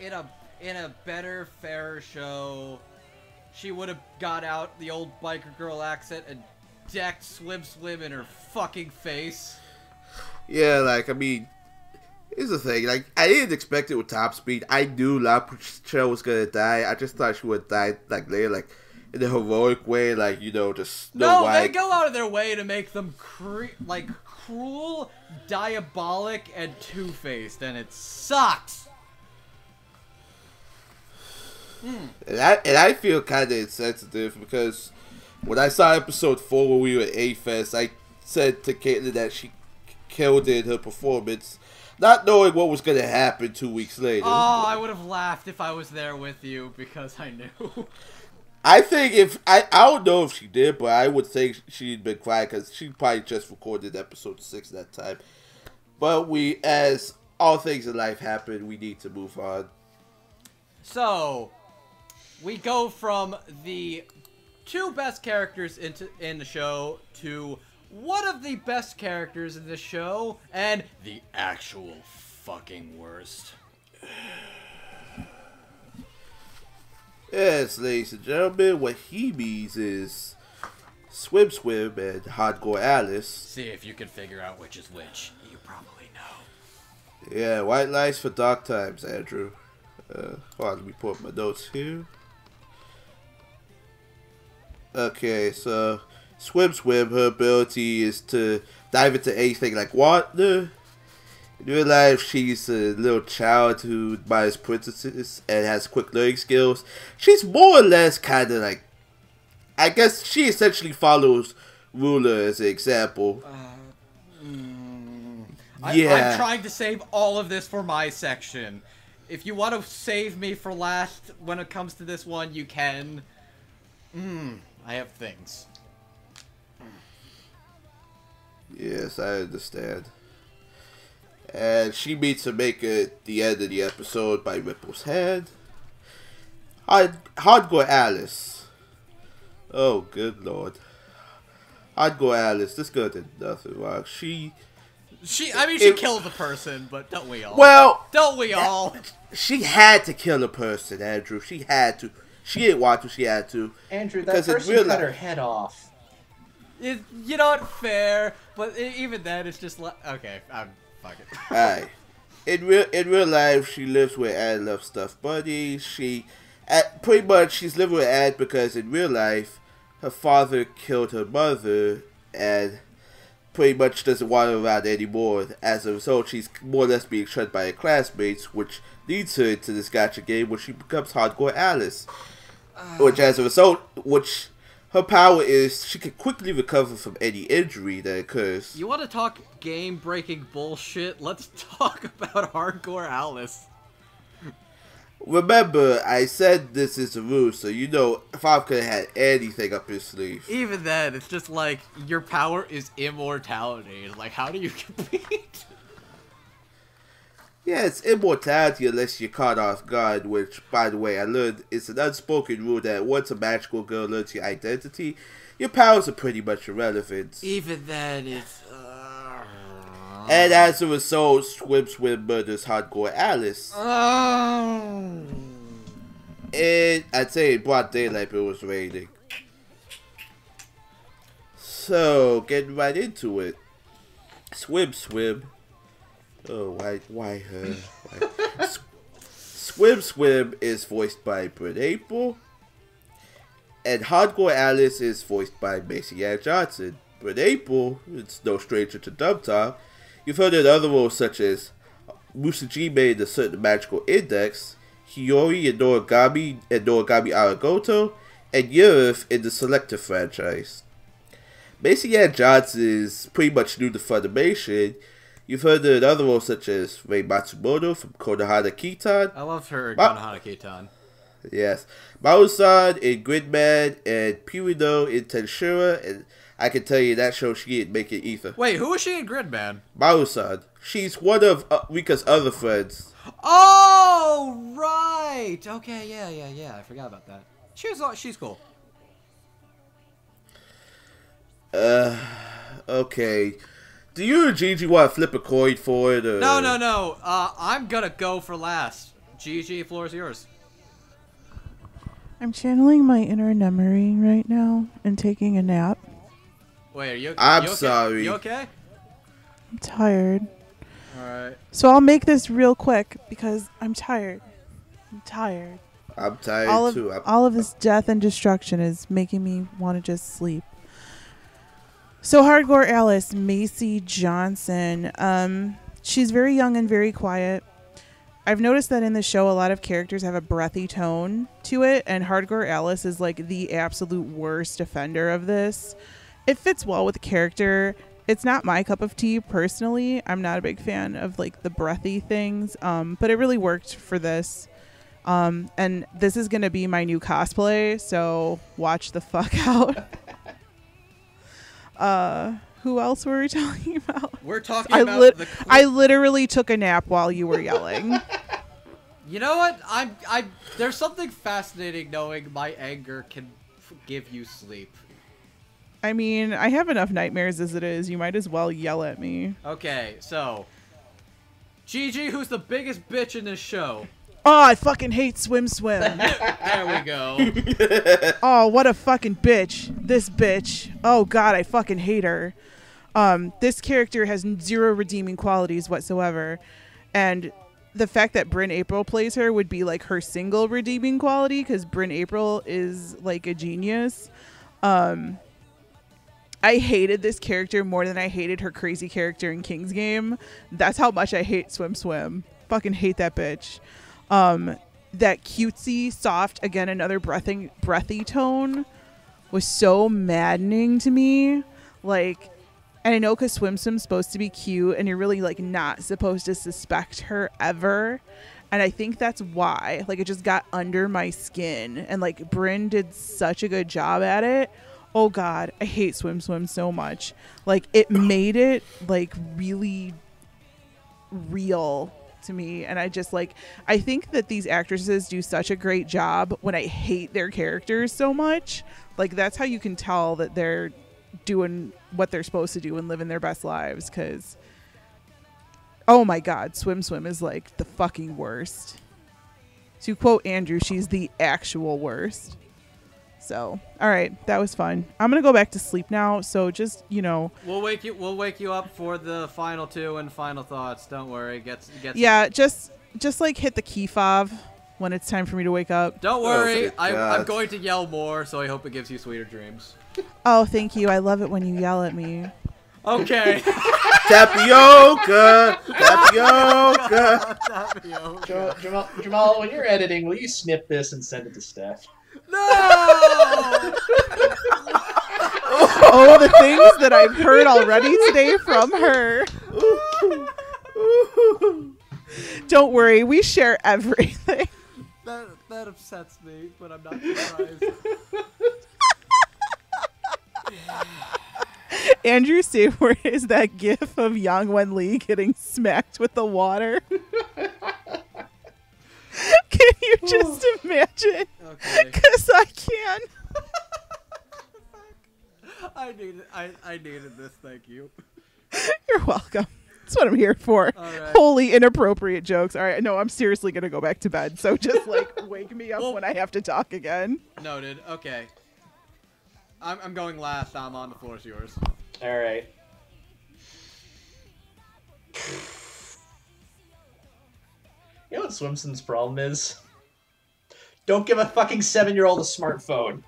in a in a better, fairer show, she would have got out the old biker girl accent and decked Swim Swim in her fucking face. Yeah, like I mean, here's the thing. Like I didn't expect it with top speed. I knew La was gonna die. I just thought she would die like later, like in a heroic way, like you know, just no. White. They go out of their way to make them cre- like cruel, diabolic, and two faced, and it sucks. Hmm. And I and I feel kind of insensitive because when I saw episode four when we were at A Fest, I said to Caitlin that she killed it her performance, not knowing what was going to happen two weeks later. Oh, I would have laughed if I was there with you because I knew. I think if I I don't know if she did, but I would think she'd been quiet because she probably just recorded episode six that time. But we, as all things in life happen, we need to move on. So, we go from the two best characters into in the show to one of the best characters in the show and the actual fucking worst. Yes, ladies and gentlemen, what he means is Swim Swim and Hardgore Alice. See if you can figure out which is which. You probably know. Yeah, white lies for dark times, Andrew. Uh, hold on, let me pull up my notes here. Okay, so Swim Swim, her ability is to dive into anything like water, in real life, she's a little child who admires princesses and has quick learning skills. She's more or less kind of like, I guess she essentially follows Ruler as an example. Uh, mm, yeah. I, I'm trying to save all of this for my section. If you want to save me for last when it comes to this one, you can. Hmm, I have things. Yes, I understand. And she meets Hameka at the end of the episode by Ripple's head. Hard, Hardgore Alice. Oh, good lord. Hardgore Alice, this girl did nothing wrong. She. She, I mean, she it, killed the person, but don't we all? Well, don't we all? She had to kill a person, Andrew. She had to. She didn't want to. She had to. Andrew, that person cut her head off. It, you know what? Fair, but even then, it's just like okay. I'm Alright. In real in real life, she lives with Ed Love Stuff Buddy. She, at, pretty much, she's living with Ed because in real life, her father killed her mother, and pretty much doesn't want her around anymore. As a result, she's more or less being shunned by her classmates, which leads her into this gacha game where she becomes Hardgore Alice. Uh. Which, as a result, which her power is she can quickly recover from any injury that occurs. You want to talk game breaking bullshit? Let's talk about Hardgore Alice. Remember, I said this is a rule, so you know if I could have had anything up his sleeve. Even then, it's just like your power is immortality. Like, how do you compete? Yeah, it's immortality unless you're caught off guard, which, by the way, I learned it's an unspoken rule that once a magical girl learns your identity, your powers are pretty much irrelevant. Even then, it's. Uh... And as a result, Swim Swim murders Hardgore Alice. Oh. And I'd say in broad daylight, but it was raining. So, getting right into it. Swim Swim Oh, why, why her? Why? Swim Swim is voiced by Bryn Apprill. And Hardgore Alice is voiced by Macy Anne Johnson. Bryn Apprill is no stranger to talk. You've heard in other roles such as uh, Musujime in the Certain Magical Index, Hiyori in Noragami and Noragami Aragoto, and Yurif in the Selector franchise. Macy Anne Johnson is pretty much new to Funimation. You've heard in other roles such as Rei Matsumoto from Konohana Kitan, I loved her Ma- Konohana Kitan. Yes. Maru-san in Gridman and Purino in Tensura, and I can tell you that show she didn't make it either. Wait, who was she in Gridman? Maru-san, she's one of uh, Rikka's other friends. Oh, right. Okay, yeah, yeah, yeah. I forgot about that. She's she's cool. Uh, okay. Do you or Gigi want to flip a coin for it? Or... No, no, no. Uh, I'm gonna go for last. GG, floor is yours. I'm channeling my inner memory right now and taking a nap. Wait, are you? I'm you okay? sorry. You okay? I'm tired. All right. So I'll make this real quick because I'm tired. I'm tired. I'm tired All of too. I'm, all of this death and destruction is making me want to just sleep. So Hardgore Alice Macy Johnson. Um, she's very young and very quiet. I've noticed that in the show, a lot of characters have a breathy tone to it, and Hardgore Alice is like the absolute worst offender of this. It fits well with the character. It's not my cup of tea personally. I'm not a big fan of like the breathy things, um, but it really worked for this. Um, and this is gonna be my new cosplay, so watch the fuck out. Uh, who else were we talking about? We're talking I about lit- the. I literally took a nap while you were yelling. You know what? I'm. I. There's something fascinating knowing my anger can f- give you sleep. I mean, I have enough nightmares as it is. You might as well yell at me. Okay, so. Gigi, who's the biggest bitch in this show? Oh, I fucking hate Swim Swim. There we go. oh, what a fucking bitch. This bitch. Oh god, I fucking hate her. Um, this character has zero redeeming qualities whatsoever. And the fact that Bryn Apprill plays her would be like her single redeeming quality because Bryn Apprill is like a genius. Um, I hated this character more than I hated her crazy character in King's Game. That's how much I hate Swim Swim. Fucking hate that bitch. Um, that cutesy, soft, again another breathing, breathy tone was so maddening to me. Like, and I know because Swim Swim's supposed to be cute, and you're really like not supposed to suspect her ever. And I think that's why, like, it just got under my skin. And like, Bryn did such a good job at it. Oh God, I hate Swim Swim so much. Like, it made it like really real to me and i just like i think that these actresses do such a great job when i hate their characters so much. Like that's how you can tell that they're doing what they're supposed to do and living their best lives because oh my god swim swim is like the fucking worst. To quote andrew she's the actual worst so all right that was fun i'm gonna go back to sleep now so just you know We'll wake you. We'll wake you up for the final two and final thoughts. Don't worry. Gets gets. yeah just just like hit the key fob when it's time for me to wake up Don't Oh, worry. thank I, I'm going to yell more, so I hope it gives you sweeter dreams. oh thank you i love it when you yell at me Okay. Tapioca! Tapioca! Jamal, Jamal, Jamal, when you're editing, will you snip this and send it to Steph? No. oh the things that i've heard already today from her don't worry we share everything that that upsets me, but I'm not surprised. andrew Stewart is that gif of Yang Wen-li getting smacked with the water can you just imagine Okay. because i can I needed. I I needed this. Thank you. You're welcome. That's what I'm here for. All right. Wholly inappropriate jokes. All right. No, I'm seriously going to go back to bed. So just like wake me up Well- when I have to talk again. Noted. Okay. I'm I'm going last. I'm on the floor. Is yours. All right. You know what Swim Swim's problem is? Don't give a fucking seven-year-old a smartphone.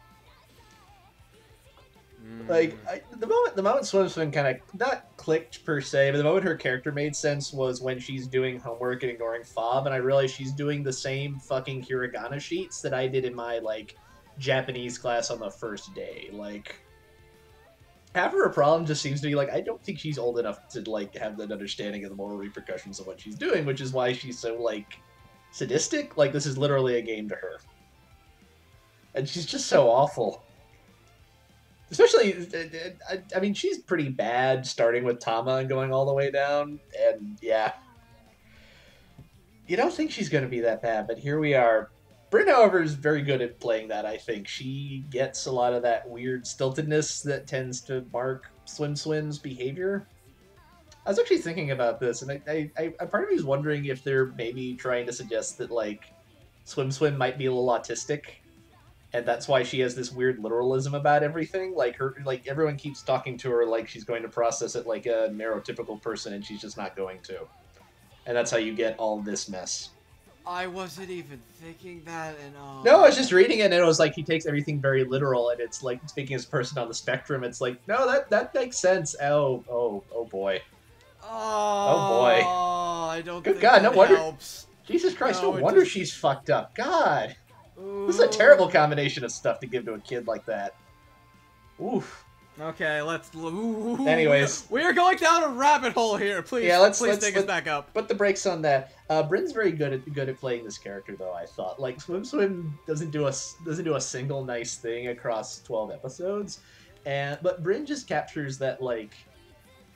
Hmm. Like I, the moment the moment Swim Swim kind of not clicked per se, but the moment her character made sense was when she's doing homework and ignoring Fav, and I realized she's doing the same fucking hiragana sheets that I did in my like Japanese class on the first day. Like half of her problem just seems to be like I don't think she's old enough to like have that understanding of the moral repercussions of what she's doing, which is why she's so like sadistic. Like this is literally a game to her, and she's just so awful. Especially, uh, I, I mean, she's pretty bad starting with Tama and going all the way down, and yeah. You don't think she's going to be that bad, but here we are. Bryn, however, is very good at playing that, I think. She gets a lot of that weird stiltedness that tends to mark Swim Swim's behavior. I was actually thinking about this, and I, I, I part of me is wondering if they're maybe trying to suggest that, like, Swim Swim might be a little autistic and that's why she has this weird literalism about everything. Like her, like everyone keeps talking to her like she's going to process it like a neurotypical person, and she's just not going to. And that's how you get all this mess. I wasn't even thinking that, and uh... no, I was just reading it, and it was like he takes everything very literal, and it's like speaking as a person on the spectrum. It's like no, that that makes sense. Oh, oh, oh boy. Oh, oh boy. Oh I don't. Good think God, no wonder- helps. Jesus Christ! No, No, wonder doesn't- she's fucked up. God, this is a terrible combination of stuff to give to a kid like that. Oof. Okay, let's. Ooh, Anyways. we are going down a rabbit hole here. Please, Yeah, let's- please let's- take us let- back up. Put the brakes on that. Uh, Bryn's very good at good at playing this character, though. I thought like Swim Swim doesn't do a doesn't do a single nice thing across twelve episodes, and but Bryn just captures that like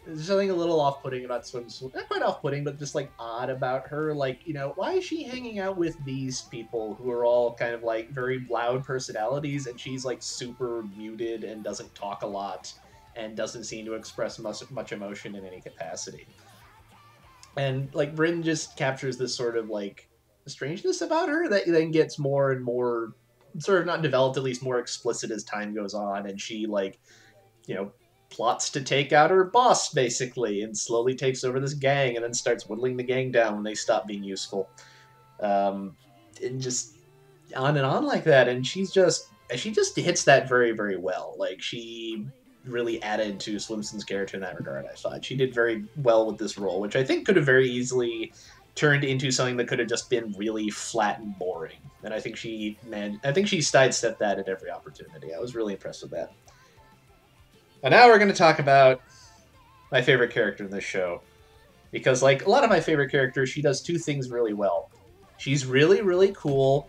there's something a little off-putting about Swim Swim. Not quite off-putting, but just like odd about her. Like you know, why is she hanging out with these people who are all kind of like very loud personalities, and she's like super muted and doesn't talk a lot and doesn't seem to express much much emotion in any capacity and like Bryn just captures this sort of like strangeness about her that then gets more and more sort of not developed at least more explicit as time goes on and she like you know plots to take out her boss basically and slowly takes over this gang and then starts whittling the gang down when they stop being useful um and just on and on like that and she's just she just hits that very very well like she really added to Swim Swim's character in that regard. I thought she did very well with this role, which I think could have very easily turned into something that could have just been really flat and boring. And I think she man, I think she sidestepped that at every opportunity. I was really impressed with that. And now we're going to talk about my favorite character in this show, because like a lot of my favorite characters, she does two things really well. She's really really cool,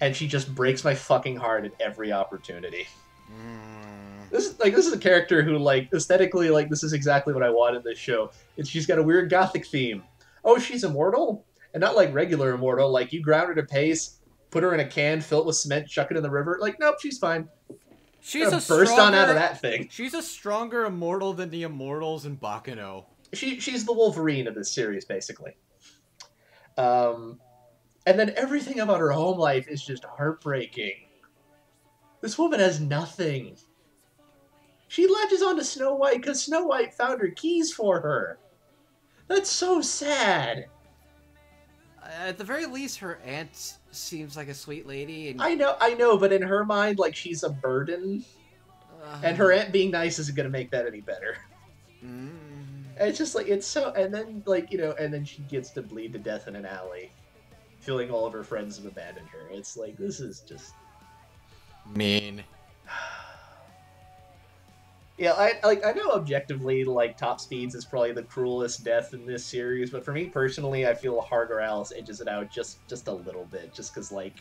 and she just breaks my fucking heart at every opportunity mm. this is like this is a character who like aesthetically like this is exactly what I want in this show. And she's got a weird gothic theme. Oh, she's immortal, and not like regular immortal. Like you ground her to pace, put her in a can, fill it with cement, chuck it in the river. Like nope, she's fine. She's a burst on out of that thing. She's a stronger immortal than the immortals in Baccano. She she's the Wolverine of this series basically. Um, and then everything about her home life is just heartbreaking. This woman has nothing. She latches onto Snow White because Snow White found her keys for her. That's so sad. At the very least, her aunt seems like a sweet lady, and I know, I know, but in her mind, like she's a burden, uh, and her aunt being nice isn't gonna make that any better. Mm. It's just like it's so, and then like you know, and then she gets to bleed to death in an alley, feeling all of her friends have abandoned her. It's like this is just mean. yeah. I like I know objectively like top speeds is probably the cruelest death in this series, but for me personally, I feel Hardgore Alice edges it out just just a little bit, just because like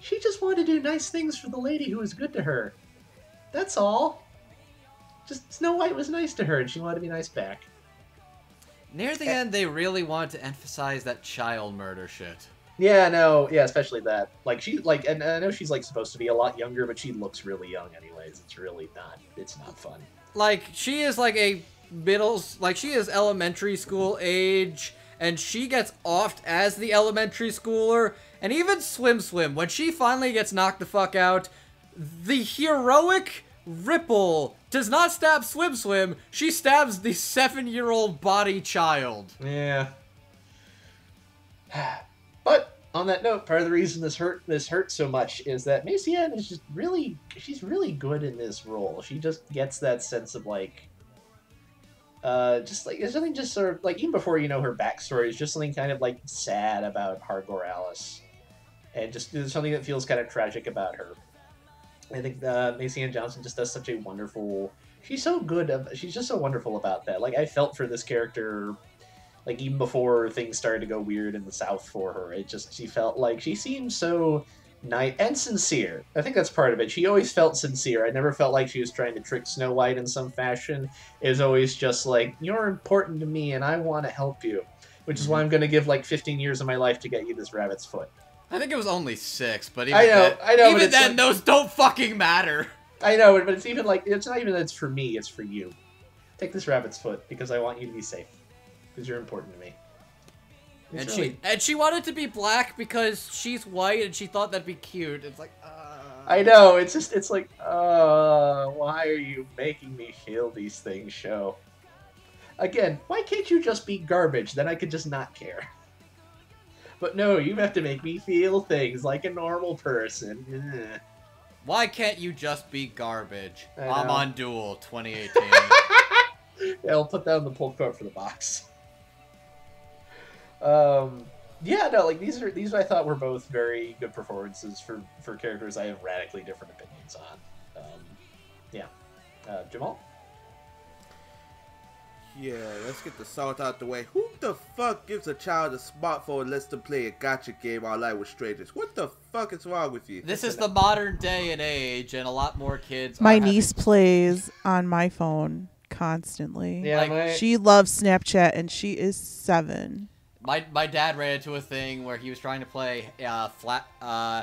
she just wanted to do nice things for the lady who was good to her. That's all. Just Snow White was nice to her, and she wanted to be nice back. Near the eh. end, they really wanted to emphasize that child murder shit. Yeah, no, yeah, especially that. Like she, like, and I know she's like supposed to be a lot younger, but she looks really young, anyways. It's really not. It's not fun. Like she is like a middle, like she is elementary school age, and she gets offed as the elementary schooler. And even Swim Swim, when she finally gets knocked the fuck out, the heroic Ripple does not stab Swim Swim. She stabs the seven-year-old body child. Yeah. But on that note, part of the reason this hurt this hurts so much is that Macy Anne is just really she's really good in this role. She just gets that sense of like uh just like there's something just sort of like even before you know her backstory is just something kind of like sad about Hardgore Alice. And just there's something that feels kind of tragic about her. I think uh, Macy Anne Johnson just does such a wonderful she's so good ab- she's just so wonderful about that. Like I felt for this character like even before things started to go weird in the south for her it just she felt like she seemed so nice and sincere. I think that's part of it. She always felt sincere. I never felt like she was trying to trick snow white in some fashion. It was always just like you're important to me and i want to help you which is why mhm. i'm going to give like 15 years of my life to get you this rabbit's foot. I think it was only six, but even I know, then, I know, even then, like- those don't fucking matter. i know but it's even like it's not even that it's for me it's for you. Take this rabbit's foot because i want you to be safe because you're important to me It's and really- she and she wanted to be black because she's white and she thought that'd be cute. It's like, uh... I know. It's just. It's like, uh, why are you making me feel these things, show? Again, why can't you just be garbage? Then I could just not care. But no, you have to make me feel things like a normal person. Ugh. Why can't you just be garbage? I I'm on Duel 2018. Yeah, I'll put that in the pull quote for the box. Um, yeah, no, like these are these I thought were both very good performances for for characters I have radically different opinions on. Um, yeah, uh, Jamal. Yeah, let's get the salt out the way. Who the fuck gives a child a smartphone and lets them play a gacha game online with strangers? What the fuck is wrong with you? this is the modern day and age, and a lot more kids. My are having- niece plays on my phone constantly. Yeah, Like, my, She loves Snapchat and she is seven. My my dad ran into a thing where he was trying to play uh flat uh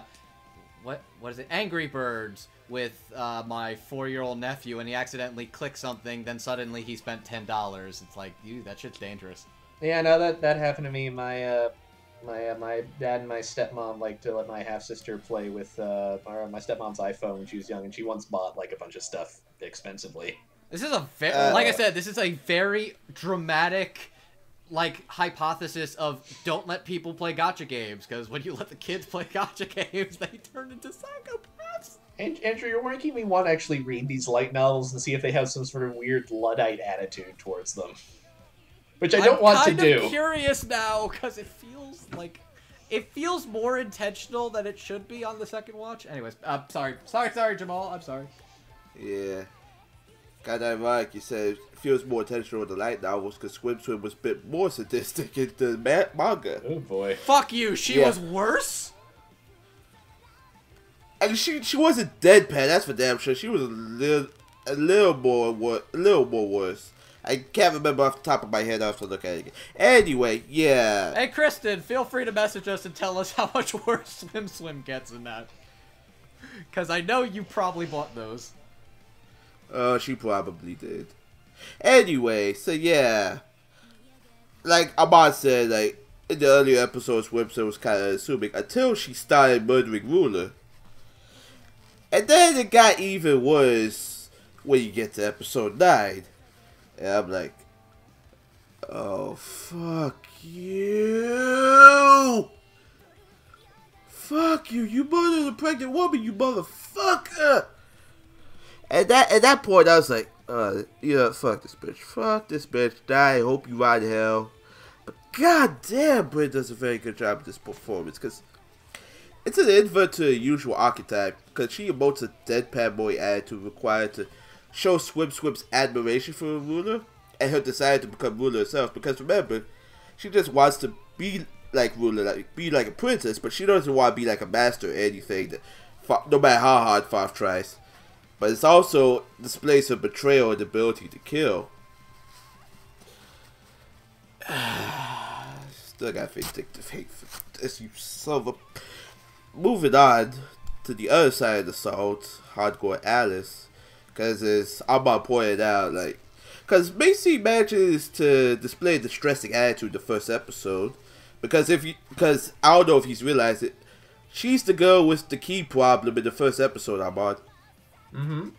what what is it Angry Birds with uh, my four year old nephew and he accidentally clicked something then suddenly he spent ten dollars. It's like you that shit's dangerous. Yeah, no, that that happened to me. My uh, my uh, my dad and my stepmom like to let my half sister play with uh, my, my stepmom's iPhone when she was young, and she once bought like a bunch of stuff expensively. This is a very Uh, like I said this is a very dramatic like hypothesis of don't let people play gacha games because when you let the kids play gacha games they turn into psychopaths. And Andrew, you're making me want to actually read these light novels and see if they have some sort of weird luddite attitude towards them, which I don't I'm want to kind do. of curious now because it feels like it feels more intentional than it should be on the second watch. Anyways, uh, sorry, sorry, sorry, Jamal. I'm sorry. Yeah. Got that right. You said it feels more intentional with the light novels because Swim Swim was a bit more sadistic in the ma- manga. Oh boy. Fuck you. She Yeah. was worse. And she she wasn't deadpan. That's for damn sure. She was a little a little more wor- a little more worse. I can't remember off the top of my head. I have to look at it. Again. Anyway, yeah. Hey, Kristen, feel free to message us and tell us how much worse Swim Swim gets in that. Because I know you probably bought those. Uh, she probably did. Anyway, so yeah, like Ahmad said, like in the earlier episodes, Webster was kind of assuming until she started murdering Ruler, and then it got even worse when you get to episode nine, and I'm like, oh fuck you. Fuck you! You murdered a pregnant woman, you motherfucker! At that at that point, I was like, uh, yeah, fuck this bitch, fuck this bitch, die. Hope you ride hell. But god damn, Bryn does a very good job of this performance because it's an invert to the usual archetype because she emotes a deadpan boy attitude required to show Swim Swim's admiration for a ruler and her desire to become ruler herself. Because remember, she just wants to be like ruler, like be like a princess, but she doesn't want to be like a master or anything. That, no matter how hard Five tries but it's also displays her betrayal and ability to kill. Still got vindictive hate for this, you son of. Moving on to the other side of the salt, Hardgore Alice, because as Abba pointed out, like, because Macy manages to display a distressing attitude the first episode, because if you, because I don't know if he's realized it, she's the girl with the key problem in the first episode, i Ahmad. Mm-hmm.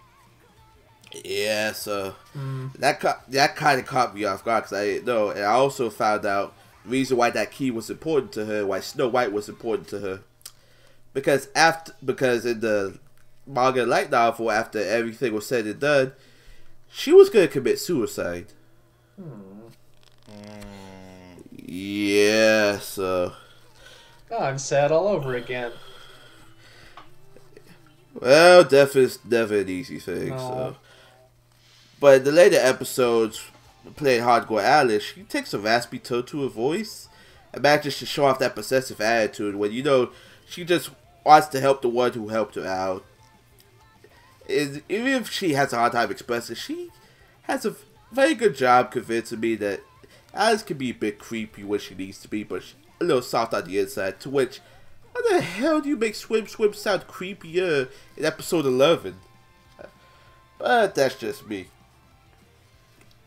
Yeah, so that ca- that kind of caught me off guard because I didn't know, and I also found out reason why that key was important to her, why Snow White was important to her, because after because in the manga light novel, after everything was said and done, she was gonna commit suicide. Hmm. Yeah, so Oh, I'm sad all over again. Well, death is never an easy thing. No. So, but in the later episodes, playing Hardgore Alice, she takes a raspy tone to her voice, and manages to show off that possessive attitude when you know she just wants to help the one who helped her out. Is even if she has a hard time expressing, she has a very good job convincing me that Alice can be a bit creepy when she needs to be, but a little soft on the inside. To which, how the hell do you make Swim Swim sound creepier in episode 11? But that's just me.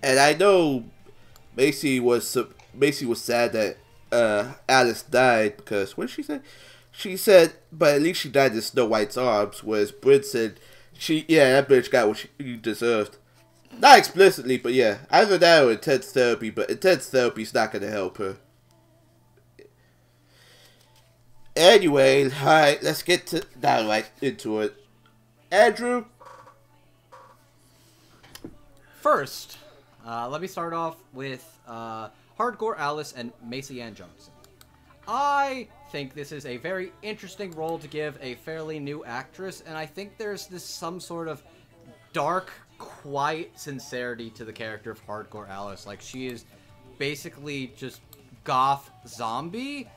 And I know Macy was Macy was sad that uh, Alice died because what did she say? She said, but at least she died in Snow White's arms. Whereas Bryn said, she yeah that bitch got what she deserved. Not explicitly, but yeah, either that or intense therapy. But intense therapy's not gonna help her. Anyway, alright, let's get to down right into it. Andrew, First, uh, let me start off with uh, Hardgore Alice and Macy Anne Johnson. I think this is a very interesting role to give a fairly new actress, and I think there's this some sort of dark, quiet sincerity to the character of Hardgore Alice. Like she is basically just goth zombie,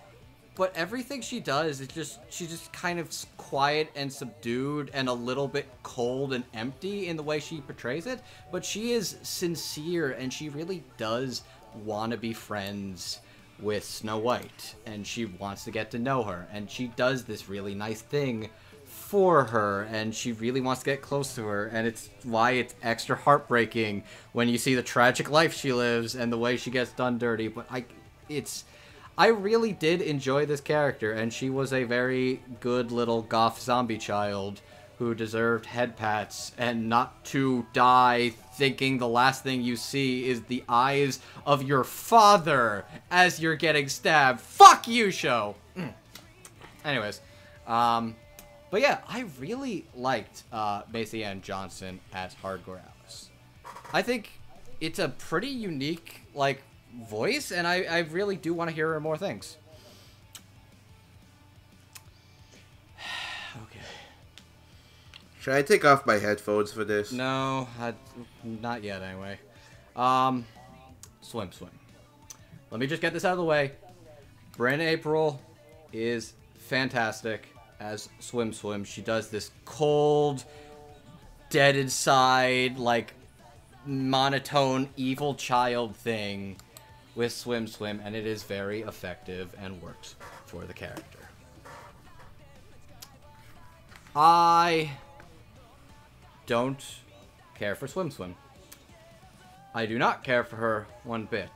but everything she does is just she's just kind of quiet and subdued and a little bit cold and empty in the way she portrays it but she is sincere and she really does want to be friends with Snow White and she wants to get to know her and she does this really nice thing for her and she really wants to get close to her and it's why it's extra heartbreaking when you see the tragic life she lives and the way she gets done dirty but I it's I really did enjoy this character, and she was a very good little goth zombie child who deserved head pats and not to die thinking the last thing you see is the eyes of your father as you're getting stabbed. Fuck you, show! Mm. Anyways, um, but yeah, I really liked uh, Macy Anne Johnson as Hardgore Alice. I think it's a pretty unique like voice, and I, I really do want to hear her more things. okay. should I take off my headphones for this? No, I, not yet. Anyway, um, swim, swim. Let me just get this out of the way. Bryn Apprill is fantastic as swim, swim. She does this cold, dead inside, like monotone evil child thing with swim, swim, and it is very effective and works for the character. I don't care for Swim Swim. I do not care for her one bit.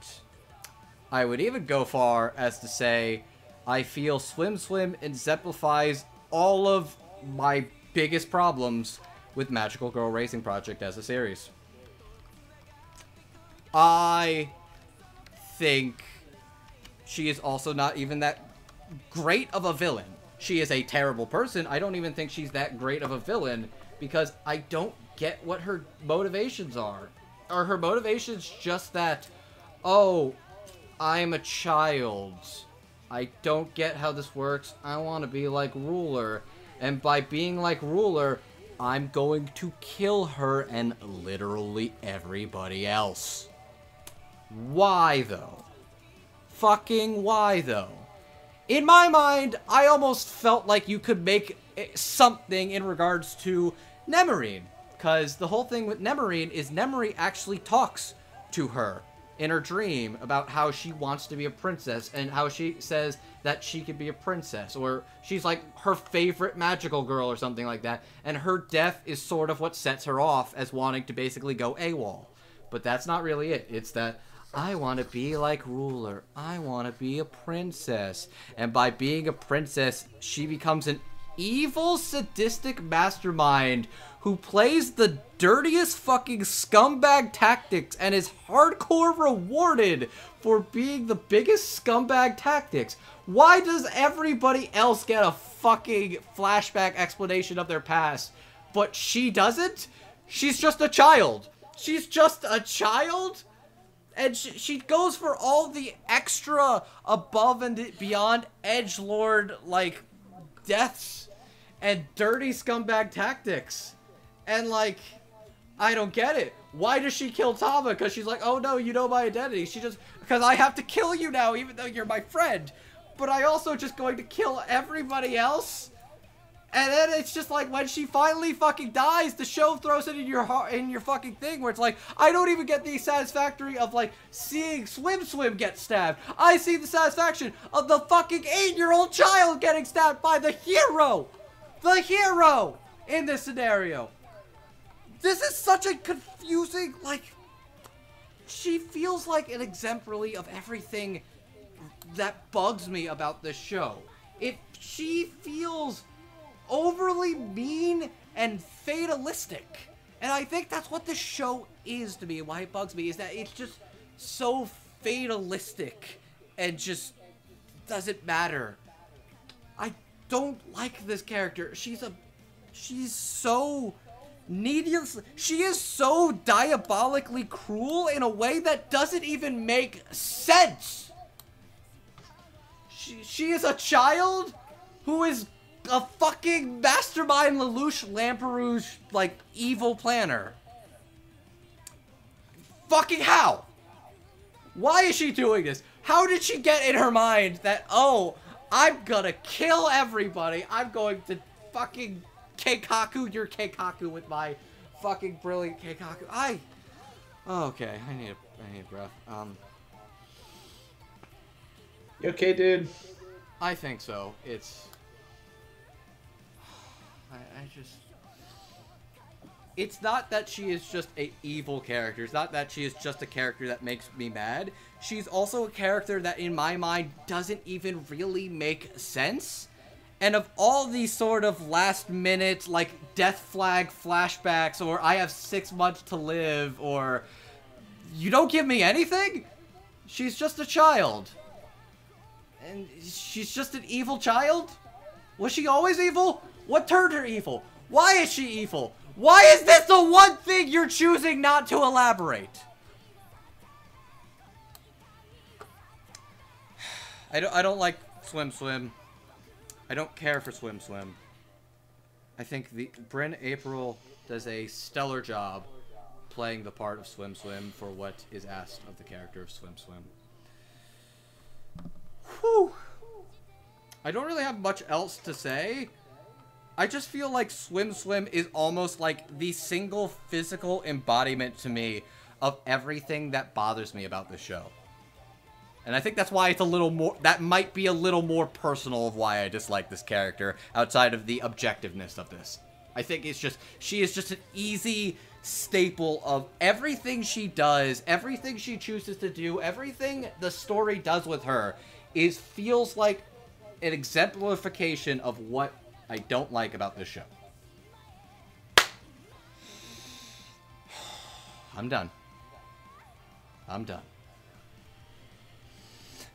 I would even go far as to say I feel Swim Swim exemplifies all of my biggest problems with Magical Girl Raising Project as a series. I think she is also not even that great of a villain. She is a terrible person. I don't even think she's that great of a villain because I don't get what her motivations are. Are her motivations just that, oh, I'm a child. I don't get how this works. I want to be like Ruler. And by being like Ruler, I'm going to kill her and literally everybody else. Why though? Fucking why though? In my mind, I almost felt like you could make eh, something in regards to Nemurin. Because the whole thing with Nemurin is Nemurin actually talks to her in her dream about how she wants to be a princess and how she says that she could be a princess or she's like her favorite magical girl or something like that and her death is sort of what sets her off as wanting to basically go AWOL. But that's not really it. It's that I want to be like ruler. I want to be a princess. And by being a princess, she becomes an evil, sadistic mastermind who plays the dirtiest fucking scumbag tactics and is hardcore rewarded for being the biggest scumbag tactics. Why does everybody else get a fucking flashback explanation of their past, but she doesn't? She's just a child. She's just a child? And she, she goes for all the extra above and beyond edge lord like deaths and dirty scumbag tactics. And like i don't get it. Why does she kill tama because she's like oh no you know my identity. She just because i have to kill you now even though you're my friend. But i also just going to kill everybody else and then it's just like when she finally fucking dies, the show throws it in your heart, in your fucking thing, where it's like I don't even get the satisfactory of like seeing Swim Swim get stabbed. I see the satisfaction of the fucking eight-year-old child getting stabbed by the hero, the hero in this scenario. This is such a confusing like. She feels like an exemplary of everything that bugs me about this show. If she feels overly mean and fatalistic. And I think that's what this show is to me. Why it bugs me is that it's just so fatalistic and just doesn't matter. I don't like this character. She's a she's so needless she is so diabolically cruel in a way that doesn't even make sense. She, she is a child who is a fucking mastermind Lelouch Lamperouge, like, evil planner. Fucking how? Why is she doing this? How did she get in her mind that, oh, I'm gonna kill everybody. I'm going to fucking Keikaku your Keikaku with my fucking brilliant Keikaku. I... Okay, I need a, I need a breath. Um... You okay, dude? I think so. It's... I, I just. It's not that she is just a evil character. It's not that she is just a character that makes me mad. She's also a character that, in my mind, doesn't even really make sense. And of all these sort of last minute, like, death flag flashbacks, or I have six months to live, or you don't give me anything? She's just a child. And she's just an evil child? Was she always evil? What turned her evil? Why is she evil? Why is this the one thing you're choosing not to elaborate? I don't, I don't like Swim Swim. I don't care for Swim Swim. I think the Bryn Apprill does a stellar job playing the part of Swim Swim for what is asked of the character of Swim Swim. Whew. I don't really have much else to say. I just feel like Swim Swim is almost like the single physical embodiment to me of everything that bothers me about the show. And I think that's why it's a little more, that might be a little more personal of why I dislike this character outside of the objectiveness of this. I think it's just, she is just an easy staple of everything she does, everything she chooses to do, everything the story does with her is feels like an exemplification of what I don't like about this show. I'm done. I'm done.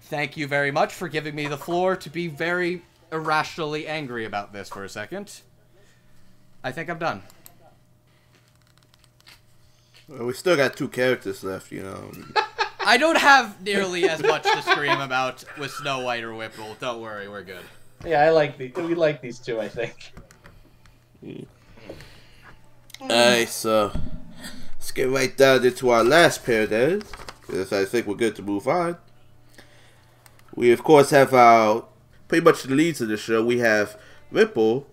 Thank you very much for giving me the floor to be very irrationally angry about this for a second. I think I'm done. Well, we still got two characters left, you know. I don't have nearly as much to scream about with Snow White or Ripple. Don't worry, we're good. Yeah, I like the we like these two. I think. Alright, so let's get right down into our last pair then, because I think we're good to move on. We of course have our pretty much the leads of the show. We have Ripple,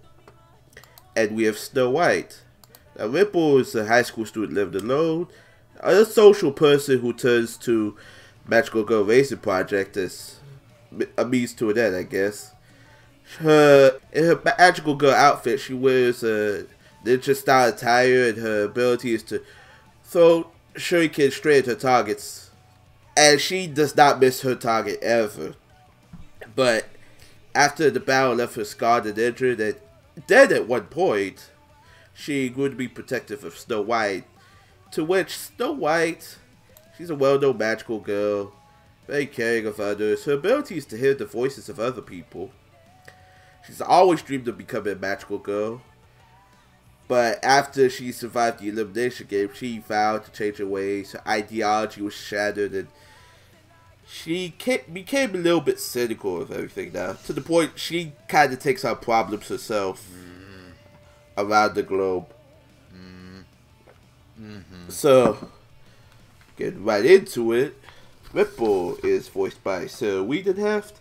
and we have Snow White. Now Ripple is a high school student living alone, a social person who turns to Magical Girl Raising Project as a means to an end, I guess her in her magical girl outfit, she wears a ninja style attire, and her ability is to throw shuriken straight at her targets. And she does not miss her target ever. But after the battle left her scarred and injured, and dead at one point, she grew to be protective of Snow White, to which Snow White, she's a well-known magical girl, very caring of others. Her ability is to hear the voices of other people. She's always dreamed of becoming a magical girl. But after she survived the elimination game, she vowed to change her ways. Her ideology was shattered, and she became a little bit cynical of everything now. To the point she kind of takes on problems herself mm-hmm. around the globe. Mm-hmm. Mm-hmm. So, getting right into it, Ripple is voiced by Sarah Wiedenheft,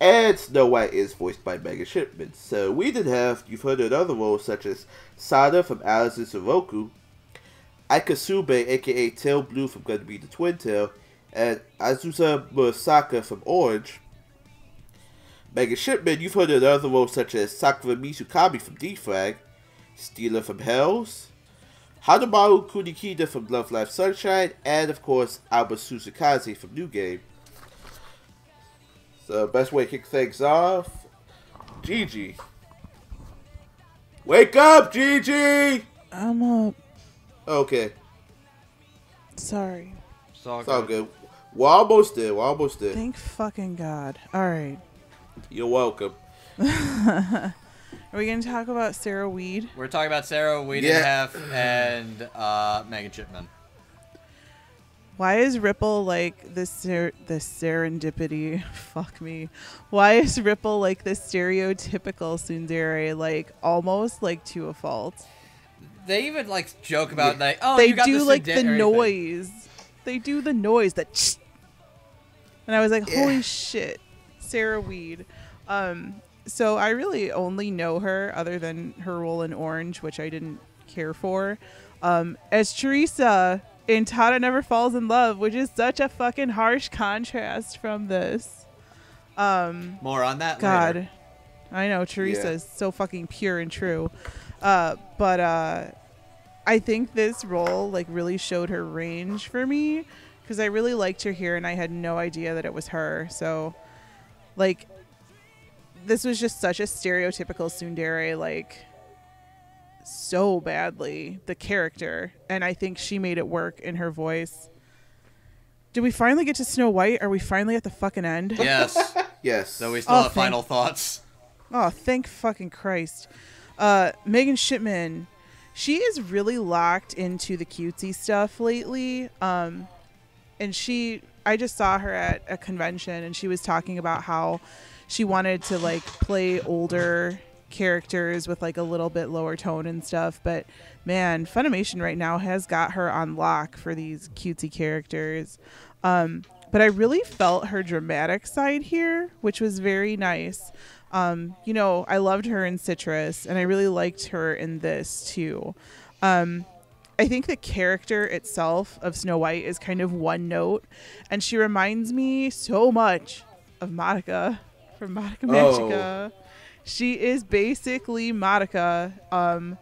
and Snow White is voiced by Megan Shipman. So, we did have, you've heard in other roles such as Sada from Alice in Zoroku, Akasube, aka Tail Blue from Gonna Be the Twin Tail, and Azusa Murasaka from Orange. Megan Shipman, you've heard in other roles such as Sakura Mizukami from D-Frag, Steeler from Hells, Hanamaru Kunikida from Love Live Sunshine, and of course Aoba Suzukaze from New Game. So best way to kick things off, Gigi. Wake up, Gigi! I'm up. Okay, Sorry. It's all it's all good. good. We're almost there. We're almost there. Thank fucking God. All right. You're welcome. Are we going to talk about Sarah Weed? We're talking about Sarah Wiedenheft and uh, Megan Shipman. Why is Ripple like this ser- this serendipity? Fuck me. Why is Ripple like this stereotypical tsundere, like almost like to a fault? They even like joke about like, oh, they you got do the like the noise. They do the noise that, and I was like, Yeah. holy shit, Sarah Weed. Um, so I really only know her other than her role in Orange, which I didn't care for, um, as Teresa in Tada Never Falls in Love, which is such a fucking harsh contrast from this. Um, More on that God, later. I know Teresa Yeah. is so fucking pure and true. Uh, but uh, I think this role like really showed her range for me because I really liked her here and I had no idea that it was her. So, like, this was just such a stereotypical tsundere, like so badly the character, and I think she made it work in her voice. Did we finally get to Snow White? Are we finally at the fucking end? Yes. Yes. so we still Oh, have thank- final thoughts. Oh, thank fucking Christ. Uh, Megan Shipman, she is really locked into the cutesy stuff lately. Um, and she, I just saw her at a convention and she was talking about how she wanted to like play older characters with like a little bit lower tone and stuff. But man, Funimation right now has got her on lock for these cutesy characters. Um, but I really felt her dramatic side here, which was very nice. Um, you know, I loved her in Citrus, and I really liked her in this too. Um, I think the character itself of Snow White is kind of one note, and she reminds me so much of Madoka from Madoka Magica. She is basically Madoka, um,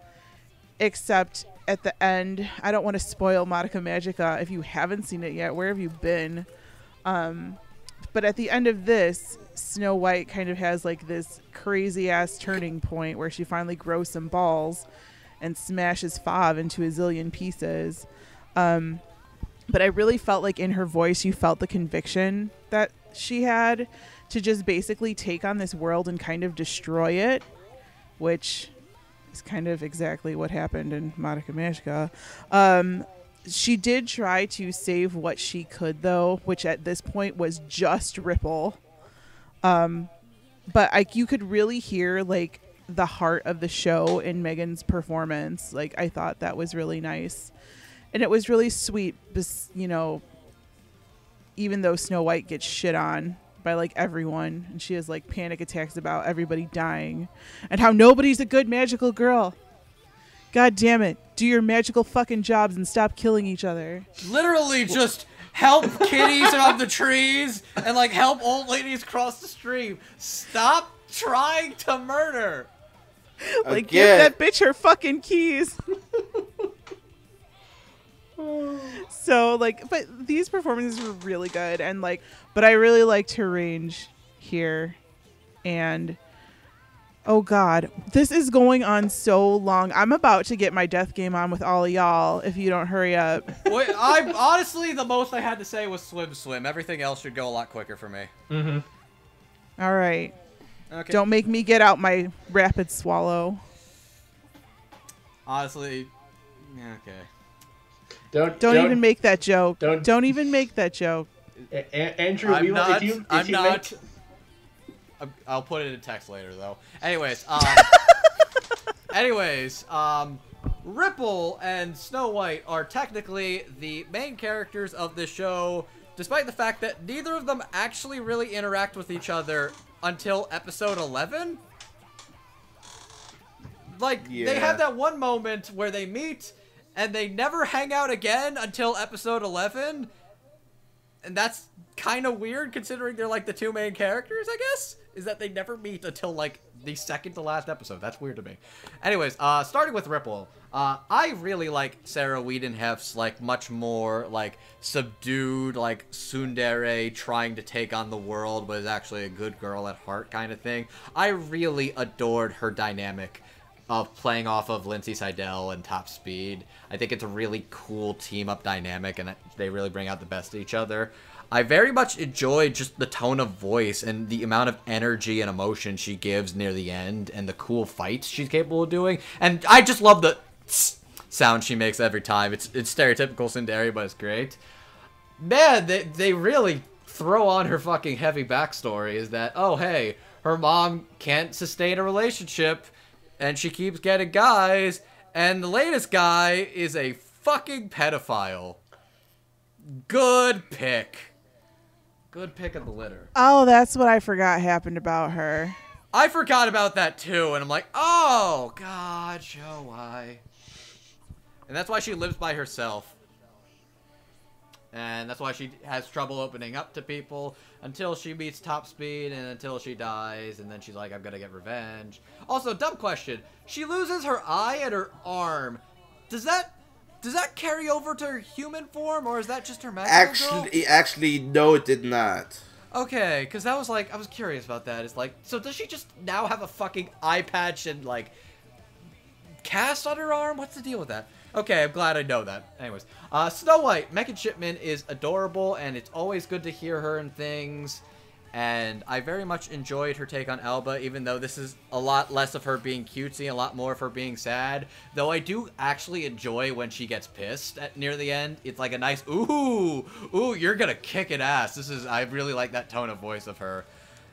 except at the end, I don't want to spoil Madoka Magica. If you haven't seen it yet, where have you been? Um, but at the end of this, Snow White kind of has like this crazy ass turning point where she finally grows some balls and smashes Fav into a zillion pieces. Um, but I really felt like in her voice, you felt the conviction that she had to just basically take on this world and kind of destroy it, which is kind of exactly what happened in Madoka Magica. Um, she did try to save what she could, though, which at this point was just Ripple. Um, but I, you could really hear like the heart of the show in Megan's performance. Like I thought that was really nice, and it was really sweet. You know, even though Snow White gets shit on by like everyone, and she has like panic attacks about everybody dying, and how nobody's a good magical girl. God damn it! Do your magical fucking jobs and stop killing each other. Literally just help kitties above the trees and like help old ladies cross the stream. Stop trying to murder. Like, Again. give that bitch her fucking keys. so, like, but these performances were really good, and like, but I really liked her range here, and Oh God, this is going on so long. I'm about to get my death game on with all y'all if you don't hurry up. Wait, I honestly the most I had to say was swim, swim. Everything else should go a lot quicker for me. Mm-hmm. All right, Okay. don't make me get out my rapid swallow. honestly. yeah, Okay. Don't Don't, even make that joke. don't- Don't, even make that joke. A- A- Andrew. I'm we will- not. If you, if I'm you not. Make, I'm- I'll put it in text later, though. Anyways, um, anyways, um, Ripple and Snow White are technically the main characters of this show, despite the fact that neither of them actually really interact with each other until episode 11. Like, they have that one moment where they meet and they never hang out again until episode 11 and that's kind of weird considering they're like the two main characters i guess is that they never meet until like the second to last episode. That's weird to me. Anyways uh starting with ripple uh i really like sarah wiedenheft's like much more like subdued like tsundere trying to take on the world but is actually a good girl at heart kind of thing. I really adored her dynamic of playing off of Lindsay Seidel and Top Speed. I think it's a really cool team up dynamic and they really bring out the best of each other. I very much enjoyed just the tone of voice and the amount of energy and emotion she gives near the end and the cool fights she's capable of doing. And I just love the sound she makes every time. It's it's stereotypical tsundere, but it's great. Man, they they really throw on her fucking heavy backstory is that oh hey, her mom can't sustain a relationship and she keeps getting guys, and the latest guy is a fucking pedophile. Good pick. Good pick of the litter. Oh, that's what I forgot happened about her. I forgot about that too, and I'm like, oh god, show why. And that's why she lives by herself. And that's why she has trouble opening up to people until she meets top speed and until she dies, and then she's like, I'm gonna get revenge. Also, dumb question. She loses her eye and her arm. Does that does that carry over to her human form, or is that just her magical girl? Actually, actually, no, it did not. Okay, because that was like I was curious about that. It's like, so does she just now have a fucking eye patch and like cast on her arm? What's the deal with that? Okay, I'm glad I know that. Anyways, uh, Snow White, Megan Shipman is adorable, and it's always good to hear her and things. And I very much enjoyed her take on Aoba, even though this is a lot less of her being cutesy a lot more of her being sad. Though I do actually enjoy when she gets pissed at near the end. It's like a nice ooh, ooh, you're gonna kick it ass. This is I really like that tone of voice of her.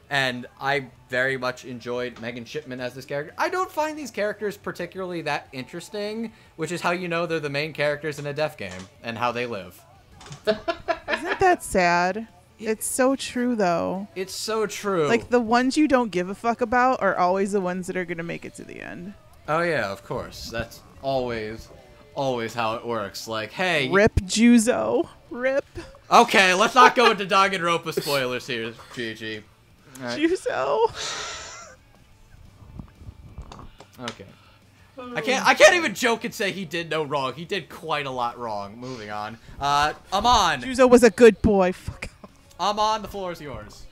And I very much enjoyed Megan Shipman as this character. I don't find these characters particularly that interesting, which is how you know they're the main characters in a death game and how they live. Isn't that sad? It's so true though. It's so true. Like the ones you don't give a fuck about are always the ones that are gonna make it to the end. Oh yeah, of course. That's always always how it works. Like, hey, Rip Juzo. Rip okay, let's not go into Danganronpa spoilers here, GG. Alright, Juzo. Okay. I can't I can't even joke and say he did no wrong. He did quite a lot wrong. Moving on. Uh Armand. Juzo was a good boy. Fuck. Off. Armand, the floor is yours.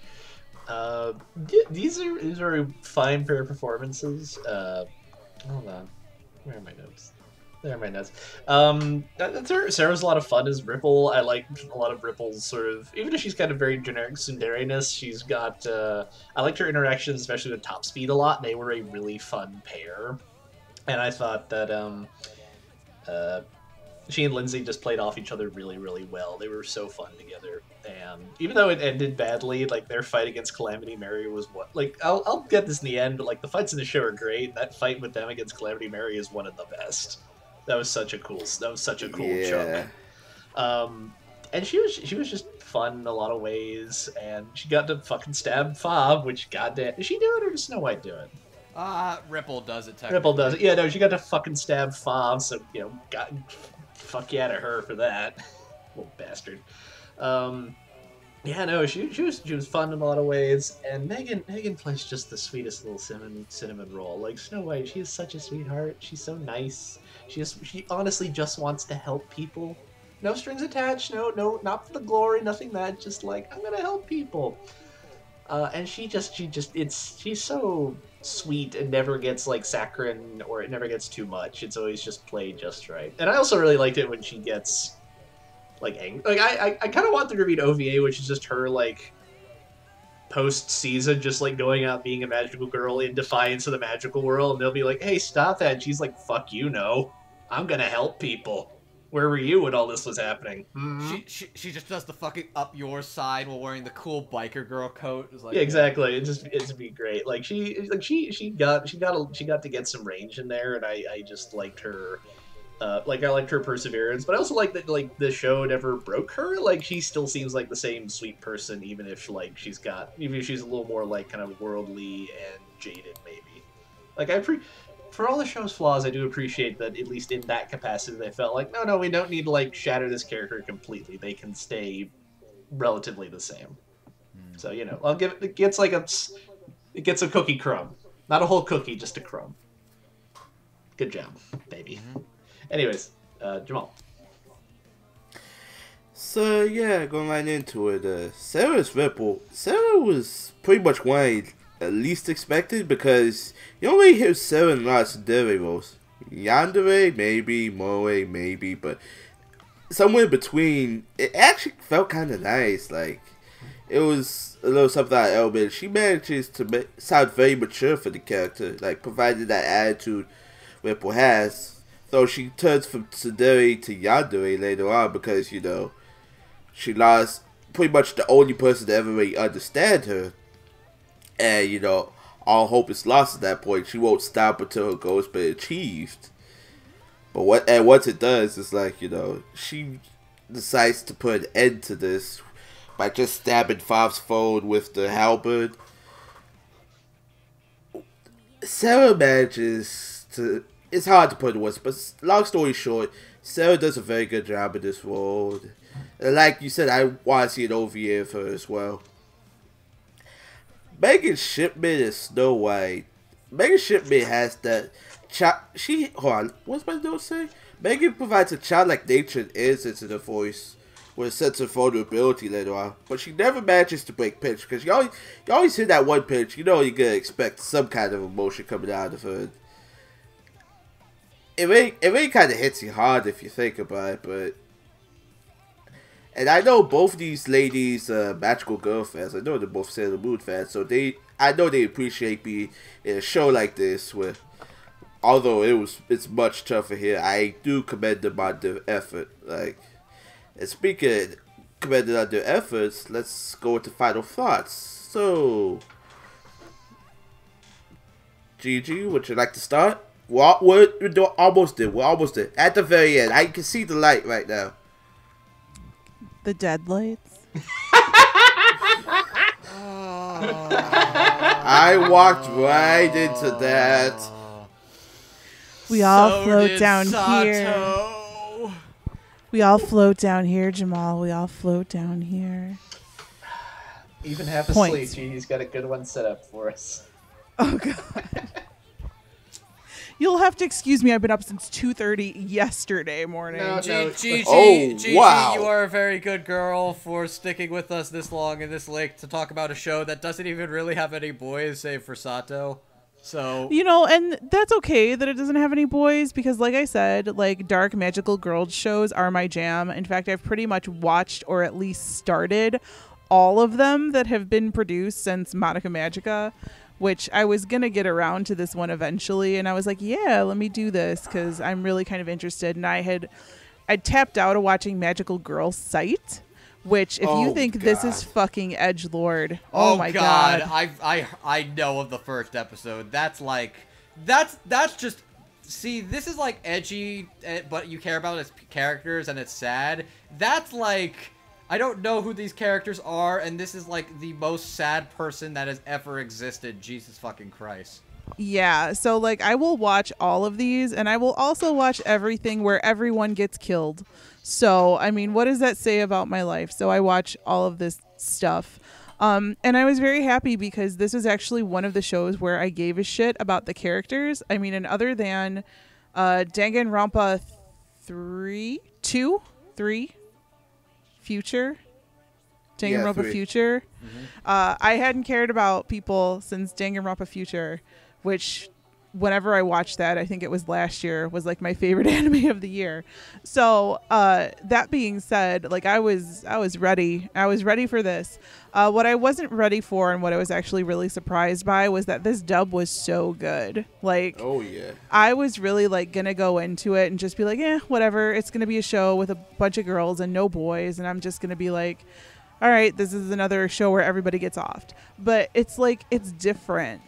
Uh, th- these are these are fine pair of performances. Uh, hold on, where are my notes? There are my notes. Um. Sarah's a lot of fun as Ripple. I like a lot of Ripple's sort of, even if she's kind of very generic tsundere-ness, she's got. Uh, I liked her interactions, especially with Top Speed a lot. They were a really fun pair, and I thought that um, uh, she and Lindsay just played off each other really, really well. They were so fun together. And even though it ended badly, like their fight against Calamity Mary was what like I'll, I'll get this in the end, but like the fights in the show are great. That fight with them against Calamity Mary is one of the best. That was such a cool that was such a cool yeah. chunk. Um and she was she was just fun in a lot of ways, and she got to fucking stab Fav, which goddamn did she do it or does Snow White do it? Uh Ripple does it. Ripple does it. Yeah, no, she got to fucking stab Fav, so you know, got fuck yeah to her for that, little bastard. Um, yeah, no, she, she was she was fun in a lot of ways, and Megan Megan plays just the sweetest little cinnamon cinnamon roll. Like Snow White, she is such a sweetheart. She's so nice. She just she honestly just wants to help people. No strings attached. No, no, not for the glory. Nothing that. Just like I'm gonna help people. uh, and she just she just it's she's so sweet and never gets like saccharine or it never gets too much. It's always just played just right. And I also really liked it when she gets like angry. Like I I, I kind of want there to be an OVA, which is just her like post season, just like going out being a magical girl in defiance of the magical world, and they'll be like, "Hey, stop that!" And she's like, "Fuck you, no, I'm gonna help people." Where were you when all this was happening? Mhm. She, she she just does the fucking up your side while wearing the cool biker girl coat. It's like Yeah, exactly. It just it'd be great. Like she like she she got she got a, she got to get some range in there, and I I just liked her. Uh, like I liked her perseverance, but I also like that like the show never broke her. Like she still seems like the same sweet person, even if like she's got even if she's a little more like kind of worldly and jaded, maybe. Like I pre for all the show's flaws, I do appreciate that at least in that capacity, they felt like no, no, we don't need to like shatter this character completely. They can stay relatively the same. So you know, I'll give it. It gets like a, it gets a cookie crumb, not a whole cookie, just a crumb. Good job, baby. Anyways, uh, Jamal. So yeah, going right into it. Uh, Sarah's Ripple. Sarah was pretty much one I at least expected because you really hear Sarah in lots of Dere roles. Yandere, maybe. Moe, maybe. But somewhere between, it actually felt kind of nice. Like, it was a little something like Elbit. She manages to ma- sound very mature for the character, like, provided that attitude Ripple has. Though she turns from Tsundere to Yandere later on because, you know, she lost pretty much the only person to ever really understand her. And, you know, all hope is lost at that point. She won't stop until her goal's been achieved. But what and once it does, it's like, you know, she decides to put an end to this by just stabbing Fav's phone with the halberd. Sarah manages to. It's hard to put in words, but long story short, Sarah does a very good job in this role. And like you said, I want to see an OVA of her as well. Megan Shipman is Snow White. Megan Shipman has that. Chi- she hold on. What's my note say? Megan provides a childlike nature and innocence in her voice, with a sense of vulnerability later on. But she never manages to break pitch because you always you always hear that one pitch. You know you're gonna expect some kind of emotion coming out of her. It really it really kind of hits you hard if you think about it, but. And I know both these ladies, uh, magical girl fans. I know they're both Sailor Moon fans, so they, I know they appreciate being in a show like this. Where, although it was, it's much tougher here. I do commend them on their effort. Like, and speaking commending on their efforts, let's go into final thoughts. So, Gigi, would you like to start? We're, we're, we're almost there. We're almost there. At the very end, I can see the light right now. The deadlights. I walked right into that. We all So float did down here. We all float down here, Jamal. We all float down here. Even half Points. asleep, Genie's got a good one set up for us. Oh god. You'll have to excuse me. I've been up since 2:30 yesterday morning. No, no. Gigi, Oh, Gigi, wow. you are a very good girl for sticking with us this long and this late to talk about a show that doesn't even really have any boys save for Sato. So You know, and that's okay that it doesn't have any boys because, like I said, like dark magical girl shows are my jam. In fact, I've pretty much watched or at least started all of them that have been produced since Madoka Magica, which I was gonna get around to this one eventually, and I was like, yeah, let me do this because I'm really kind of interested. And I had, I tapped out of watching Magical Girl Site. Which, if you Oh, think this is fucking edge lord, oh, my god, I I I know of the first episode. That's like that's that's just see this is like edgy, eh, but you care about its characters and it's sad. That's like I don't know who these characters are, and this is like the most sad person that has ever existed. Jesus fucking Christ. Yeah, so like I will watch all of these and I will also watch everything where everyone gets killed. So, I mean, what does that say about my life? So I watch all of this stuff. Um, and I was very happy because this was actually one of the shows where I gave a shit about the characters. I mean, and other than uh, Danganronpa 3, 2, 3, Future, Danganronpa three. Future. Uh, I hadn't cared about people since Danganronpa Future, which whenever I watched that, I think it was last year, was like my favorite anime of the year. So uh, that being said, like I was, I was ready. I was ready for this. Uh, what I wasn't ready for, and what I was actually really surprised by, was that this dub was so good. Like, Oh yeah. I was really like gonna go into it and just be like, eh, whatever. It's gonna be a show with a bunch of girls and no boys, and I'm just gonna be like, all right, this is another show where everybody gets offed. But it's like it's different.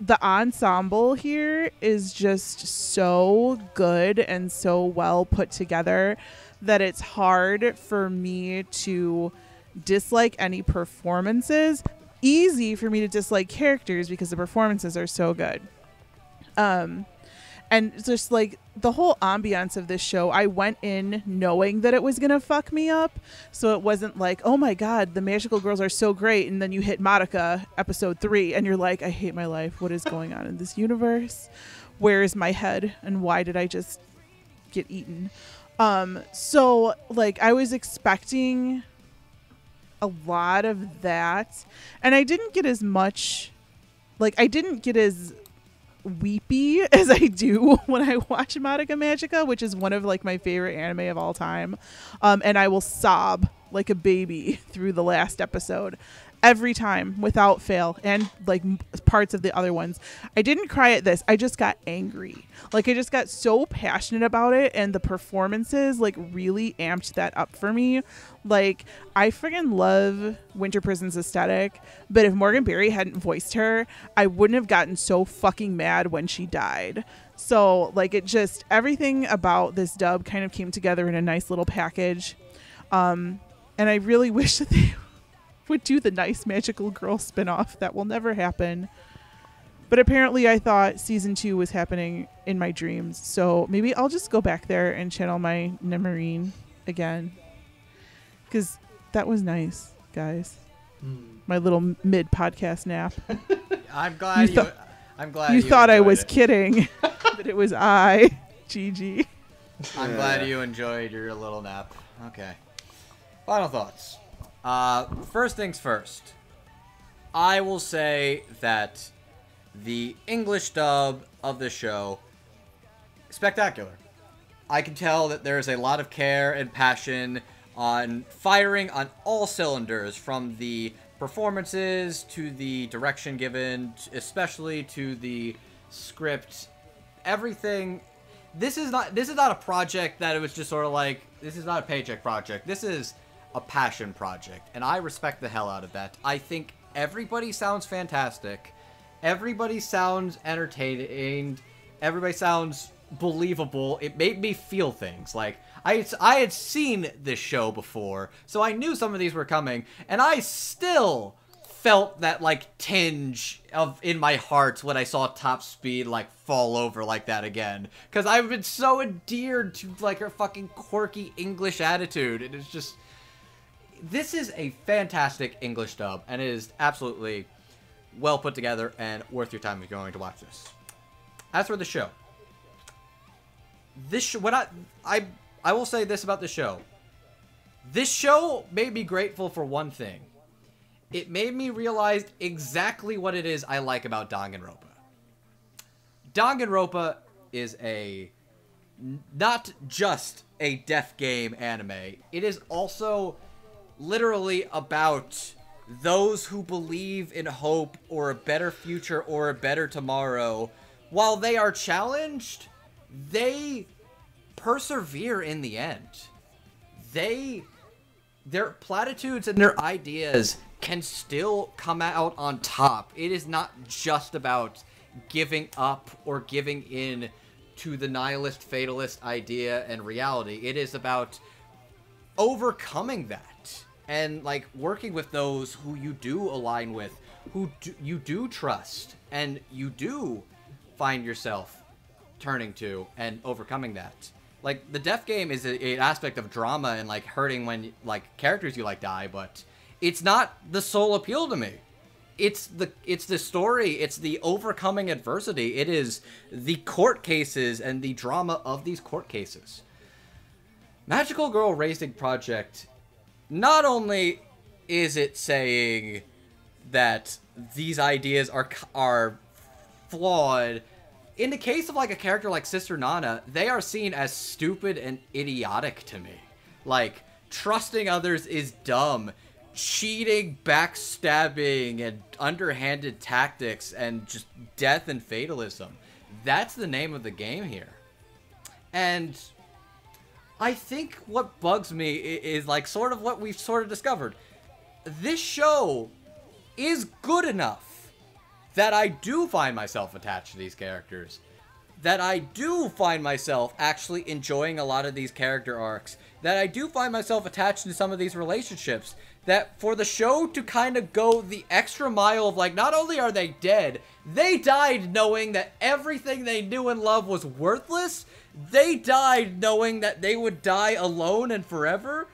The ensemble here is just so good and so well put together that it's hard for me to dislike any performances. Easy for me to dislike characters because the performances are so good um and just like the whole ambiance of this show i went in knowing that it was gonna fuck me up. So it wasn't like oh my god the magical girls are so great and then you hit Madoka episode three and you're like i hate my life. What is going on in this universe? Where is my head? And why did i just get eaten? Um so like i was expecting a lot of that. And i didn't get as much like i didn't get as weepy as I do when I watch Madoka Magica, which is one of like my favorite anime of all time. Um, and I will sob like a baby through the last episode every time without fail and like parts of the other ones. I didn't cry at this. I just got angry. Like I just got so passionate about it and the performances like really amped that up for me. Like I friggin' love Winter Prison's aesthetic, but if Morgan Berry hadn't voiced her, I wouldn't have gotten so fucking mad when she died. So like it just everything about this dub kind of came together in a nice little package. Um and I really wish that they would do the nice magical girl spin-off that will never happen. But apparently I thought season 2 was happening in my dreams. So maybe I'll just go back there and channel my Nemurin again. Cuz that was nice, guys. Hmm. My little mid podcast nap. I'm glad You you. thought- I'm glad you thought I was it. kidding, but it was I, Gigi. I'm glad you enjoyed your little nap. Okay. Final thoughts. Uh, first things first. I will say that the English dub of the show spectacular. I can tell that there's a lot of care and passion on firing on all cylinders from the performances to the direction given, especially to the script. Everything this is not this is not a project that it was just sort of like this is not a paycheck project. This is a passion project, and I respect the hell out of that. I think everybody sounds fantastic. Everybody sounds entertained. Everybody sounds believable. It made me feel things like I I had seen this show before, so I knew some of these were coming, and I still felt that like tinge of in my heart when I saw Top Speed like fall over like that again. Cause I've been so endeared to like her fucking quirky English attitude. and It is just this is a fantastic English dub and it is absolutely well put together and worth your time if you're going to watch this. As for the show, this sh- what I I I will say this about the show. This show made me grateful for one thing it made me realize exactly what it is I like about Danganronpa. Danganronpa is a not just a death game anime. It is also literally about those who believe in hope or a better future or a better tomorrow. While they are challenged, they persevere in the end. They their platitudes and their ideas can still come out on top. It is not just about giving up or giving in to the nihilist fatalist idea and reality. It is about overcoming that and like working with those who you do align with, who do, you do trust and you do find yourself turning to and overcoming that. Like the death game is an aspect of drama and like hurting when like characters you like die, but it's not the sole appeal to me. It's the it's the story, it's the overcoming adversity. It is the court cases and the drama of these court cases. Magical Girl Raising Project not only is it saying that these ideas are are flawed, in the case of like a character like Sister Nana, they are seen as stupid and idiotic to me. Like trusting others is dumb. Cheating, backstabbing, and underhanded tactics, and just death and fatalism. That's the name of the game here. And I think what bugs me is like sort of what we've sort of discovered. This show is good enough that I do find myself attached to these characters. That I do find myself actually enjoying a lot of these character arcs. That I do find myself attached to some of these relationships. That for the show to kind of go the extra mile of like, not only are they dead, they died knowing that everything they knew and loved was worthless. They died knowing that they would die alone and forever.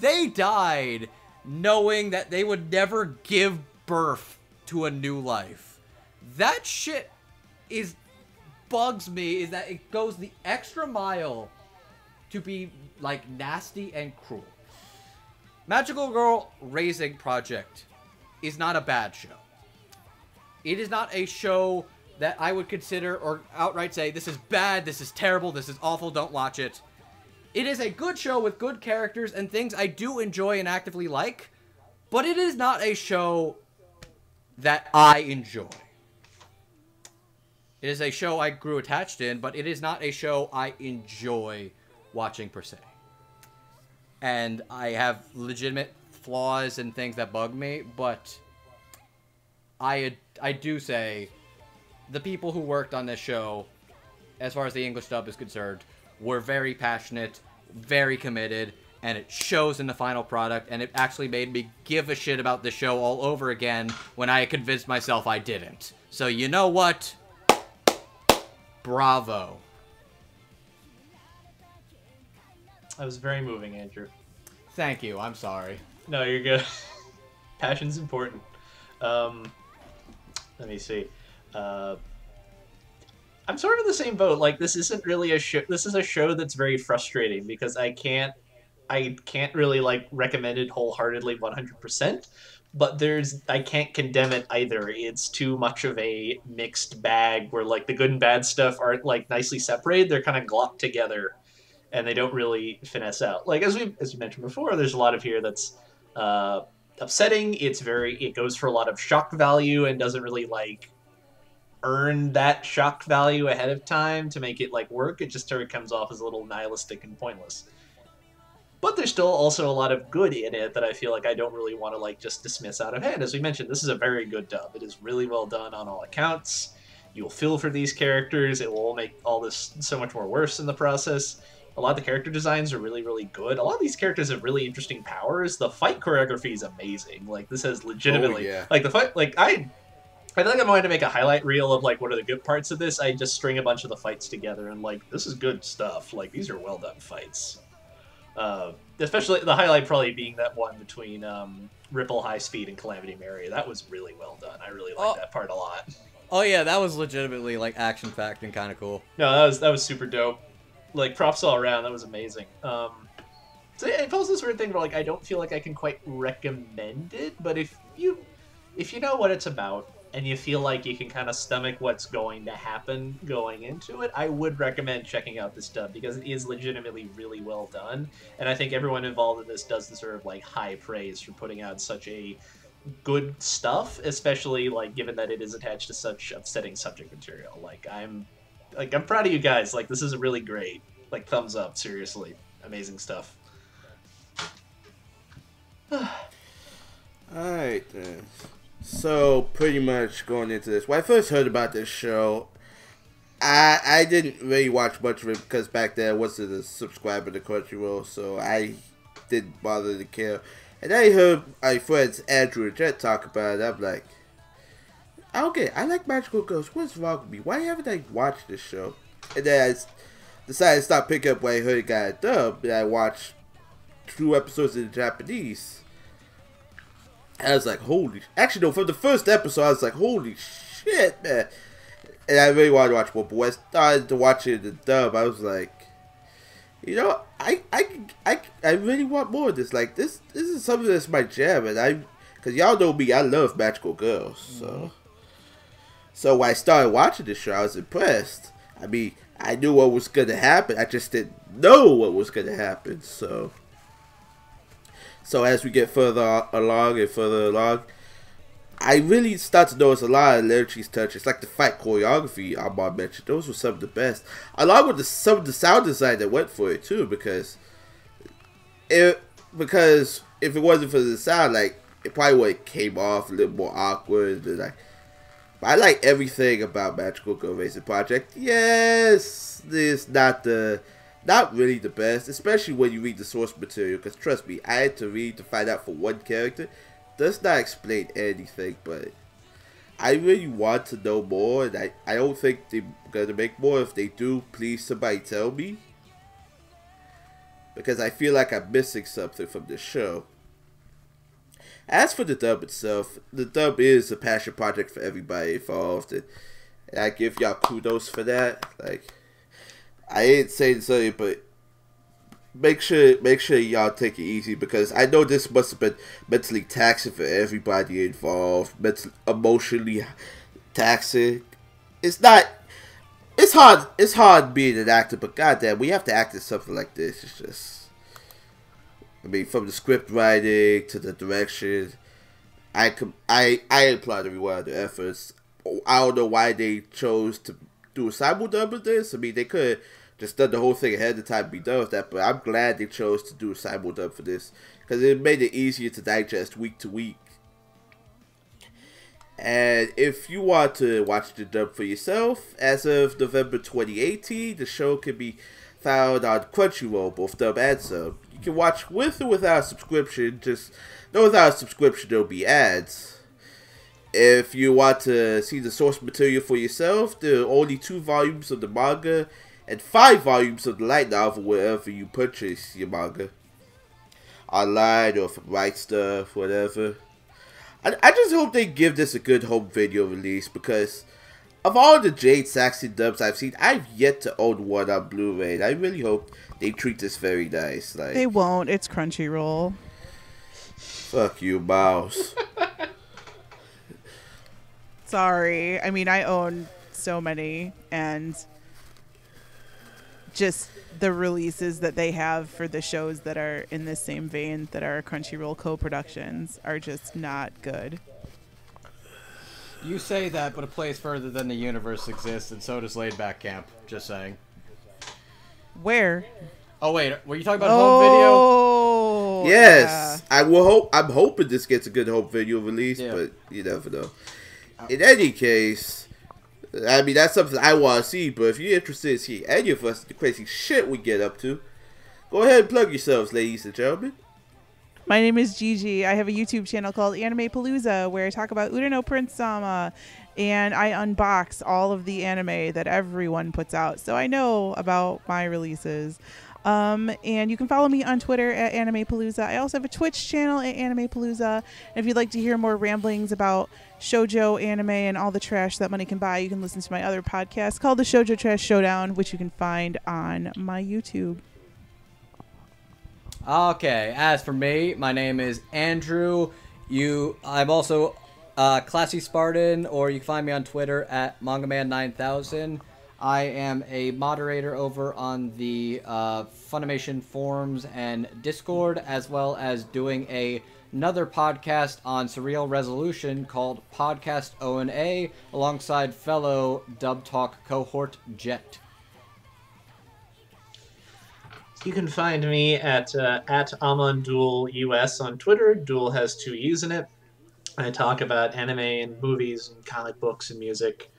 They died knowing that they would never give birth to a new life. That shit is bugs me is that it goes the extra mile to be like nasty and cruel. Magical Girl Raising Project is not a bad show. It is not a show that I would consider or outright say this is bad, this is terrible, this is awful, don't watch it. It is a good show with good characters and things I do enjoy and actively like, but it is not a show that I enjoy. It is a show I grew attached in, but it is not a show I enjoy watching per se. And I have legitimate flaws and things that bug me, but I I do say the people who worked on this show, as far as the English dub is concerned, were very passionate, very committed, and it shows in the final product. And it actually made me give a shit about the show all over again when I convinced myself I didn't. So you know what? Bravo. That was very moving, Andrew. Thank you. I'm sorry. No, you're good. Passion's important. Um, let me see. Uh, I'm sort of in the same boat. Like this isn't really a show. This is a show that's very frustrating because I can't, I can't really like recommend it wholeheartedly 100%. But there's, I can't condemn it either. It's too much of a mixed bag where like the good and bad stuff aren't like nicely separated. They're kind of glopped together, and they don't really finesse out. Like as we as we mentioned before, there's a lot of here that's uh, upsetting. It's very, it goes for a lot of shock value and doesn't really like earn that shock value ahead of time to make it like work. It just sort of comes off as a little nihilistic and pointless. But there's still also a lot of good in it that I feel like I don't really want to like just dismiss out of hand. As we mentioned, this is a very good dub. It is really well done on all accounts. You'll feel for these characters. It will make all this so much more worse in the process. A lot of the character designs are really, really good. A lot of these characters have really interesting powers. The fight choreography is amazing. Like this has legitimately, oh, yeah. like the fight. Like I I think I'm going to make a highlight reel of like what are the good parts of this. I just string a bunch of the fights together and like this is good stuff. Like these are well done fights. Uh, especially the highlight probably being that one between um, Ripple High Speed and Calamity Mary. That was really well done. I really like Oh. that part a lot. Oh yeah, that was legitimately like action packed and kind of cool. No, that was that was super dope. Like props all around. That was amazing. Um, so yeah, it poses this weird thing where like I don't feel like I can quite recommend it, but if you if you know what it's about and you feel like you can kind of stomach what's going to happen going into it, I would recommend checking out this dub because it is legitimately really well done, and I think everyone involved in this does deserve like high praise for putting out such a good stuff, especially like given that it is attached to such upsetting subject material. Like I'm like I'm proud of you guys. Like this is really great. Like thumbs up, seriously. Amazing stuff. Alright then. So pretty much going into this, when I first heard about this show, I I didn't really watch much of it because back then I wasn't a subscriber to Crunchyroll, so I didn't bother to care. And I heard my friends Andrew and Jet talk about it. I'm like, okay, I like magical girls. What's wrong with me? Why haven't I watched this show? And then I decided to stop picking up when I heard it got a dub, and I watched two episodes in Japanese. I was like, holy. Actually, no, for the first episode, I was like, holy shit, man. And I really wanted to watch more, but when I started to watch it in the dub, I was like, you know, I, I, I, I really want more of this. Like this, this is something that's my jam, and I, cause y'all know me, I love magical girls. So, Mm-hmm. so when I started watching this show, I was impressed. I mean, I knew what was gonna happen. I just didn't know what was gonna happen. So, so as we get further along and further along, I really start to notice a lot of Lerche's touches, like the fight choreography Armand mentioned. Those were some of the best, along with the, some of the sound design that went for it too. Because it because if it wasn't for the sound, like it probably would have came off a little more awkward. And like, but I like everything about Magical Girl Raising Project. Yes, it's not the not really the best, especially when you read the source material. Because trust me, I had to read to find out for one character does not explain anything, but I really want to know more, and I, I don't think they're gonna make more. If they do, please somebody tell me. Because I feel like I'm missing something from the show. As for the dub itself, the dub is a passion project for everybody involved, and I give y'all kudos for that. Like, I ain't saying something, but make sure make sure y'all take it easy because I know this must have been mentally taxing for everybody involved, mentally, emotionally taxing. It's not. It's hard. It's hard being an actor, but goddamn, we have to act in something like this. It's just. I mean, from the script writing to the direction, I com- I I applaud everyone on the efforts. I don't know why they chose to do a simuldub of this. I mean, they could just done the whole thing ahead of time, be done with that. But I'm glad they chose to do a simul dub for this because it made it easier to digest week to week. And if you want to watch the dub for yourself, as of November 2018, the show can be found on Crunchyroll, both dub and sub. You can watch with or without subscription. Just no, without a subscription, there'll be ads. If you want to see the source material for yourself, there are only two volumes of the manga and five volumes of the light novel wherever you purchase your manga. Online or from Right Stuf, whatever. I, I just hope they give this a good home video release because of all the Jade Saxon dubs I've seen, I've yet to own one on Blu-ray. I really hope they treat this very nice. Like, They won't. It's Crunchyroll. fuck you, Mouse. Sorry. I mean, I own so many, and just the releases that they have for the shows that are in the same vein that are Crunchyroll co-productions are just not good. You say that, but a place further than the universe exists, and so does Laid Back Camp. Just saying. Where? Oh wait, were you talking about home video? Oh, Yes, I will hope. I'm hoping this gets a good home video release, Yeah. but you never know. In any case, I mean that's something I want to see. But if you're interested in seeing any of us, the crazy shit we get up to, go ahead and plug yourselves, ladies and gentlemen. My name is Gigi. I have a YouTube channel called Anime Palooza where I talk about Uta no Prince Sama and I unbox all of the anime that everyone puts out. So I know about my releases. Um, and you can follow me on Twitter at Anime Palooza. I also have a Twitch channel at Anime Palooza. If you'd like to hear more ramblings about shojo anime and all the trash that money can buy, you can listen to my other podcast called the Shojo Trash Showdown, which you can find on my YouTube. Okay, as for me, my name is Andrew. You, I'm also uh, Classy Spartan, or you can find me on Twitter at MangaMan9000. I am a moderator over on the uh, Funimation forums and Discord, as well as doing a another podcast on Surreal Resolution called Podcast O and A, alongside fellow Dub Talk cohort Jet. You can find me at uh, at Amandul US on Twitter. Duel has two U's in it. I talk about anime and movies and comic books and music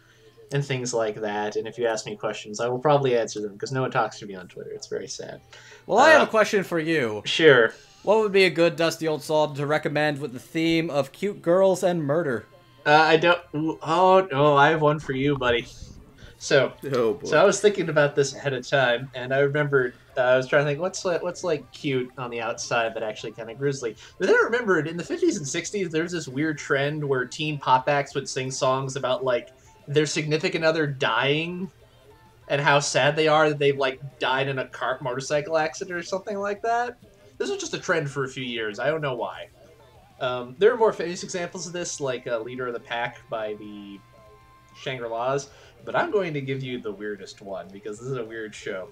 and things like that. And if you ask me questions, I will probably answer them because no one talks to me on Twitter. It's very sad. Well, I have Uh, a question for you. Sure. What would be a good dusty old song to recommend with the theme of cute girls and murder? Uh, I don't. Oh no, I have one for you, buddy. So, Oh so I was thinking about this ahead of time, and I remembered uh, I was trying to think what's like, what's like cute on the outside, but actually kind of grisly. But then I remembered in the fifties and sixties, there was this weird trend where teen pop acts would sing songs about like their significant other dying, and how sad they are that they've like died in a car motorcycle accident or something like that. This was just a trend for a few years. I don't know why. Um, there are more famous examples of this, like uh, "Leader of the Pack" by the Shangri-Las, but I'm going to give you the weirdest one because this is a weird show.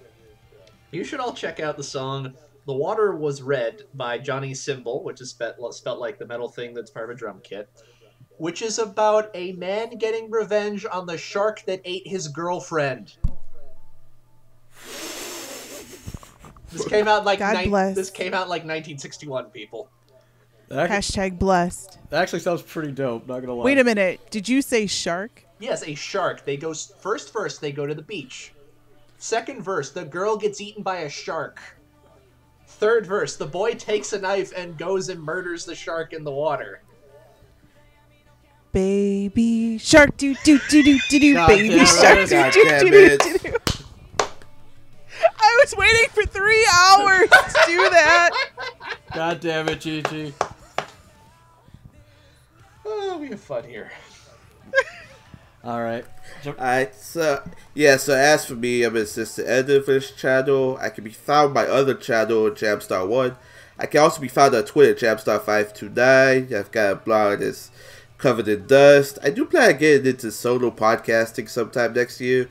You should all check out the song "The Water Was Red" by Johnny Cymbal, which is spelt, spelt like the metal thing that's part of a drum kit which is about a man getting revenge on the shark that ate his girlfriend. This came out like God nine- bless. this came out like 1961. People, That, actually, Hashtag blessed. that actually sounds pretty dope. Not gonna lie. Wait a minute. Did you say shark? yes, a shark. They go first. First, they go to the beach. Second verse, the girl gets eaten by a shark. Third verse, the boy takes a knife and goes and murders the shark in the water. Baby shark do do do do do do baby shark do God do damn do do do do. I was waiting for three hours to do that. God damn it, Gigi. Oh, we have fun here. All right. Alright, so yeah, so as for me, I'm an assistant editor for this channel. I can be found on my other channel, Jamstar1. I can also be found on Twitter, Jamstar529. I've got a blog that's covered in dust. I do plan on getting into solo podcasting sometime next year.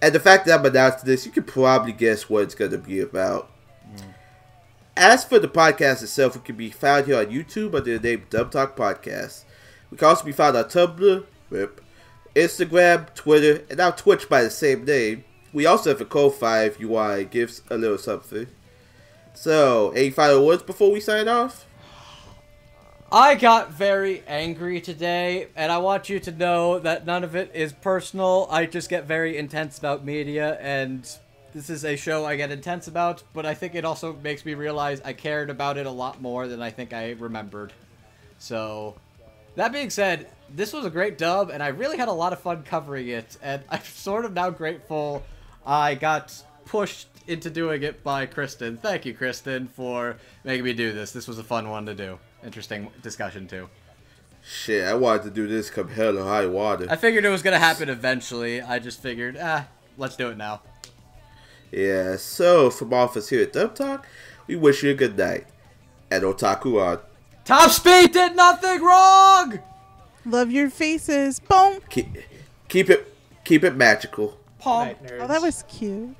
And the fact that I'm announcing this, you can probably guess what it's going to be about. Mm. As for the podcast itself, it can be found here on YouTube under the name Dub Talk Podcast. We can also be found on Tumblr, RIP, Instagram, Twitter, and now Twitch by the same name. We also have a Ko-Fi if you want to a little something. So, any final words before we sign off? I got very angry today, and I want you to know that none of it is personal. I just get very intense about media, and this is a show I get intense about, but I think it also makes me realize I cared about it a lot more than I think I remembered. So, that being said, this was a great dub, and I really had a lot of fun covering it, and I'm sort of now grateful I got pushed into doing it by Kristen. Thank you, Kristen, for making me do this. This was a fun one to do. Interesting discussion, too. Shit, I wanted to do this come hell or high water. I figured it was going to happen eventually. I just figured, ah, let's do it now. Yeah, so from all of us here at Dub Talk, we wish you a good night. And Otaku on. Top Speed did nothing wrong! Love your faces. Boom. Keep, keep it keep it magical. Paul. Oh, that was cute.